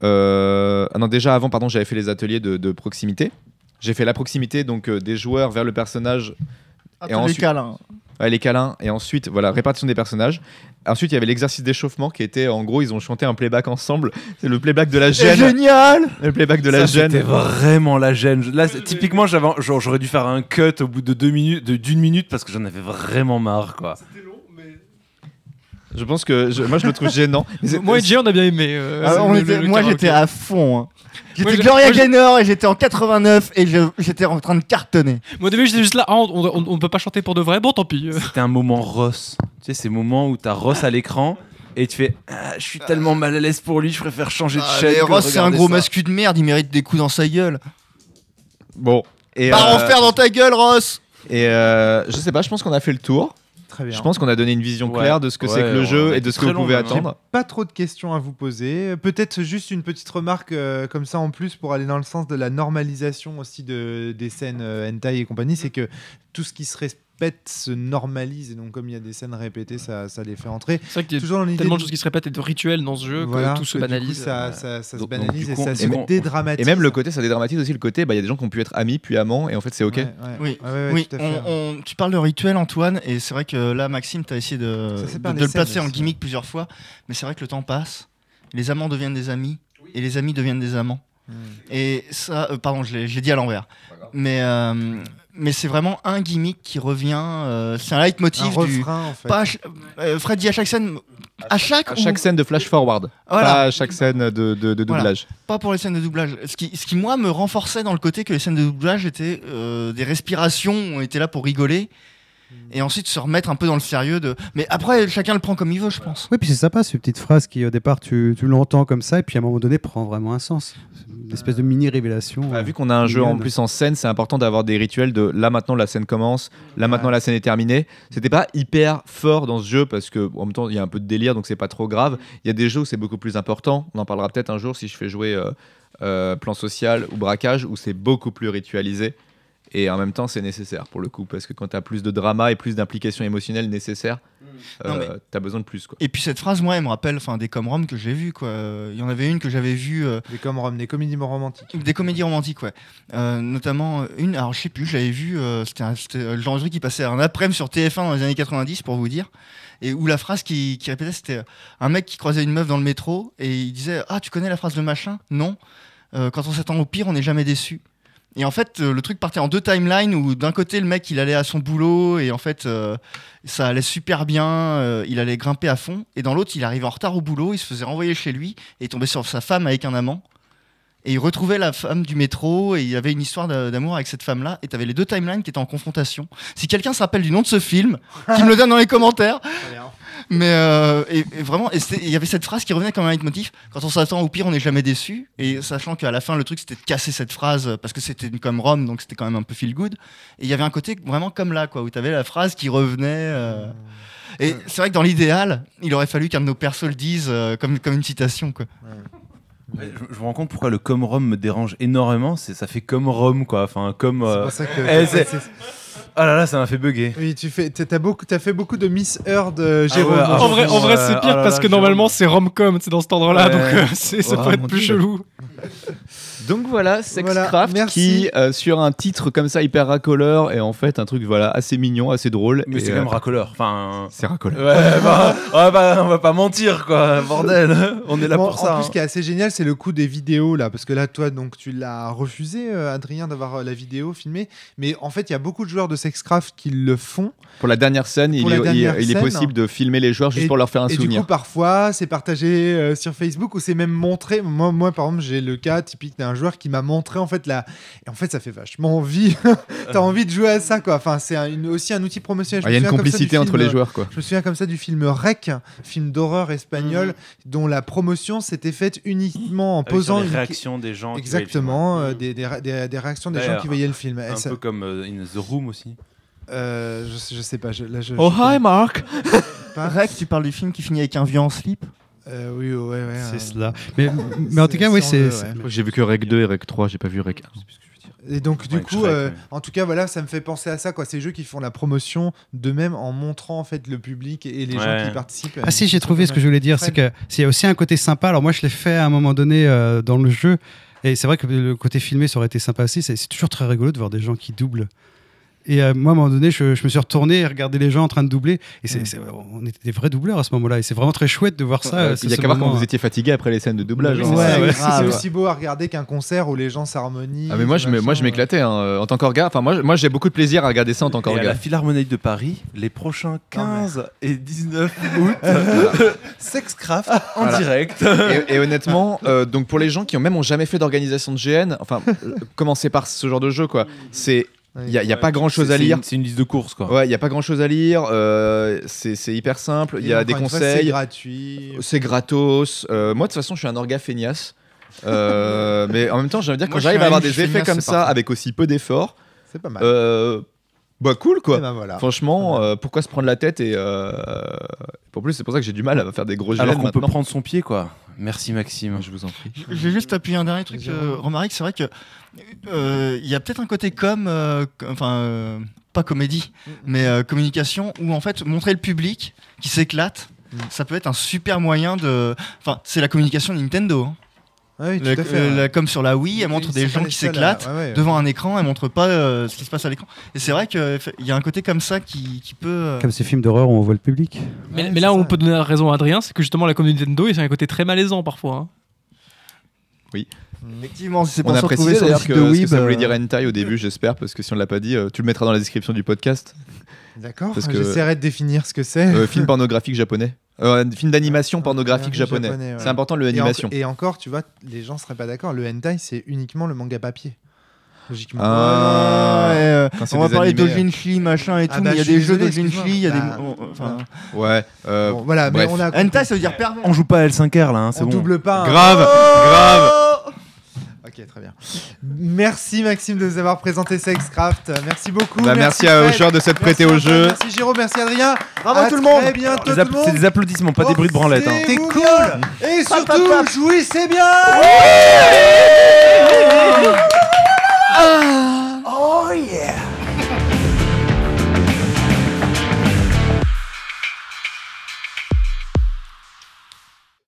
Ah non déjà avant pardon j'avais fait les ateliers de, de proximité. J'ai fait la proximité donc des joueurs vers le personnage Ah, Et tous les ensuite- câlins. Ouais, les câlins et ensuite voilà répartition des personnages. Ensuite il y avait l'exercice d'échauffement qui était en gros ils ont chanté un playback ensemble. C'est le playback de la C'est gêne. génial Le playback de la Ça, gêne. C'était vraiment la gêne. Là, typiquement, j'avais, genre, j'aurais dû faire un cut au bout de deux minutes, de- d'une minute, parce que j'en avais vraiment marre, quoi. Je pense que je- moi je le trouve gênant. [LAUGHS] Moi et Jay, on a bien aimé. euh, Ah, c'est on le- était- le- le Moi j'étais à fond. hein. J'étais Gloria Gaynor et j'étais en 89 et je- j'étais en train de cartonner. Moi, au début, j'étais juste là. Ah, on, on, on peut pas chanter pour de vrai. Bon, tant pis. C'était un moment Ross. Tu sais, ces moments où t'as Ross à l'écran et tu fais Ah, Je suis tellement mal à l'aise pour lui, je préfère changer de Ah, chaîne. mais que Ross, c'est un regarder gros ça. mascu de merde, il mérite des coups dans sa gueule. Bon. Et, Pas euh, en faire dans ta gueule, Ross et euh, je sais pas, je pense qu'on a fait le tour. Très bien. Je pense qu'on a donné une vision Ouais. claire de ce que c'est que le jeu et de ce que vous pouvez long, attendre. Pas trop de questions à vous poser. Peut-être juste une petite remarque euh, comme ça en plus pour aller dans le sens de la normalisation aussi de, des scènes euh, hentai et compagnie. C'est que tout ce qui se se normalise et donc comme il y a des scènes répétées, ça, ça les fait entrer. C'est vrai qu'il y a Toujours dans tellement de choses qui se répètent et de rituels dans ce jeu Voilà, que tout se du coup, banalise. ça, ça, ça se donc, banalise et ça se dédramatise. Et même le côté, ça dédramatise aussi le côté, bah, il y a des gens qui ont pu être amis, puis amants, et en fait c'est ok. Ouais, ouais. Oui, Ouais, ouais, oui tout à fait. on- on- tu parles de rituel, Antoine, et c'est vrai que là, Maxime, tu as essayé de, de- le placer en gimmick plusieurs fois, mais c'est vrai que le temps passe, les amants deviennent des amis, et les amis deviennent des amants. Hmm. Et ça, euh, pardon, je l'ai je l'ai dit à l'envers. Mais, euh, mais c'est vraiment un gimmick qui revient, euh, c'est un Un leitmotiv du. refrain en fait. Pas à ch- euh, Fred dit à chaque scène. À chaque, À chaque ou- scène de flash forward, Voilà. pas à chaque scène de, de- de Voilà. doublage. pas pour les scènes de doublage. Ce qui, ce qui moi me renforçait dans le côté que les scènes de doublage étaient euh, des respirations, on était là pour rigoler. Et ensuite se remettre un peu dans le sérieux de. Mais après, chacun le prend comme il veut, je pense. Oui, puis c'est sympa, ces petites phrases qui, au départ, tu, tu l'entends comme ça, et puis à un moment donné, prend vraiment un sens. Une espèce de mini-révélation. Bah, euh, vu qu'on a un jeu en plus en scène, c'est important d'avoir des rituels de là maintenant la scène commence, là maintenant la scène est terminée. C'était pas hyper fort dans ce jeu parce que en même temps il y a un peu de délire donc c'est pas trop grave. Il y a des jeux où c'est beaucoup plus important. On en parlera peut-être un jour si je fais jouer euh, euh, plan social ou braquage où c'est beaucoup plus ritualisé. Et en même temps, c'est nécessaire pour le coup, parce que quand tu as plus de drama et plus d'implication émotionnelle nécessaire, Non, euh, t'as besoin de plus. Quoi. Et puis cette phrase, moi, elle me rappelle enfin, des com-rom que j'ai vu. quoi. Il y en avait une que j'avais vue. euh, Des comme des comédies romantiques. Des comédies romantiques, ouais. Euh, notamment euh, une, alors je sais plus, je l'avais vue, euh, c'était le genre de truc qui passait un après-midi sur TF1 dans les années 90, pour vous dire. Et où la phrase qui, qui répétait, c'était un mec qui croisait une meuf dans le métro et il disait Ah, tu connais la phrase de machin? Non. Euh, quand on s'attend au pire, on n'est jamais déçu. Et en fait, euh, le truc partait en deux timelines où d'un côté, le mec, il allait à son boulot et en fait, euh, ça allait super bien, euh, il allait grimper à fond. Et dans l'autre, il arrivait en retard au boulot, il se faisait renvoyer chez lui et il tombait sur sa femme avec un amant. Et il retrouvait la femme du métro et il y avait une histoire d'a- d'amour avec cette femme-là. Et tu avais les deux timelines qui étaient en confrontation. Si quelqu'un se rappelle du nom de ce film, [LAUGHS] qu'il me le donne dans les commentaires. Mais euh, et, et vraiment, et c'était- il y avait cette phrase qui revenait comme un leitmotiv. Quand on s'attend au pire, on n'est jamais déçu. Et sachant qu'à la fin, le truc c'était de casser cette phrase parce que c'était une comme Rome, donc c'était quand même un peu feel good. Et il y avait un côté vraiment comme là, quoi, où tu avais la phrase qui revenait. euh. Et c'est vrai que dans l'idéal, il aurait fallu qu'un de nos persos le dise euh, comme, comme une citation. Quoi. Ouais, je, je me rends compte pourquoi le comme Rome me dérange énormément. C'est ça fait comme Rome quoi. Enfin comme. C'est Ah là là, ça m'a fait bugger. Oui, tu fais, t'as beaucoup, t'as fait beaucoup de Miss Heard, euh, Ah Jérôme. ouais, ah En vrai, en vrai c'est oh pire là parce là, que Jérôme. normalement c'est rom-com, c'est dans cet ordre-là, Ouais. donc euh, c'est- ça Oh, peut être plus Dieu. chelou. Donc voilà, Sexcraft Voilà, qui, euh, sur un titre comme ça hyper racoleur, est en fait un truc voilà assez mignon, assez drôle. Mais et, c'est quand euh, même racoleur. Enfin. C'est racoleur. Ouais, bah, on, va pas, on va pas mentir quoi, bordel. On est là Bon, pour ça. En plus, hein. ce qui est assez génial, c'est le coup des vidéos là, parce que là, toi, donc, tu l'as refusé, euh, Adrien, d'avoir euh, la vidéo filmée. Mais en fait, il y a beaucoup de joueurs de Sexcraft qui le font. Pour la dernière scène, il, la est, il- dernière il est scène. possible de filmer les joueurs juste Et- pour leur faire un et souvenir. du coup, parfois, c'est partagé euh, sur Facebook ou c'est même montré. Moi, moi, par exemple, j'ai le cas typique d'un joueur qui m'a montré en fait la. Et en fait, ça fait vachement envie. [LAUGHS] T'as envie de jouer à ça, quoi. Enfin, c'est un- aussi un outil promotionnel. Ah, Il y a une complicité entre film, les euh, joueurs quoi. Je me souviens comme ça du film Rec, film d'horreur espagnol, dont la promotion s'était faite uniquement en Avec sur posant les une- réactions des gens. qui Exactement, voyaient euh, le film. des, des, des- des réactions des gens qui voyaient le film. Un ça- peu comme euh, in The Room aussi. euh, je, sais- je sais pas. Je, là, je, Oh hi Mark. [LAUGHS] Rec, tu parles du film qui finit avec un vieux en slip Euh, oui, ouais, ouais. C'est euh, cela. Mais, [LAUGHS] mais en tout cas, oui, c'est. ouais. J'ai vu que Rec 2 et Rec 3, j'ai pas vu Rec 1. Et donc, du Ouais, coup, Shrek, euh, ouais. en tout cas, voilà, ça me fait penser à ça, quoi. Ces jeux qui font la promotion d'eux-mêmes en montrant en fait le public et les gens qui participent. Ah si, j'ai trouvé ce que je voulais dire, c'est que s'il y a aussi un côté sympa. Alors moi, je l'ai fait à un moment donné euh, dans le jeu, et c'est vrai que le côté filmé, ça aurait été sympa aussi. C'est toujours très rigolo de voir des gens qui doublent. Et euh, moi, à un moment donné, je, je me suis retourné et regardé les gens en train de doubler. Et c'est, c'est- on était des vrais doubleurs à ce moment-là. Et c'est vraiment très chouette de voir ça. Euh, Il y a qu'à voir quand vous étiez fatigué après les scènes de doublage. Hein. c'est Ouais, grave. [LAUGHS] aussi beau à regarder qu'un concert où les gens s'harmonisent. Ah mais moi je, moi je m'éclatais hein, euh, en tant qu'orga. Enfin moi, moi j'ai beaucoup de plaisir à regarder ça en tant Et à la qu'orga. Philharmonie de Paris, les prochains 15 et 19 [LAUGHS] août, Sexcraft en Voilà. direct. Et, et honnêtement, euh, donc pour les gens qui ont même ont jamais fait d'organisation de GN, enfin commencez par ce genre de jeu quoi. C'est. Il y a, y a Ouais, pas grand chose à lire. C'est une liste de courses quoi. Ouais, il y a pas grand chose à lire. euh, c'est c'est hyper simple. Il y a des fois, C'est conseils. gratuit. C'est gratos. Euh, moi, de toute façon, je suis un orga feignasse. Euh, [LAUGHS] mais en même temps, j'aime dire, quand j'arrive à avoir des effets comme ça, parfait. avec aussi peu d'efforts, C'est pas mal. Bah cool quoi. Et ben voilà. Franchement, euh, pourquoi se prendre la tête et euh, en plus c'est pour ça que j'ai du mal à faire des gros Alors gènes qu'on peut prendre son pied, quoi. Merci Maxime. Je vous en prie. Je vais juste appuyer un dernier truc, euh, Romaric. C'est vrai que euh, il y a peut-être un côté com, euh, enfin euh, pas comédie, mais euh, communication, où en fait montrer le public qui s'éclate, Mm. ça peut être un super moyen de. Enfin, c'est la communication de Nintendo. hein. Ah oui, tout La- à fait. euh, ouais. la com sur la Wii, elle montre des gens qui à- s'éclatent ouais, ouais. devant un écran, elle montre pas euh, ce qui se passe à l'écran. Et c'est vrai qu'il y a un côté comme ça qui, qui peut. euh, Comme ces films d'horreur où on voit le public. Mais, Ouais, mais c'est là, ça. on peut donner raison à Adrien, c'est que justement, la com de Nintendo, il y a un côté très malaisant parfois. hein. Effectivement, si c'est On pour a précisé d'ailleurs que, ce que ça voulait euh, dire hentai au début, j'espère, parce que si on l'a pas dit, euh, tu le mettras dans la description du podcast. D'accord. Parce que- J'essaierai de définir ce que c'est. Euh, film pornographique japonais. Euh, film d'animation [LAUGHS] pornographique japonais. japonais, ouais. C'est important le Et, en- animation. et encore, tu vois, les gens seraient pas d'accord. Le hentai, c'est uniquement le manga papier. Logiquement. Ah. ouais, euh, on va parler animés, d'Ojinshi, machin et Ah tout, bah, mais il y a des jeux désolé, d'Ojinshi, il y a des. oh, enfin, Ouais. euh, Bon, voilà, bref. mais on a. Hentai, ça veut dire pervers. On joue pas à L5R là, hein, c'est on bon. double pas. hein. Grave, grave. Ok, très bien. Merci Maxime de nous avoir présenté Sexcraft. Merci beaucoup. Bah, merci à- joueurs de s'être prêtés au jeu. Merci Giro, merci Adrien. Bravo À tout le monde. Très bientôt Des tout app- le monde. C'est des applaudissements, pas des bruits de branlette. Hein. T'es cool. Et Pap, surtout, pap, pap. jouissez bien. Ah